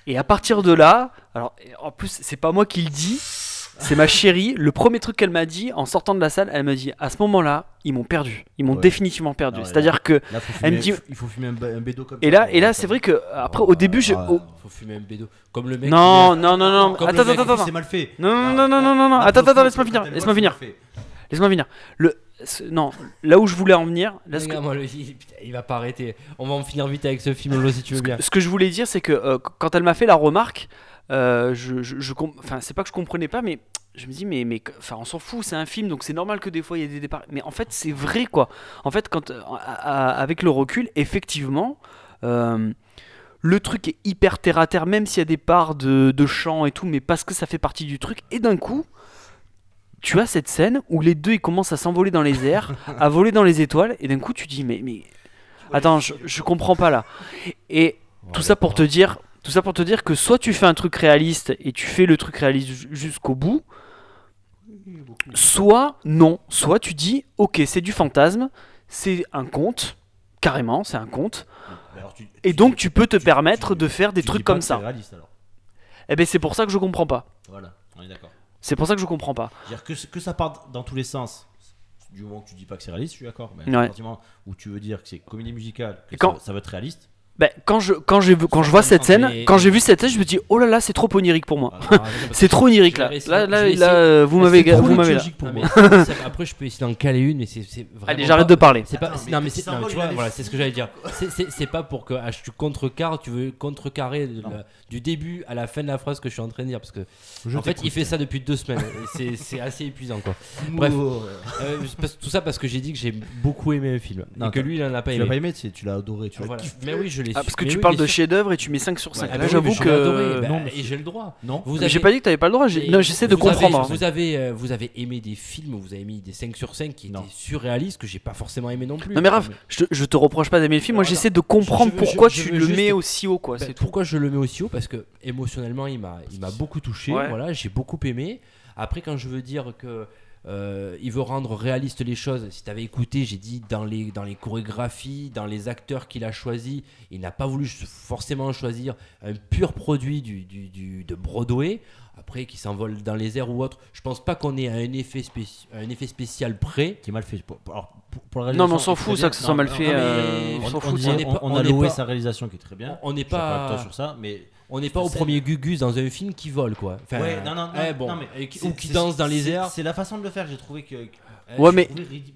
Et à partir de là, alors en plus, c'est pas moi qui le dis, c'est ma chérie. Le premier truc qu'elle m'a dit en sortant de la salle, elle m'a dit à ce moment-là, ils m'ont perdu. Ils m'ont Ouais. définitivement perdu. Ah ouais, C'est-à-dire que. Là, Elle me dit- il faut fumer un, un bédo comme Et ça, là, et là c'est vrai que après, au début, je. Au- Faut fumer un bédo. Comme le mec. Non, non, non, non. Comme Attends, attends, attends. C'est mal fait. Non, non, non, non, non, là, Attends, attends, laisse-moi finir. Laisse-moi finir. Laisse-moi finir. Le. Non, là où je voulais en venir. Là, ce que- Regarde-moi le- il, va pas arrêter. On va en finir vite avec ce film, Lolo, si tu veux bien. Ce que je voulais dire, c'est que euh, quand elle m'a fait la remarque, euh, je, je, enfin, c'est pas que je comprenais pas, mais je me dis, mais, mais, enfin, on s'en fout, c'est un film, donc c'est normal que des fois il y ait des départs. Mais en fait, c'est vrai, quoi. En fait, quand, euh, à- à- avec le recul, effectivement, euh, le truc est hyper terre à terre, même s'il y a des parts de, de chant et tout, mais parce que ça fait partie du truc. Et d'un coup, tu as cette scène où les deux ils commencent à s'envoler dans les airs, à voler dans les étoiles, et d'un coup tu dis, mais, mais attends, je, je comprends pas là. Et tout ça pour te dire, tout ça pour te dire que soit tu fais un truc réaliste et tu fais le truc réaliste ju- jusqu'au bout, soit non, soit tu dis, ok, c'est du fantasme, c'est un conte, carrément, c'est un conte, tu- et donc tu peux te tu- permettre de faire des trucs comme ça. réaliste, alors. Et ben c'est pour ça que je comprends pas. Voilà, on est d'accord. C'est pour ça que je comprends pas. Que, que ça parte dans tous les sens. Du moment que tu dis pas que c'est réaliste, je suis d'accord. Mais Ouais. à partir du moment où tu veux dire que c'est comédie musicale, que Et quand- ça, ça va être réaliste, Ben, quand je quand j'ai vu quand je vois cette scène, quand j'ai vu cette scène, je me dis oh là là, c'est trop onirique pour moi. Parce *laughs* C'est trop onirique là. Là là, euh, vous m'avez vous m'avez là. pour moi. Après, je peux essayer d'en caler une, mais c'est c'est vraiment. Allez, j'arrête pas- de parler. C'est pas, Attends, non, mais c'est, tu vois, voilà, c'est ce que j'allais dire. C'est, pas pour que ah, tu contrecarres, tu veux contrecarrer du début à la fin de la phrase que je suis en train de dire, parce que Je en fait, il fait ça depuis deux semaines. *laughs* c'est, c'est assez épuisant, quoi. Bref, Euh, tout ça parce que j'ai dit que j'ai beaucoup aimé un film et que lui, il en a pas tu aime l'as pas aimé, tu l'as adoré, tu l'as. Mais oui, je l'ai Ah, su- parce que mais tu oui, parles bien de sûr. chef-d'œuvre et tu mets 5 sur 5. Ah là, bah oui, j'avoue mais je l'ai adoré. que. Bah, Non, mais et j'ai le droit. Non, Vous Mais avez- J'ai pas dit que t'avais pas le droit. j'ai- Non, j'essaie de vous avez- comprendre. hein. vous, avez, euh, vous avez aimé des films, vous avez mis des 5 sur 5 qui Non. étaient surréalistes que j'ai pas forcément aimé non plus. Non mais Raph, je, je te reproche pas d'aimer le film. Moi, j'essaie de comprendre je veux- pourquoi je- je tu veux le juste- mets aussi haut, quoi. Ben, c'est tout. pourquoi je le mets aussi haut? Parce que émotionnellement, il m'a, il m'a beaucoup touché. Ouais. Voilà, j'ai beaucoup aimé. Après, quand je veux dire que euh, il veut rendre réaliste les choses, si tu avais écouté, j'ai dit dans les, dans les chorégraphies, dans les acteurs qu'il a choisis, il n'a pas voulu forcément choisir un pur produit du, du- du- de Broadway. Après, qui s'envole dans les airs ou autre, je pense pas qu'on ait un effet, spéci- un effet spécial près. qui est mal fait. Pour, pour- alors, pour- pour la Non, mais on s'en fout, ça, que ce soit mal non, fait. euh, on- On On, s'en on fout. disait- on est pas- on on a loué pas- sa réalisation qui est très bien. On n'est avec pas, toi sur ça, mais on n'est pas au premier Gugus dans un film qui vole quoi. Enfin, Ouais, non, non, non, eh, bon, non, mais et qui- c'est- ou qui danse dans les airs. C'est la façon de le faire, j'ai trouvé que. Ouais, j'ai mais-.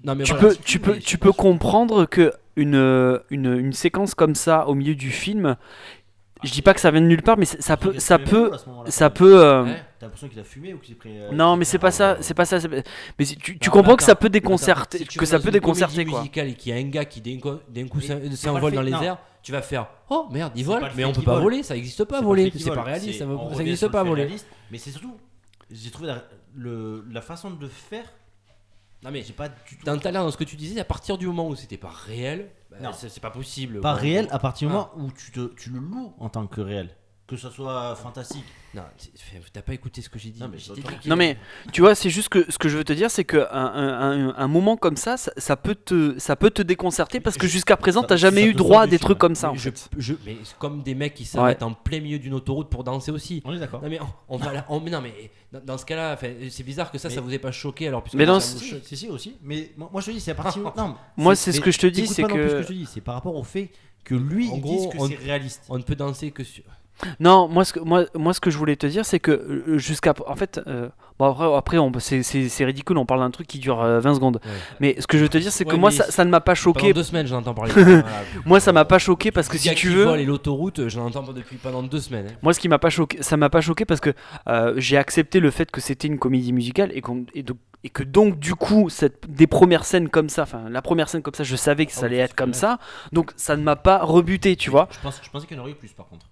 Non, mais tu voilà. peux, tu peux, tu peux comprendre que une, euh, une, une séquence comme ça au milieu du film, je dis pas que ça vient de nulle part, mais ça ça peut, ça peut, ça peut. euh, Ouais. L'impression qu'il a fumé ou qu'il s'est pris. euh, Non, mais c'est pas ça, c'est pas ça. Mais si- tu, tu Non, comprends que ça peut déconcerter, Si que ça peut déconcerter quoi. musicale et qu'il y a un gars qui d'un coup, s'envole le dans les airs, tu vas faire Oh merde, il vole, mais on peut pas vole. voler, ça existe pas voler, c'est pas réaliste, ça, on va- ça revient existe sur le pas voler. Mais c'est surtout, j'ai trouvé la, façon de faire. Non mais J'ai pas du tout. dans ce que tu disais, à partir du moment où c'était pas réel, bah, Non. c'est pas possible. Pas réel à partir du Ah. moment où tu, te, tu le loues en tant que réel. Que ça soit fantastique. Non, t'as pas écouté ce que j'ai dit. Non, mais Non tu vois, c'est juste que ce que je veux te dire, c'est que un, un- un- un moment comme ça, ça, ça peut te, ça peut te déconcerter parce que jusqu'à présent, ça- t'as jamais ça eu droit à des trucs comme ça. en je, fait. je- mais c'est comme des mecs qui s'arrêtent en plein milieu d'une autoroute pour danser aussi. On est d'accord. Non mais on, on va là- on- mais non mais dans, dans ce cas-là, c'est bizarre que ça, ça Mais- vous ait pas choqué alors puisque Mais non, ça Si, si, si, aussi. Mais moi, moi, je te dis, c'est à partir *laughs* du non, Moi, c'est ce mais que je te dis, c'est que- ce que je te dis, c'est par rapport au fait que lui, En il gros, dise que on- c'est réaliste. On ne peut danser que sur. Non, moi ce que moi, moi ce que je voulais te dire, c'est que euh, jusqu'à en fait, euh, bon après, après on- c'est- c'est c'est ridicule, on parle d'un truc qui dure euh, 20 secondes. Ouais. Mais ce que je veux te dire, c'est que Ouais, moi ça, ça ne m'a pas Pendant choqué. deux semaines, j'en entends parler. *laughs* Voilà. Moi ça m'a pas choqué parce que si tu veux. vole et l'autoroute, je l'entends pas depuis pendant deux semaines. hein. Moi, ce qui m'a pas choqué, ça m'a pas choqué parce que euh, j'ai accepté le fait que c'était une comédie musicale et, qu'on- et, donc- et que donc du coup, cette, des premières scènes comme ça, enfin la première scène comme ça, je savais que ça Ah oui, allait être comme ça, donc ça ne m'a pas rebuté, tu vois. Je, pense, je pensais qu'il y en aurait eu plus par contre.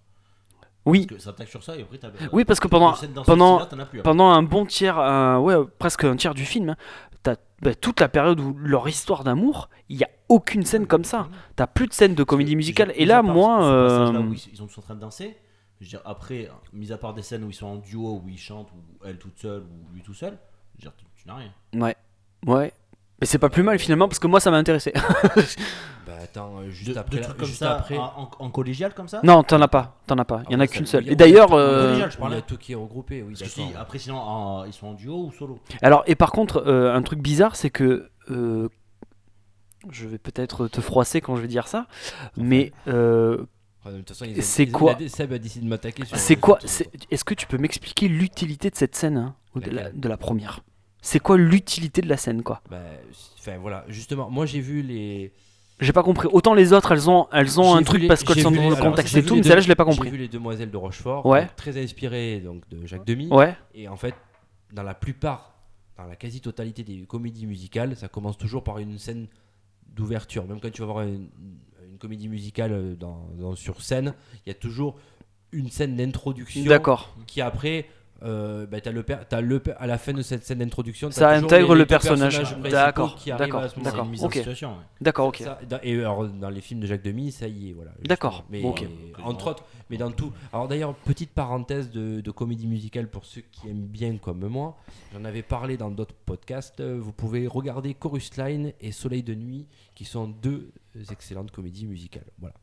Oui, Parce que ça attaque sur ça et après t'as. Oui, parce que pendant- pendant- plus, après. pendant un bon tiers, ouais, presque un tiers du film, hein, t'as bah, toute la période où leur histoire d'amour, il y a aucune scène comme ça. T'as plus de scène de comédie musicale. Et là, moi, euh, passage-là où ils, ils sont tous en train de danser. Je veux dire, après, mis à part des scènes où ils sont en duo, où ils chantent, ou elle toute seule, ou lui tout seul, je veux dire, tu, tu n'as rien. ouais, ouais. Mais c'est pas plus mal finalement parce que moi ça m'a intéressé. *laughs* Bah attends, euh, juste De, après. de la- trucs comme juste ça après. en, en- en collégial comme ça? Non, t'en as pas, t'en as pas. Il y en a qu'une seule. il y a- Et d'ailleurs, euh, collégial, je Il y parlais. a tout qui est regroupé, oui. Parce que d'accord. si, après sinon en- ils sont en duo ou solo alors et par contre, euh, un truc bizarre, c'est que euh, je vais peut-être te froisser quand je vais dire ça, mais euh, de toute façon, ils ont- C'est ils- quoi Seb a décidé de m'attaquer. sur- c'est sur quoi tout, c'est- Est-ce que tu peux m'expliquer l'utilité de cette scène hein, ou de, la, Laquelle de la première? C'est quoi l'utilité de la scène quoi Bah, enfin voilà, justement, moi j'ai vu les. J'ai pas compris. Autant les autres, elles ont, elles ont J'ai un truc les- parce qu'elles j'ai sont dans le contexte j'ai et tout, mais celle-là je l'ai pas J'ai compris. vu les Demoiselles de Rochefort, Ouais. donc très inspirées donc de Jacques Demy. Ouais. Et en fait, dans la plupart, dans la quasi-totalité des comédies musicales, ça commence toujours par une scène d'ouverture. Même quand tu vas voir une, une comédie musicale euh, dans, dans- sur scène, il y a toujours une scène d'introduction D'accord. qui après. Euh, bah, t'as le, per- t'as le per- à la fin de cette scène d'introduction, Ça intègre les- les le personnage. D'accord, d'accord, d'accord. D'accord, ok. Ça, dans- et alors, dans les films de Jacques Demy, ça y est, voilà. D'accord. Mais ok. entre autres, mais dans tout. Alors d'ailleurs, petite parenthèse de, de comédie musicale pour ceux qui aiment bien comme moi. J'en avais parlé dans d'autres podcasts. euh, Vous pouvez regarder Chorus Line et Soleil de nuit, qui sont deux excellentes comédies musicales. Voilà.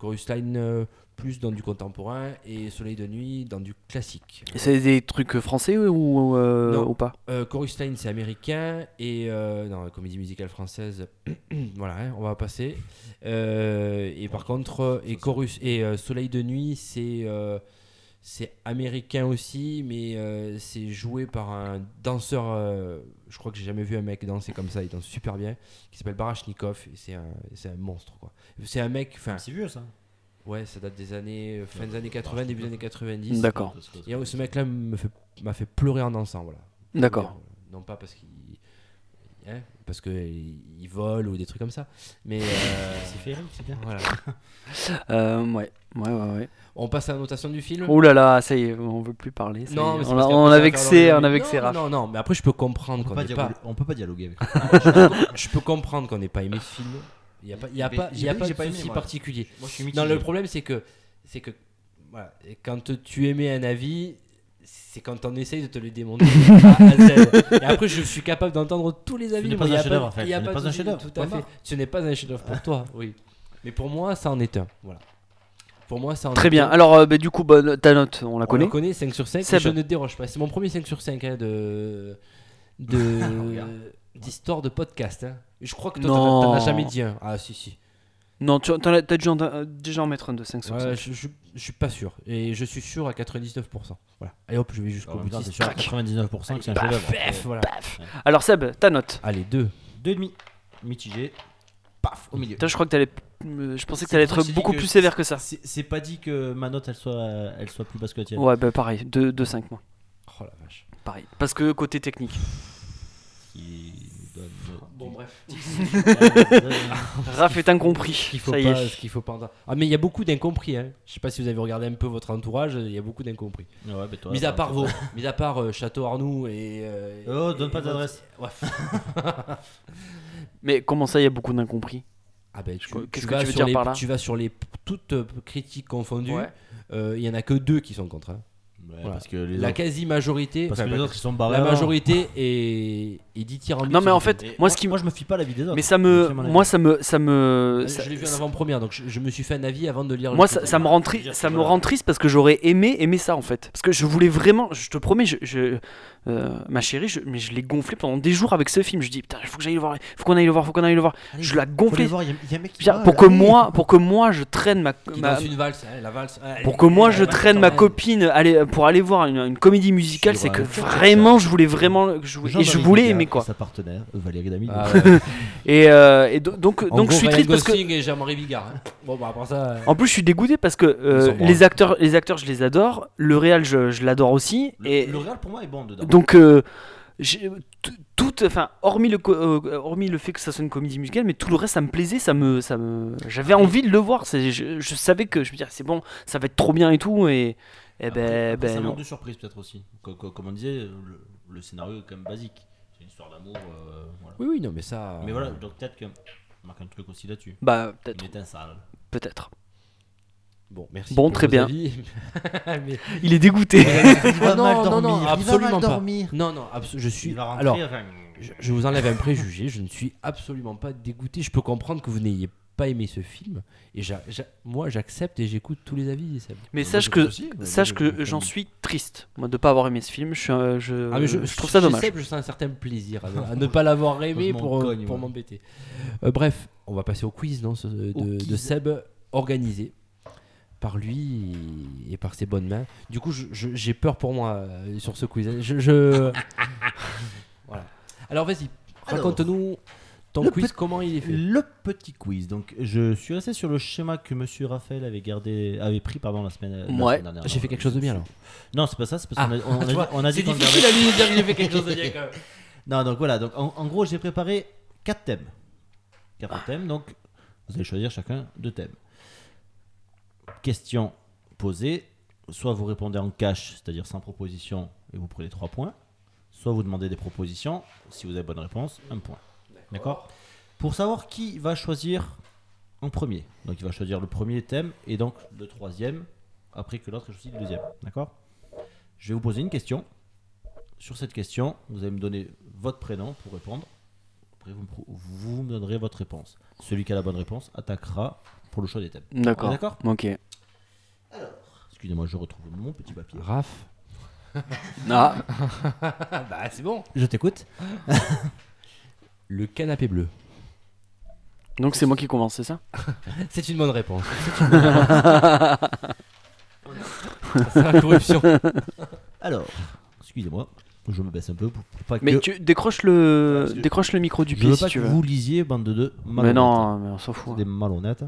Chorus Line euh, plus dans du contemporain et Soleil de nuit dans du classique. C'est des trucs français ou, euh, Non. ou pas? Euh, Chorus Line, c'est américain. Et euh, non, la comédie musicale française, *clears throat* voilà, hein, on va passer. Euh, et par contre, euh, et Chorus et euh, Soleil de nuit, c'est euh, c'est américain aussi, mais euh, c'est joué par un danseur. euh, je crois que j'ai jamais vu un mec danser comme ça. Il danse super bien. Qui s'appelle Barashnikov. Et c'est un, c'est un monstre, quoi. C'est un mec. Enfin, c'est vieux ça ouais, ça date des années fin des années 80, début des années 90. D'accord. Et euh, ce mec-là me fait- m'a fait pleurer en dansant, voilà. D'accord. Euh, Non pas parce qu'il hein, parce que il vole ou des trucs comme ça, mais euh, *laughs* c'est féerique c'est bien voilà. *laughs* Euh, ouais. Ouais, ouais, ouais. On passe à la notation du film? Oh là là, ça y est, on veut plus parler. ça y non, est. mais c'est on, parce a, qu'après, on ça a va vexé, faire on a vexé non, Raph. non, non, mais après je peux comprendre on peut qu'on pas, n'ait pas. dialoguer- on peut pas dialoguer avec *laughs* Je peux comprendre qu'on n'ait pas aimé ce film. Il y a pas, il y a Mais pas, il y a pas que j'ai de pas aimé, souci moi. particulier. moi je suis Non, le problème c'est que, c'est que, voilà, et quand tu émets un avis, c'est quand on essaye de te le démonter A à Z. Et après, je suis capable d'entendre tous les avis. n'est moi, pas un chef-d'œuvre, en fait. Ce n'est de pas un chef-d'œuvre, Tout à fait. Ce n'est pas un chef-d'œuvre pour toi, oui. Mais pour moi, ça en est un. Voilà. Pour moi, ça en Très est bien. un. Alors, euh, bah, du coup, bah, ta note, on la On connaît. la connaît, 5 sur 5. Seb. Je ne déroge pas. C'est mon premier 5 sur 5 hein, de. de *laughs* d'histoire de podcast. hein. Je crois que toi, t'en as- jamais dit un. Ah, si, si. Non, tu as déjà, en- déjà en mettre un de 5 sur Ouais, 5. je, je, je suis pas sûr. Et je suis sûr à 99%. Voilà. Allez hop, je vais jusqu'au bout. c'est ce sûr à track. 99% que c'est un. Paf, voilà. Alors, Seb, ta note. Allez, 2. Deux et demi. Mitigé. Paf, au milieu. Putain, je crois que t'allais. euh, Je pensais que C'est t'allais être beaucoup plus sévère que ça. C'est pas dit que ma note elle soit, elle soit plus basse que la tienne. Ouais, bah pareil, 2 de 5 moi. Oh la vache. Pareil. Parce que côté technique. Qui. Bon, bref. *laughs* Raph est incompris. Ce qu'il faut, Ça y pas, est. ce qu'il faut pas entendre. Ah, mais il y a beaucoup d'incompris. Hein. Je sais pas si vous avez regardé un peu votre entourage, il y a beaucoup d'incompris. Ouais, bah, toi, mis à bah, part vos, mis à part euh, Château Arnoux et. euh, Oh, donne et- pas votre- d'adresse. *laughs* Ouais. Mais comment ça, il y a beaucoup d'incompris? Ah ben, tu, Qu'est-ce que vas tu veux sur dire les, par là? Tu vas sur les toutes euh, critiques confondues. Ouais. euh, Il y en a que deux qui sont contre. hein. Ouais, Voilà. Parce que les La autres, quasi-majorité. parce que les pas- autres ils sont barrés. la majorité *laughs* est, est dithyrambique. Non, mais en fait, moi, ce qui moi je me fie pas à l'avis des autres. Mais ça me, moi ça me, ça me, ça- je l'ai vu en avant-première, donc je, je me suis fait un avis avant de lire moi le ça, film. ça me rend triste, ça me rend triste parce que j'aurais aimé aimer ça en fait, parce que je voulais vraiment, je te promets, je, je- euh, ma chérie, je, mais je l'ai gonflé pendant des jours avec ce film. Je dis putain, il faut que j'aille le voir, faut qu'on aille le voir, faut qu'on aille le voir. Allez, je la faut gonflais. aller voir, Il y, a- il y a un mec qui Putain, va, pour là, que allez. moi, pour que moi je traîne ma, Qui ma- danse une valse, hein, la valse. hein, pour que moi je traîne ma elle- copine aller, pour aller voir une, comédie musicale, c'est que vraiment je voulais vraiment, et je voulais aimer quoi. Sa partenaire, Valérie Damido. Ah ouais. *laughs* Et, euh, et do- donc, En donc gros, je suis triste parce que et Jean-Marie Bigard. hein. Bon, bah, après ça. euh, En plus, je suis dégoûté parce que euh, les acteurs, les acteurs, je les adore. Le réal, je, je l'adore aussi. Le, et le Real pour moi est bon dedans. donc, euh, j'ai- t- tout, enfin, hormis le, euh, hormis le fait que ça soit une comédie musicale, mais tout le reste, ça me plaisait, ça me, ça me, j'avais envie de le voir. Je, je savais que je me disais, c'est bon, ça va être trop bien et tout. Et, et Après- ben, après, ben ça manque de surprise peut-être aussi. Co- co- Comme on disait, le, le scénario est quand même basique. Histoire d'amour. euh, voilà. Oui, oui, non, mais ça. Mais voilà, donc peut-être que marque un truc aussi là-dessus. Bah, peut-être, Une étincelle. peut-être. Bon, merci. Bon, pour très vos bien. avis. *laughs* Mais- Il est dégoûté. Ah, *laughs* non, non, non, absolument pas. dormir. Non, non, abso- je suis. Il va rentrer, Alors, enfin, je, je vous enlève un préjugé, je ne suis absolument pas dégoûté. Je peux comprendre que vous n'ayez pas aimé ce film. Et moi, j'accepte et j'écoute tous les avis. Seb. Mais sache que, aussi, sache que je- j'en suis triste, moi, de pas avoir aimé ce film. Je, suis, un- je, Ah, je trouve ça dommage. Je sens un certain plaisir à, ne- à ne *laughs* pas l'avoir aimé pour, cogne, pour moi. m'embêter. Euh, bref, on va passer au quiz non, ce- de, Au de. Seb, organisé par lui et par ses bonnes mains. Du coup, j'ai peur pour moi euh, sur ce quiz. Je, je- *laughs* voilà. Alors vas-y, Alors, raconte-nous ton le quiz, pe- comment il est fait. Le petit quiz. Donc, je suis resté sur le schéma que Monsieur Raphaël avait gardé, avait pris pardon la semaine, la Ouais. semaine dernière. J'ai fait quelque chose de bien alors. Non, c'est pas ça. C'est parce Ah, qu'on a, on a tu dit, vois, on a dit C'est difficile gardait- à lui de dire que j'ai fait quelque chose de bien quand même. *laughs* Non, donc voilà. Donc, en, en gros, j'ai préparé quatre thèmes. Quatre Ah. thèmes. Donc, vous allez choisir chacun deux thèmes. Question posée. Soit vous répondez en cash, c'est-à-dire sans proposition, et vous prenez trois points. Soit vous demandez des propositions. Si vous avez bonne réponse, un point. D'accord Pour savoir qui va choisir en premier. Donc, il va choisir le premier thème et donc le troisième après que l'autre ait choisi le deuxième. D'accord Je vais vous poser une question. Sur cette question, vous allez me donner votre prénom pour répondre. Après, vous me, pro- vous me donnerez votre réponse. Celui qui a la bonne réponse attaquera pour le choix des thèmes. D'accord. D'accord Ok. Excusez-moi, je retrouve mon petit papier. Raph *laughs* Ah, *laughs* Bah c'est bon. Je t'écoute. *laughs* Le canapé bleu. donc c'est moi qui commence, c'est ça *laughs* C'est une bonne réponse. C'est une bonne réponse. C'est la corruption. *laughs* Alors, excusez-moi, je me baisse un peu pour, pour pas Mais que. tu décroches le, décroche le micro du je pied veux si pas tu que veux. vous lisiez, bande de deux. Mais malhonnêtes. non, mais on s'en C'est fout. des malhonnêtes.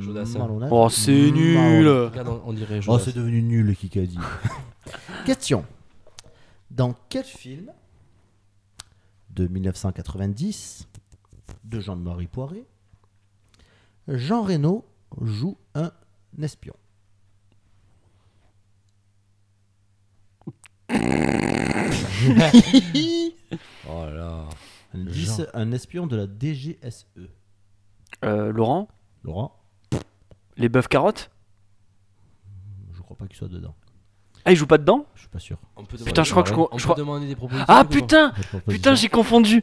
Jodassin. Malhonnêtes. Oh, c'est Malhonnêtes. nul. Regarde, on, on dirait. Oh, Jonas. c'est devenu nul, qui a dit. Question. Dans quel film de 1990 de Jean-Marie Poiré, Jean Reno joue un espion. *laughs* Oh là. Un espion de la DGSE. Euh, Laurent, Laurent, les bœufs carottes? Je crois pas qu'il soit dedans. Ah, il joue pas dedans Je suis pas sûr. On peut Putain, je crois que je, on je peut crois- demander des propositions. Ah ou pas putain Putain, j'ai confondu.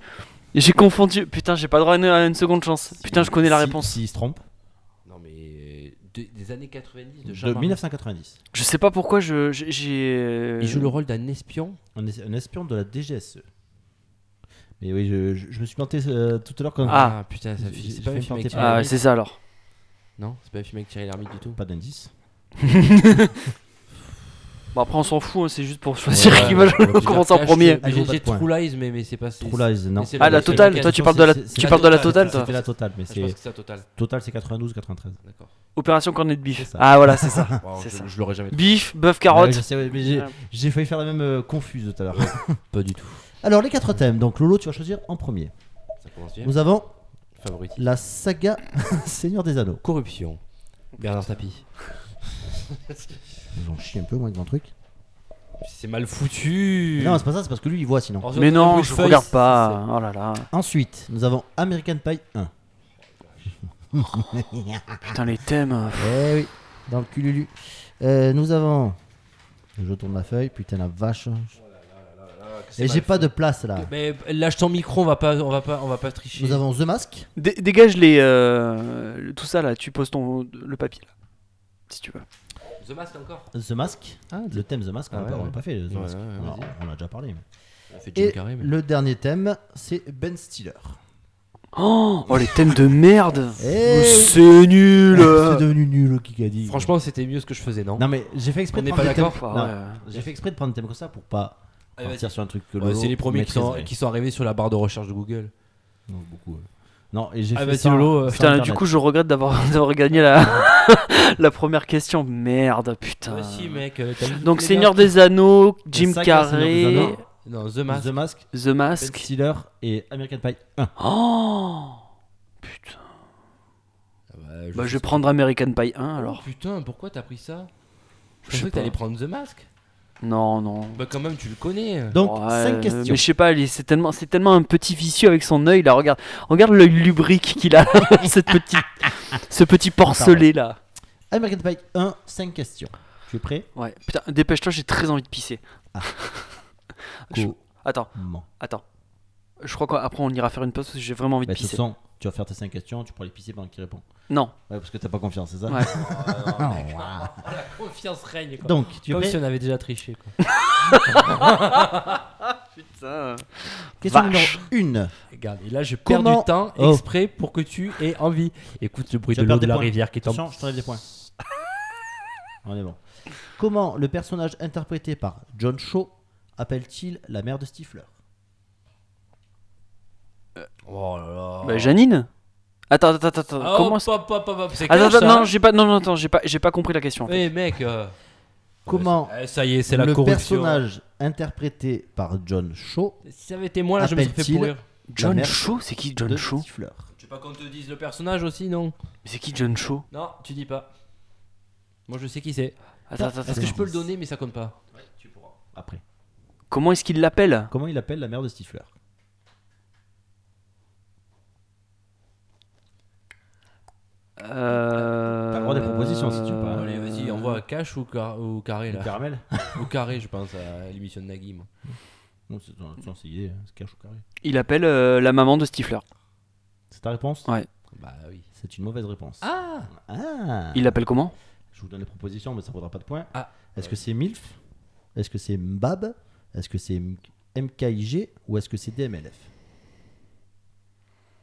J'ai confondu. Putain, j'ai pas droit à une, à une seconde chance. Putain, je connais la réponse. S'il se trompe, Non mais de- des années 90 de de Jean-Marie. 1990. Je sais pas pourquoi je j'ai- j'ai. Il joue le rôle d'un espion. Un, es- un espion de la DGSE. Mais oui, je, je- je me suis planté euh, tout à l'heure quand Ah. putain, ça c'est pas film avec Thierry Ah, c'est ça alors. Non, c'est pas un film avec Thierry Lhermitte du tout. Pas d'indice. *laughs* Bon, après, on s'en fout, hein, c'est juste pour choisir Ouais, qui va ouais, ouais, commencer en premier. Ah, ils J'ai j'ai. True Lies, mais, mais c'est pas. c'est- True Lies, non. mais c'est Ah, la totale, toi tu parles de la, c'est- c'est tu parles de la totale, totale, toi. C'était la totale, mais Ah, je pense c'est que c'est la totale. total, c'est 92 93. D'accord. Opération cornet de C'est bif. ça. Ah, voilà, c'est ça. *laughs* Wow, C'est je, ça. je l'aurais jamais. Bif, bœuf, Ouais, carotte. je sais, ouais, mais j'ai- Ouais. j'ai failli faire la même euh, confuse tout à l'heure. *laughs* Pas du tout. Alors les quatre thèmes. Donc Lolo, tu vas choisir en premier. Ça commence bien. Nous avons Favoritisme. la saga *laughs* Seigneur des Anneaux. Corruption. Bernard Tapie. J'en chie un peu moi avec mon truc. C'est mal foutu. Non, c'est pas ça, c'est parce que lui il voit sinon. Mais non, je feuille, regarde pas. Oh là là. Ensuite, nous avons American Pie 1. *laughs* Putain, les thèmes. Eh oui, dans le cululu. Euh, nous avons. Je tourne ma feuille, putain la vache. Et j'ai pas de place là. Mais lâche ton micro, on va pas, on va pas, on va pas tricher. Nous avons The Mask. Dé- dégage les. euh, tout ça là, tu poses ton, le papier là. Si tu veux. The Mask encore. The Mask. le thème The Mask, on Ah l'a ouais, pas, on l'a ouais. pas fait. The Ouais, Mask. ouais, ouais, Alors, vas-y. on a déjà parlé. mais- On a fait Jim Et Carrey, mais- le dernier thème, c'est Ben Stiller. Oh, oh, les thèmes de merde. Eh. C'est nul. C'est devenu nul, qui a dit. Franchement, c'était mieux ce que je faisais, non Non mais j'ai fait exprès On de n'est prendre pas d'accord Ah ouais. J'ai fait exprès de prendre des thèmes comme ça pour pas partir sur un truc que Ouais, c'est les premiers qui sont, maîtriserait. qui sont arrivés sur la barre de recherche de Google. Non, beaucoup. ouais. Non, et j'ai Ah, fait vas-y, ça. Lolo, euh, Putain, du coup, je regrette d'avoir *laughs* d'avoir gagné la, *laughs* la première question. Merde, putain. Mec. euh, Donc, Seigneur des Anneaux, Jim Carrey. Non, The Mask. The Mask, The Ben Mask. Stiller et American Pie 1. Oh Putain. Ah bah, Bah, je sais vais prendre American Pie 1 Oh, alors. putain, pourquoi t'as pris ça? Je Je sais pensais que t'allais prendre The Mask. Non, non. Bah, quand même, tu le connais. Donc, Ouais, 5 euh, questions. Mais je sais pas, c'est tellement, c'est tellement un petit vicieux avec son œil là. Regarde, regarde l'œil lubrique qu'il a, *laughs* cette petite, ce petit porcelet là. American Pie 1, 5 questions. Tu es prêt? Ouais, putain, dépêche-toi, j'ai très envie de pisser. *laughs* Je- Comment Attends, attends. Je crois qu'après on ira faire une pause parce que j'ai vraiment envie de Bah, de toute pisser. façon, tu vas faire tes 5 questions, tu pourras les pisser pendant qu'il répond. Non. Ouais, parce que t'as pas confiance, c'est ça Ouais. *laughs* La confiance règne. Quoi. Donc, tu Comme prêt si on avait déjà triché. Quoi. *laughs* Putain. Question Vache. numéro 1. Regarde, et là je perds Comment- du temps Oh. exprès pour que tu aies envie. Écoute le bruit de l'eau de la points. rivière qui tombe. Attention, je t'enlève des points. *laughs* On est bon. Comment le personnage interprété par John Shaw appelle-t-il la mère de Stifler? Oh là là. Bah, Janine Attends, attends, attends, attends. Ah, Comment hop, ça hop, hop, hop, hop, c'est Attends, clair, attends, ça, non, hein j'ai pas, non, non, attends, j'ai pas, j'ai pas compris la question. en fait. Eh mec. euh, Comment Ça y est, c'est la le corruption. personnage interprété par John Shaw Si ça avait été moi là, je me serais fait Appelle-t-il pourrir. John mère Shaw, c'est qui John de Shaw Stifler Tu veux pas qu'on te dise le personnage aussi, non Mais c'est qui John Shaw Non, tu dis pas. Moi je sais qui c'est. Attends, attends, Est-ce attends. que je peux le donner, mais ça compte pas Après. Comment est-ce qu'il l'appelle? Comment il appelle la mère de Stifler? Euh... T'as le droit des propositions, si tu veux pas. Allez, vas-y, envoie cash ou, car- ou carré là. Caramel ou *laughs* carré, je pense, à l'émission de Nagui. moi. Non, c'est c'est idée, hein, c'est cache ou carré. Il appelle euh, la maman de Stifler. C'est ta réponse? Ouais. Bah oui. C'est une mauvaise réponse. Ah Ah Il l'appelle comment? Je vous donne les propositions, mais ça ne vaudra pas de points. Ah. Est-ce que c'est MILF? Est-ce que c'est Mbab? Est-ce que c'est MKIG Ou est-ce que c'est DMLF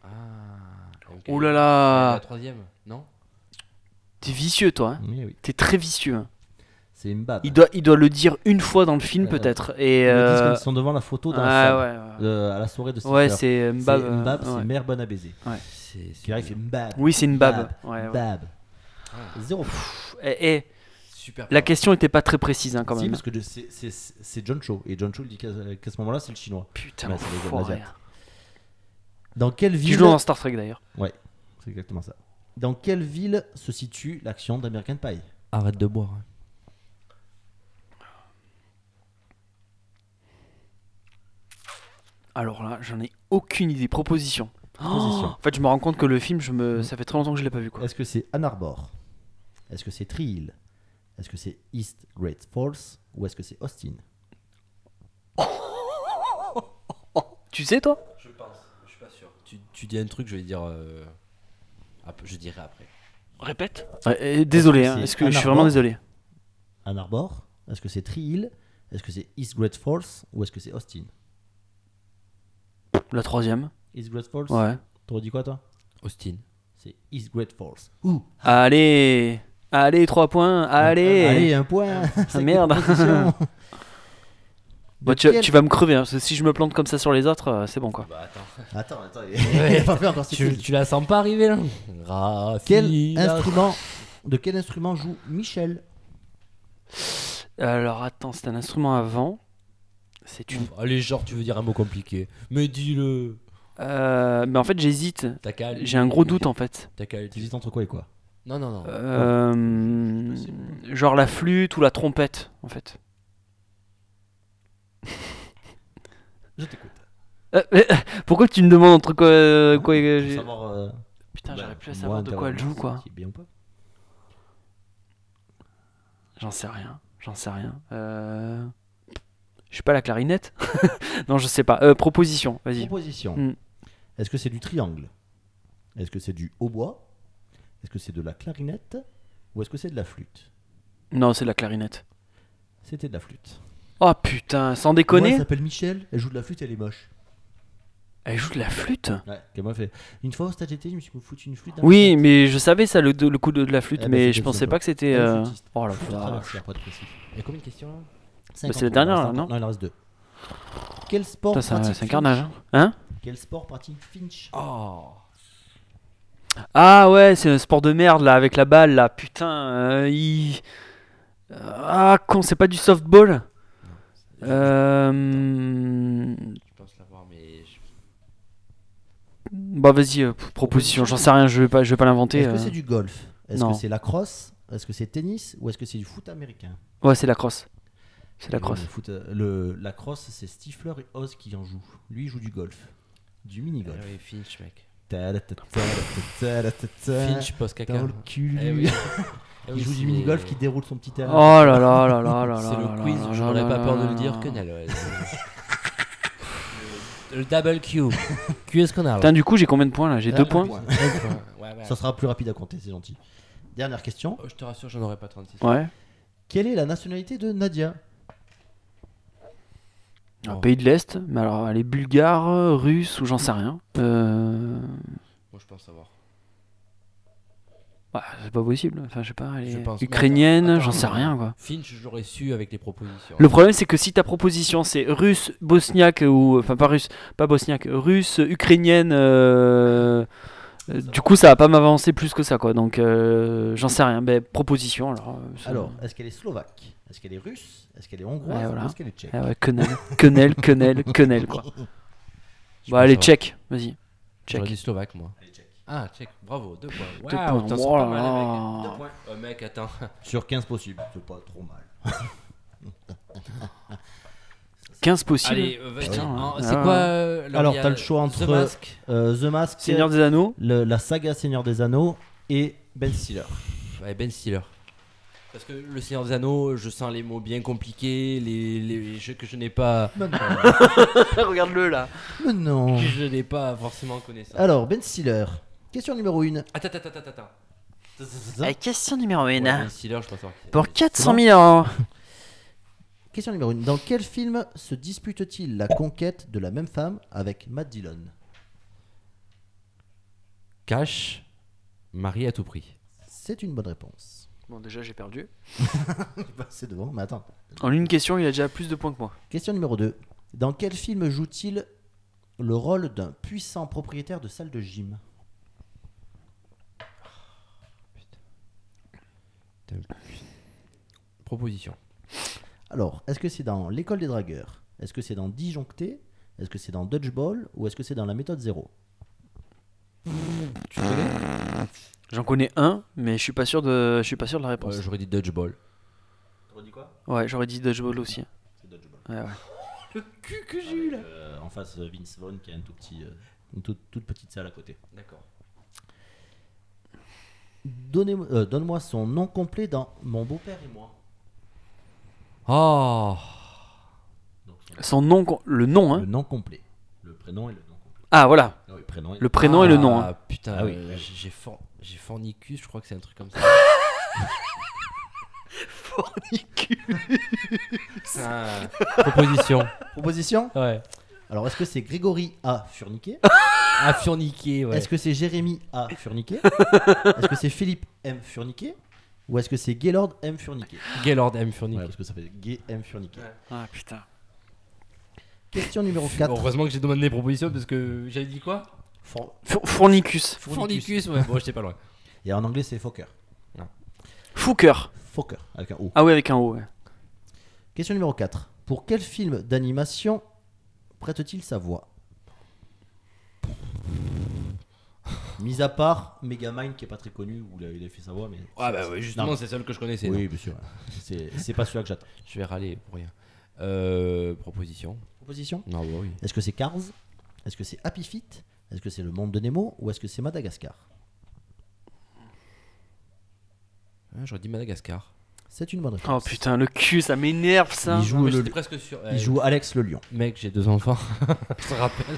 Ah. Ok. Oh là La là troisième, non T'es vicieux, toi. hein. Oui, oui. T'es très vicieux. hein. C'est Mbab. Il doit, il doit le dire une fois dans le film, Ouais, peut-être. Et. Ils me disent euh, qu'ils sont devant la photo dans ah, la salle, ouais, ouais. euh, à la soirée de Stifler. Ouais, c'est C'est Mbab. euh, Mbab, ouais. c'est mère bonne à baiser. C'est. Qui arrive, il fait Mbab. Oui, c'est une bab. Bab. Ouais, ouais. Bab. Zéro. Pff, eh, eh, Super. la question était pas très précise hein, quand Si, même. parce que de- c'est- c'est c'est John Cho. Et John Cho il dit qu'à ce moment-là, c'est le chinois. Putain, Ouais, c'est les- enfoiré. l'Asiate. Dans quelle Qui ville joue dans Star Trek d'ailleurs. C'est exactement ça. Dans quelle ville se situe l'action d'American Pie? Arrête de boire. hein. Alors là, j'en ai aucune idée. Proposition. Proposition. en fait, je me rends compte que le film, je me... Mm. ça fait très longtemps que je l'ai pas vu. Quoi. Est-ce que c'est Ann Arbor? Est-ce que c'est Tree Hill Est-ce que c'est East Great Falls? Ou est-ce que c'est Austin? *laughs* Tu sais, toi Je pense, je suis pas sûr. Tu, tu dis un truc, je vais dire. euh, je dirai après. Répète. désolé, Est-ce que hein, est-ce que je suis vraiment désolé. Ann Arbor Est-ce que c'est Tree Hill Est-ce que c'est East Great Falls Ou est-ce que c'est Austin? La troisième. East Great Falls? Ouais. T'aurais dit quoi toi? Austin. C'est East Great Falls. Ouh Allez Allez, trois points Allez, Allez, un point *laughs* Cinq merde. *laughs* Bah, tu, tu vas me crever, hein, parce que si je me plante comme ça sur les autres, euh, c'est bon quoi. Bah attends. *laughs* Attends, attends, il a pas fait encore six tu, tu la sens pas arriver là Rafi, Quel instrument De quel instrument joue Michel? Alors attends, c'est un instrument avant. C'est une. Allez, genre, tu veux dire un mot compliqué. Mais dis-le. Euh, mais en fait, j'hésite. J'ai un gros doute en fait. T'as qu'à aller- Tu hésites entre quoi et quoi? Non, non, non. Euh, genre la flûte ou la trompette en fait. *laughs* Je t'écoute. Euh, *laughs* pourquoi tu me demandes entre quoi, euh, quoi j'ai- savoir, euh, Putain, bah, j'aurais pu moi, savoir de quoi elle joue quoi. si c'est bien ou pas. J'en sais rien. J'en sais rien. Euh... Je suis pas la clarinette. *laughs* non, je sais pas. Euh, proposition, vas-y. Proposition. Mm. Est-ce que c'est du triangle? Est-ce que c'est du hautbois? Est-ce que c'est de la clarinette? Ou est-ce que c'est de la flûte? Non, c'est la clarinette. C'était de la flûte. Oh putain, sans Moi, déconner. elle s'appelle Michel, elle joue de la flûte, elle est moche. Elle joue de la flûte? Ouais, qu'elle m'a fait. Une fois au stade je me suis foutu une flûte. Oui, mais je savais ça, le, le coup de, de la flûte, Eh ben, mais je pensais pas que c'était. Euh. Oh la Flûte vache. Il y a combien de questions là? 50 c'est la dernière, là, non Non, il en reste deux. Quel sport Putain, pratique c'est un Finch carnage. hein. Hein? Quel sport pratique Finch? Oh Ah ouais, c'est un sport de merde là, avec la balle là. Putain, euh, il. Ah con, c'est pas du softball? Euh. Je pense l'avoir, mais. Bah vas-y, euh, proposition, j'en sais rien, je vais pas, je vais pas l'inventer. Est-ce que euh. c'est du golf? Est-ce non. que c'est la crosse Est-ce que c'est tennis? Ou est-ce que c'est du foot américain? Ouais, c'est la crosse. C'est la crosse. Le, foot, euh, le- la crosse, c'est Stifler et Oz qui en jouent. Lui, il joue du golf. Du mini-golf. Ah oui, Finch, mec. Finch, post caca. Dans le cul. Eh oui. *laughs* Eh Il oui, joue du mini-golf qui déroule son petit terrain. Oh là là là là là *laughs* là C'est là le là quiz, là je là n'aurais là pas peur de le dire que *laughs* le double Q. *laughs* Q est-ce qu'on a Putain, du coup, j'ai combien de points là? J'ai deux points. Ça sera plus rapide à compter, c'est gentil. Dernière question. Oh, je te rassure, j'en aurais pas 36. Ouais. Quelle est la nationalité de Nadia? Un pays de l'Est, mais alors elle est bulgare, russe ou j'en sais rien. Euh... Moi, je pense savoir. Ouais, c'est pas possible. Enfin, je sais pas, elle Je est pense- ukrainienne, j'en sais rien quoi. Finch, je l'aurais su avec les propositions. Le problème, c'est que si ta proposition c'est russe, bosniaque ou. Enfin, pas russe, pas bosniaque, russe, ukrainienne. euh, euh, Du coup, ça va pas m'avancer plus que ça quoi. Donc, euh, j'en sais rien. Mais proposition alors. euh, Alors, est-ce qu'elle est slovaque? Est-ce qu'elle est russe? Est-ce qu'elle est hongroise? Ouais, voilà. est-ce qu'elle est tchèque? Ah ouais, quenelle, quenelle, quenelle, quenelle quoi. *laughs* Je Bah, pense allez, tchèque, vas-y. J'aurais Tchèque. dit slovaque, moi. Ah, tchèque, bravo, deux points. Deux Waouh, points. t'en sors pas mal, là. mec. Deux points. Oh, mec, attends. *laughs* Sur 15 possibles, c'est pas trop mal. *laughs* 15 possibles. Allez, euh, vas-y. Putain, ouais. C'est Ah. quoi euh, Alors, t'as le choix entre- The Mask. Euh, The Mask, Seigneur des Anneaux. le- la saga Seigneur des Anneaux et Ben Stiller. Ouais, Ben Stiller. Parce que le Seigneur des Anneaux, je sens les mots bien compliqués, les, les jeux que je n'ai pas. *laughs* Regarde-le là. Mais non. que je n'ai pas forcément connaissance. Alors, Ben Stiller. Question numéro 1. Attends, attends, attends, attends. Allez, question numéro 1. Ouais, ben Stiller, je pense savoir qui c'est. Pour 400 000 euros. Question numéro 1. Dans quel film se dispute-t-il la conquête de la même femme avec Matt Dillon? Cash, Marie à tout prix. C'est une bonne réponse. Bon, déjà, j'ai perdu. *laughs* C'est devant, mais attends. En une question, il a déjà plus de points que moi. Question numéro 2. Dans quel film joue-t-il le rôle d'un puissant propriétaire de salle de gym? Proposition. Alors, est-ce que c'est dans l'école des dragueurs? Est-ce que c'est dans Disjoncté? Est-ce que c'est dans Dodgeball? Ou est-ce que c'est dans la méthode zéro? Tu connais? J'en connais un, mais je suis pas sûr de, je suis pas sûr de la réponse. Ouais, J'aurais dit Dodgeball. T'aurais dit quoi? Ouais, j'aurais dit Dodgeball aussi. C'est Dodgeball. Ouais, ouais. Le cul que j'ai eu là. Euh, en face, euh, Vince Vaughn qui a un tout petit, euh, une toute, toute petite salle à côté. D'accord. Donnez-moi- euh, Donne-moi son nom complet dans Mon beau-père et moi. Oh son- nom, le nom, hein. Le nom complet. Le prénom et le nom complet. Ah, voilà. Ah oui, prénom et Le prénom et le nom. Ah, hein. putain, Ah oui. euh, j'ai j'ai for- j'ai fornicus, je crois que c'est un truc comme ça. *laughs* Ah, proposition. Proposition? Ouais. Alors, est-ce que c'est Grégory A. Furniquet À furniquer, ouais. Est-ce que c'est Jérémy A. Furniquet Est-ce que c'est Philippe M. Furniquet Ou est-ce que c'est Gaylord M. Furniquet Gaylord M. Ouais, parce que ça fait Gay M. Furniquet. Ah, putain. Question numéro 4. Heureusement que j'ai demandé des propositions parce que j'avais dit quoi Four- Fournicus. Fournicus, ouais. Bon, j'étais pas loin. Et en anglais, c'est Fokker. Fouker. Fokker, avec un O. Ah, ouais, avec un O, ouais. Question numéro 4. Pour quel film d'animation prête-t-il sa voix? Mis à part Megamind qui est pas très connu, où il a, il a fait sa voix, mais. Ah bah oui, justement, c'est celle que je connaissais. Oui, non. bien sûr. C'est c'est pas celui-là que j'attends. Je vais râler pour rien. Euh, proposition. Proposition? Non, bah oui. Est-ce que c'est Cars? Est-ce que c'est Happy Feet? Est-ce que c'est Le Monde de Nemo? Ou est-ce que c'est Madagascar? Ah, J'aurais dit Madagascar. C'est une bonne Oh réponse. putain, le cul, ça m'énerve ça. Il joue, Non, mais le- j'étais presque sûr. il joue Alex le lion. Mec, j'ai deux enfants. *laughs* je te rappelle.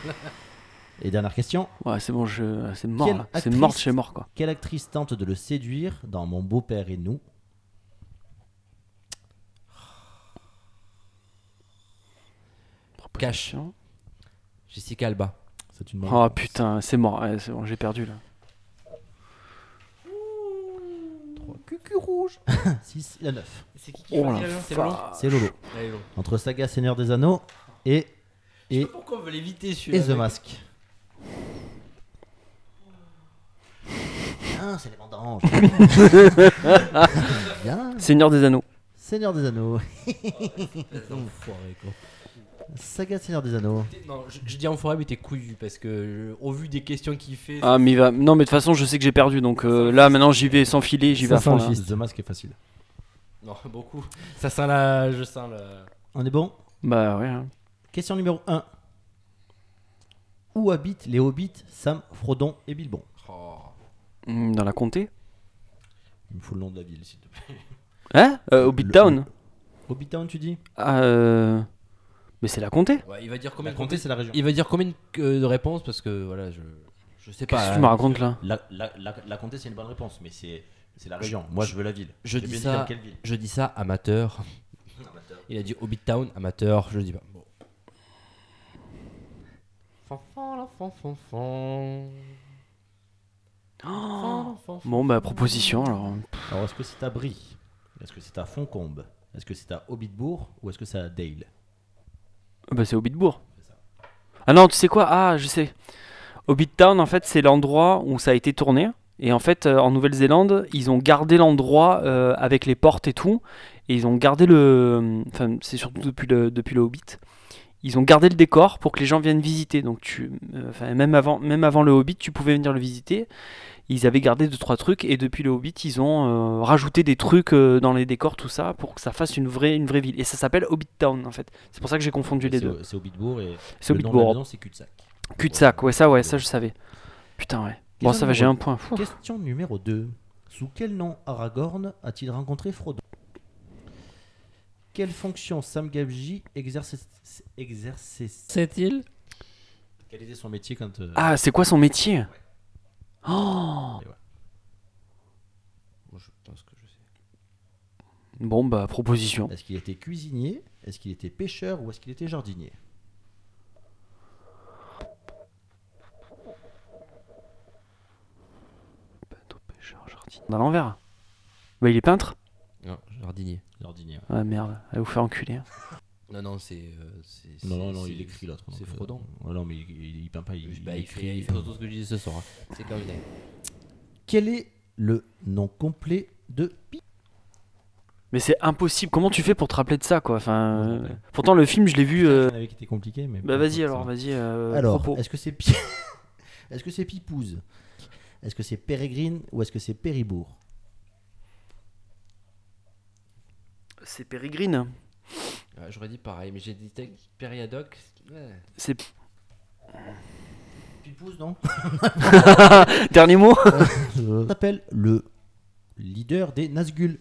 Et dernière question. Ouais, c'est bon, je... c'est mort là. C'est mort de chez mort quoi. Quelle actrice tente de le séduire dans Mon beau-père et nous? Cash. Jessica Alba. C'est une bonne Oh réponse. putain, c'est mort. Ouais, c'est bon, j'ai perdu là. Trois cucu rouge 6 et 9. C'est qui Oh la C'est Lolo fa- C'est Lolo. Allez, Lolo. Entre Saga Seigneur des Anneaux et, Je sais et, pas pourquoi on veut l'éviter et celui-là. The mec. Mask. Ah, c'est les vendanges. *laughs* Bien. Seigneur des Anneaux. Seigneur des Anneaux. *laughs* Enfoiré, quoi. Saga Seigneur des Anneaux. Non, je, je dis enfoiré, mais t'es couillu parce que euh, au vu des questions qu'il fait. Ah, mais il va. Non, mais de toute façon, je sais que j'ai perdu donc euh, là maintenant j'y vais sans filer, j'y vais à fond là. The Mask est facile. Non, *laughs* beaucoup. Ça sent la. Je sens la. On est bon? Bah ouais. hein. Question numéro 1. Où habitent les hobbits Sam, Frodon et Bilbon? Oh. Hmm, Dans la comté? Il me faut le nom de la ville, s'il te plaît. Hein? Euh, Hobbit Le- Town Hobbit Town, tu dis? Ah, euh... Mais c'est la comté. Ouais, il va dire combien La de comté, c'est la région. Il va dire combien de, euh, de réponses parce que voilà, je je sais pas. Qu'est-ce que tu hein. me racontes là La, la, la, la comté, c'est une bonne réponse, mais c'est c'est la région. Moi, je veux la ville. je J'ai dis bien ça- dans quelle ville. Je dis ça amateur. Il a dit Hobbit Town amateur, je le dis pas. Bon. Fanfan, la fanfan, fan. Fanfan, fanfan. Bon, bah, proposition alors. Alors, est-ce que c'est à Brie? Est-ce que c'est à Foncombe Est-ce que c'est à Hobbitbourg Ou est-ce que c'est à Dale? Bah, c'est Hobbitbourg. Ah non, tu sais quoi? Ah, je sais. Hobbit Town, en fait, c'est l'endroit où ça a été tourné. Et en fait, euh, en Nouvelle-Zélande, ils ont gardé l'endroit euh, avec les portes et tout. Et ils ont gardé le. Enfin, c'est surtout depuis le, depuis le Hobbit. Ils ont gardé le décor pour que les gens viennent visiter. Donc, tu, euh, même, avant, même avant le Hobbit, tu pouvais venir le visiter. Ils avaient gardé deux trois trucs et depuis le Hobbit, ils ont euh, rajouté des trucs euh, dans les décors, tout ça, pour que ça fasse une vraie, une vraie ville. Et ça s'appelle Hobbit Town en fait. C'est pour ça que j'ai confondu les deux. C'est Hobbitbourg et C'est le nom de la Hobbitbourg. maison, c'est cul-de-sac. Cul-de-sac, ouais, ça, ouais, ça je savais. Putain, ouais. Bon, Question ça va, j'ai un numéro- point. Ouh. Question numéro 2. Sous quel nom Aragorn a-t-il rencontré Frodo? Quelle fonction Sam Gamgee exerçait exerçait C'est-il Quel était son métier quand euh, Ah, c'est quoi son métier? Oh Moi, je pense que je sais. Bon, bah, proposition. Est-ce qu'il était cuisinier? Est-ce qu'il était pêcheur? Ou est-ce qu'il était jardinier? Dans l'envers. Bah, il est peintre? Non, jardinier. Jardinier. ouais. Ah merde, allez vous faire enculer. Non, non, c'est. euh, c'est- Non, non, c'est- non, c'est- il écrit l'autre. C'est euh, Frodon. non, mais il, il, il peint pas. Il, Bah, il, fait, il fait tout ce que je disais ce soir. hein. C'est *laughs* comme une Quel est le nom complet de Pi Mais c'est impossible. Comment tu fais pour te rappeler de ça, quoi? Enfin, Ouais, euh, ouais. pourtant le film, je l'ai vu. euh, avait était compliqué, mais. Bah vas-y alors, vas-y. euh, Alors, est-ce que c'est Pi... *laughs* est-ce que c'est Pipouze? Est-ce que c'est Pérégrine ou est-ce que c'est Péribourg? C'est Pérégrine. Ouais, J'aurais dit pareil, mais j'ai dit tec- Périadoc. Ouais. C'est Pipouze, non *laughs* dernier mot. *laughs* On s'appelle le leader des Nazgûl.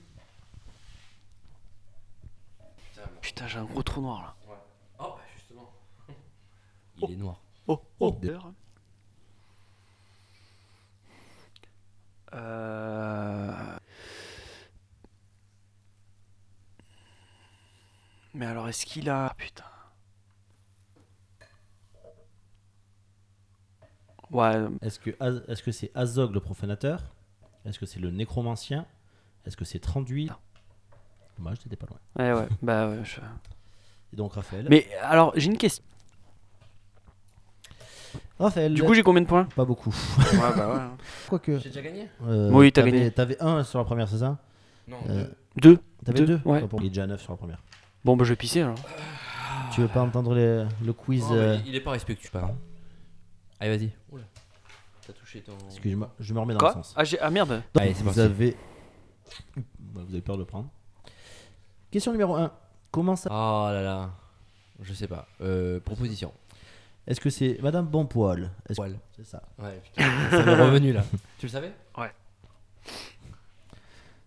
Putain, j'ai un gros trou noir là. Oh, bah justement. *laughs* Il est noir. Oh, oh. de- Euh... Mais alors, est-ce qu'il a. Ah, putain. Ouais, euh, Est-ce que est-ce que c'est Azog le profanateur? Est-ce que c'est le nécromancien? Est-ce que c'est Tranduit Moi, j'étais pas loin. ouais, ouais. *laughs* bah ouais. je- Et donc Raphaël? Mais alors, j'ai une question. Raphaël. Du coup, j'ai combien de points? Pas beaucoup. Ouais, bah ouais. *laughs* Quoique. J'ai déjà gagné Euh, Oui, t'as t'avais- gagné. T'avais un sur la première, c'est ça? Non. Euh, Deux. T'avais Deux, deux, ouais. Pas pour- Il est déjà neuf sur la première. Bon, bah je vais pisser alors. Tu veux pas entendre le quiz mais euh, Il est pas respectueux, pas. hein. Allez, vas-y. Oula. T'as touché ton. Excuse-moi, je me remets dans Quoi le sens. ah, j'ai- ah merde. Allez, c'est vous parti. avez... Bah, vous avez peur de le prendre. Question numéro 1. Comment ça Oh là là. Je sais pas. Euh, proposition. Est-ce que c'est Madame Bonpoil? Est-ce- Poil. C'est ça? Ouais, putain. ça m'est revenu là. *laughs* Tu le savais?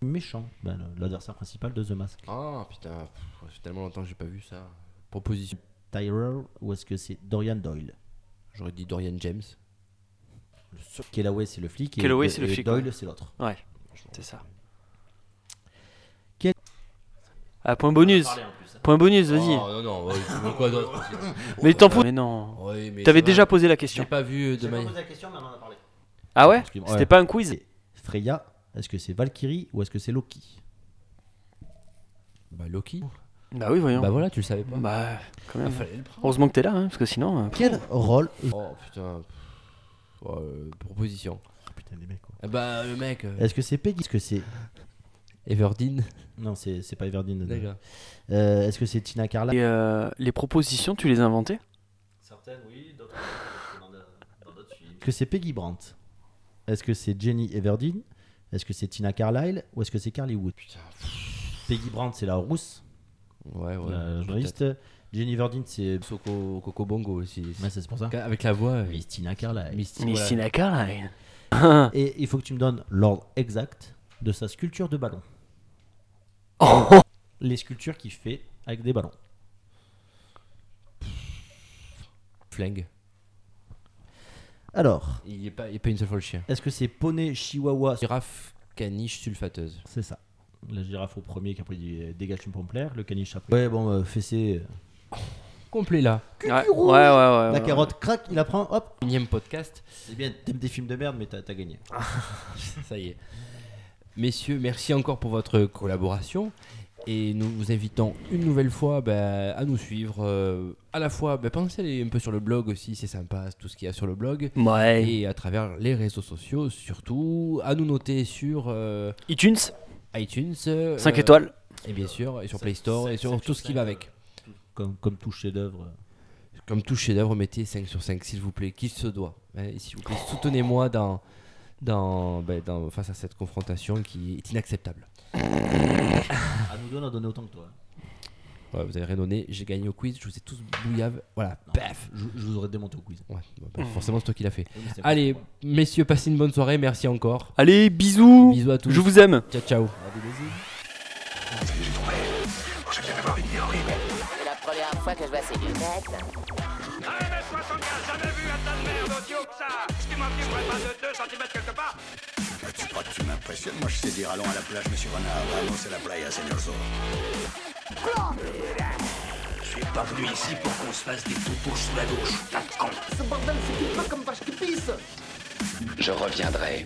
Méchant. Le- L'adversaire principal de The Mask. Ah putain. fait tellement longtemps que j'ai pas vu ça. Proposition. Tyrell ou est-ce que c'est Dorian Doyle? J'aurais dit Dorian James. Kellaway c'est le flic et, Kellaway, et- c'est le et flic, Doyle ouais. c'est l'autre. Ouais, c'est ça. Quel- Ah, point bonus. Point bonus, vas-y. Oh non, non, ouais, tu veux quoi d'autre? *laughs* Mais t'en fous. Mais non. T'avais déjà posé la J'ai question. pas vu de manière. la question mais on en a parlé. Ah ouais? C'était ouais. pas un quiz? Freya, est-ce que c'est Valkyrie ou est-ce que c'est Loki? Bah Loki. Bah oui, voyons. Bah voilà, tu le savais pas. Bah, quand même. fallait le prendre. Heureusement que t'es là, hein, parce que sinon. euh, Quel rôle Oh putain. pff, ouais, euh, proposition. Oh, Putain les mecs quoi. Ah Bah le mec. euh, Est-ce que c'est Peggy? Est-ce que c'est Everdeen. Non, c'est c'est pas Everdeen. D'accord. Euh, est-ce que c'est Tina Carla? Et euh, les propositions, tu les as inventées? Certaines oui, d'autres Est-ce que c'est Peggy Brandt? Est-ce que c'est Jenny Everdeen? Est-ce que c'est Tina Carlyle ou est-ce que c'est Carly Wood? Putain. Peggy Brandt c'est la rousse, Ouais, ouais. la journaliste. Jenny Everdeen c'est Soko Coco Bongo aussi. Ouais, c'est pour ça. Avec la voix. Miss Tina Carlyle. Voilà. Sina Carline. Et il faut que tu me donnes l'ordre exact de sa sculpture de ballon. Oh Les sculptures qu'il fait avec des ballons. flingue. Alors, Il n'y a, pas- il y a pas une seule fois le chien. est-ce que c'est poney chihuahua Girafe caniche sulfateuse. C'est ça. La girafe au premier qui après dit euh, dégage une pomplaire, le caniche après. Ouais, bon, euh, fessé. Complet là. Ouais, ouais, ouais, ouais, La ouais. carotte craque, il apprend, hop. Énième podcast. C'est bien, t'aimes des films de merde, mais t'as t'as gagné. *laughs* Ça y est. Messieurs, merci encore pour votre collaboration. Et nous vous invitons une nouvelle fois ben, à nous suivre. euh, à la fois, ben, pensez à aller un peu sur le blog aussi, c'est sympa, tout ce qu'il y a sur le blog. Ouais. Et à travers les réseaux sociaux, surtout, à nous noter sur euh, iTunes, iTunes. euh, 5 étoiles. Et bien sûr, et sur Play Store, et sur tout ce qui va avec. Comme, comme tout chef-d'œuvre. Comme tout chef-d'œuvre, mettez 5 sur 5, s'il vous plaît, qu'il se doit. Hein, s'il vous plaît, soutenez-moi dans, dans, ben, dans- face à cette confrontation qui est inacceptable. À nous deux, on a donné autant que toi. Ouais, vous avez rien donné, j'ai gagné au quiz, je vous ai tous bouillave. Voilà, paf Je, je vous aurais démonté au quiz. Ouais, ben, Forcément, c'est toi qui l'as fait. Oui, mais c'est Allez, messieurs, passez une bonne soirée, merci encore. Allez, bisous. Bisous à tous. Je vous aime. Ciao, ciao. C'est la première fois que je vois ces lunettes. 1m75, jamais vu un tas de merde haut que ça pas de 2 cm quelque part Ah, Tu crois que tu m'impressionnes Moi, je sais dire allons à la plage, monsieur Renard. Vamos à la playa, señor Zorro. Je suis pas venu ici pour qu'on se fasse des toutous sous la douche, tas de con. Ce bordel, c'est pas comme vache qui pisse Je reviendrai.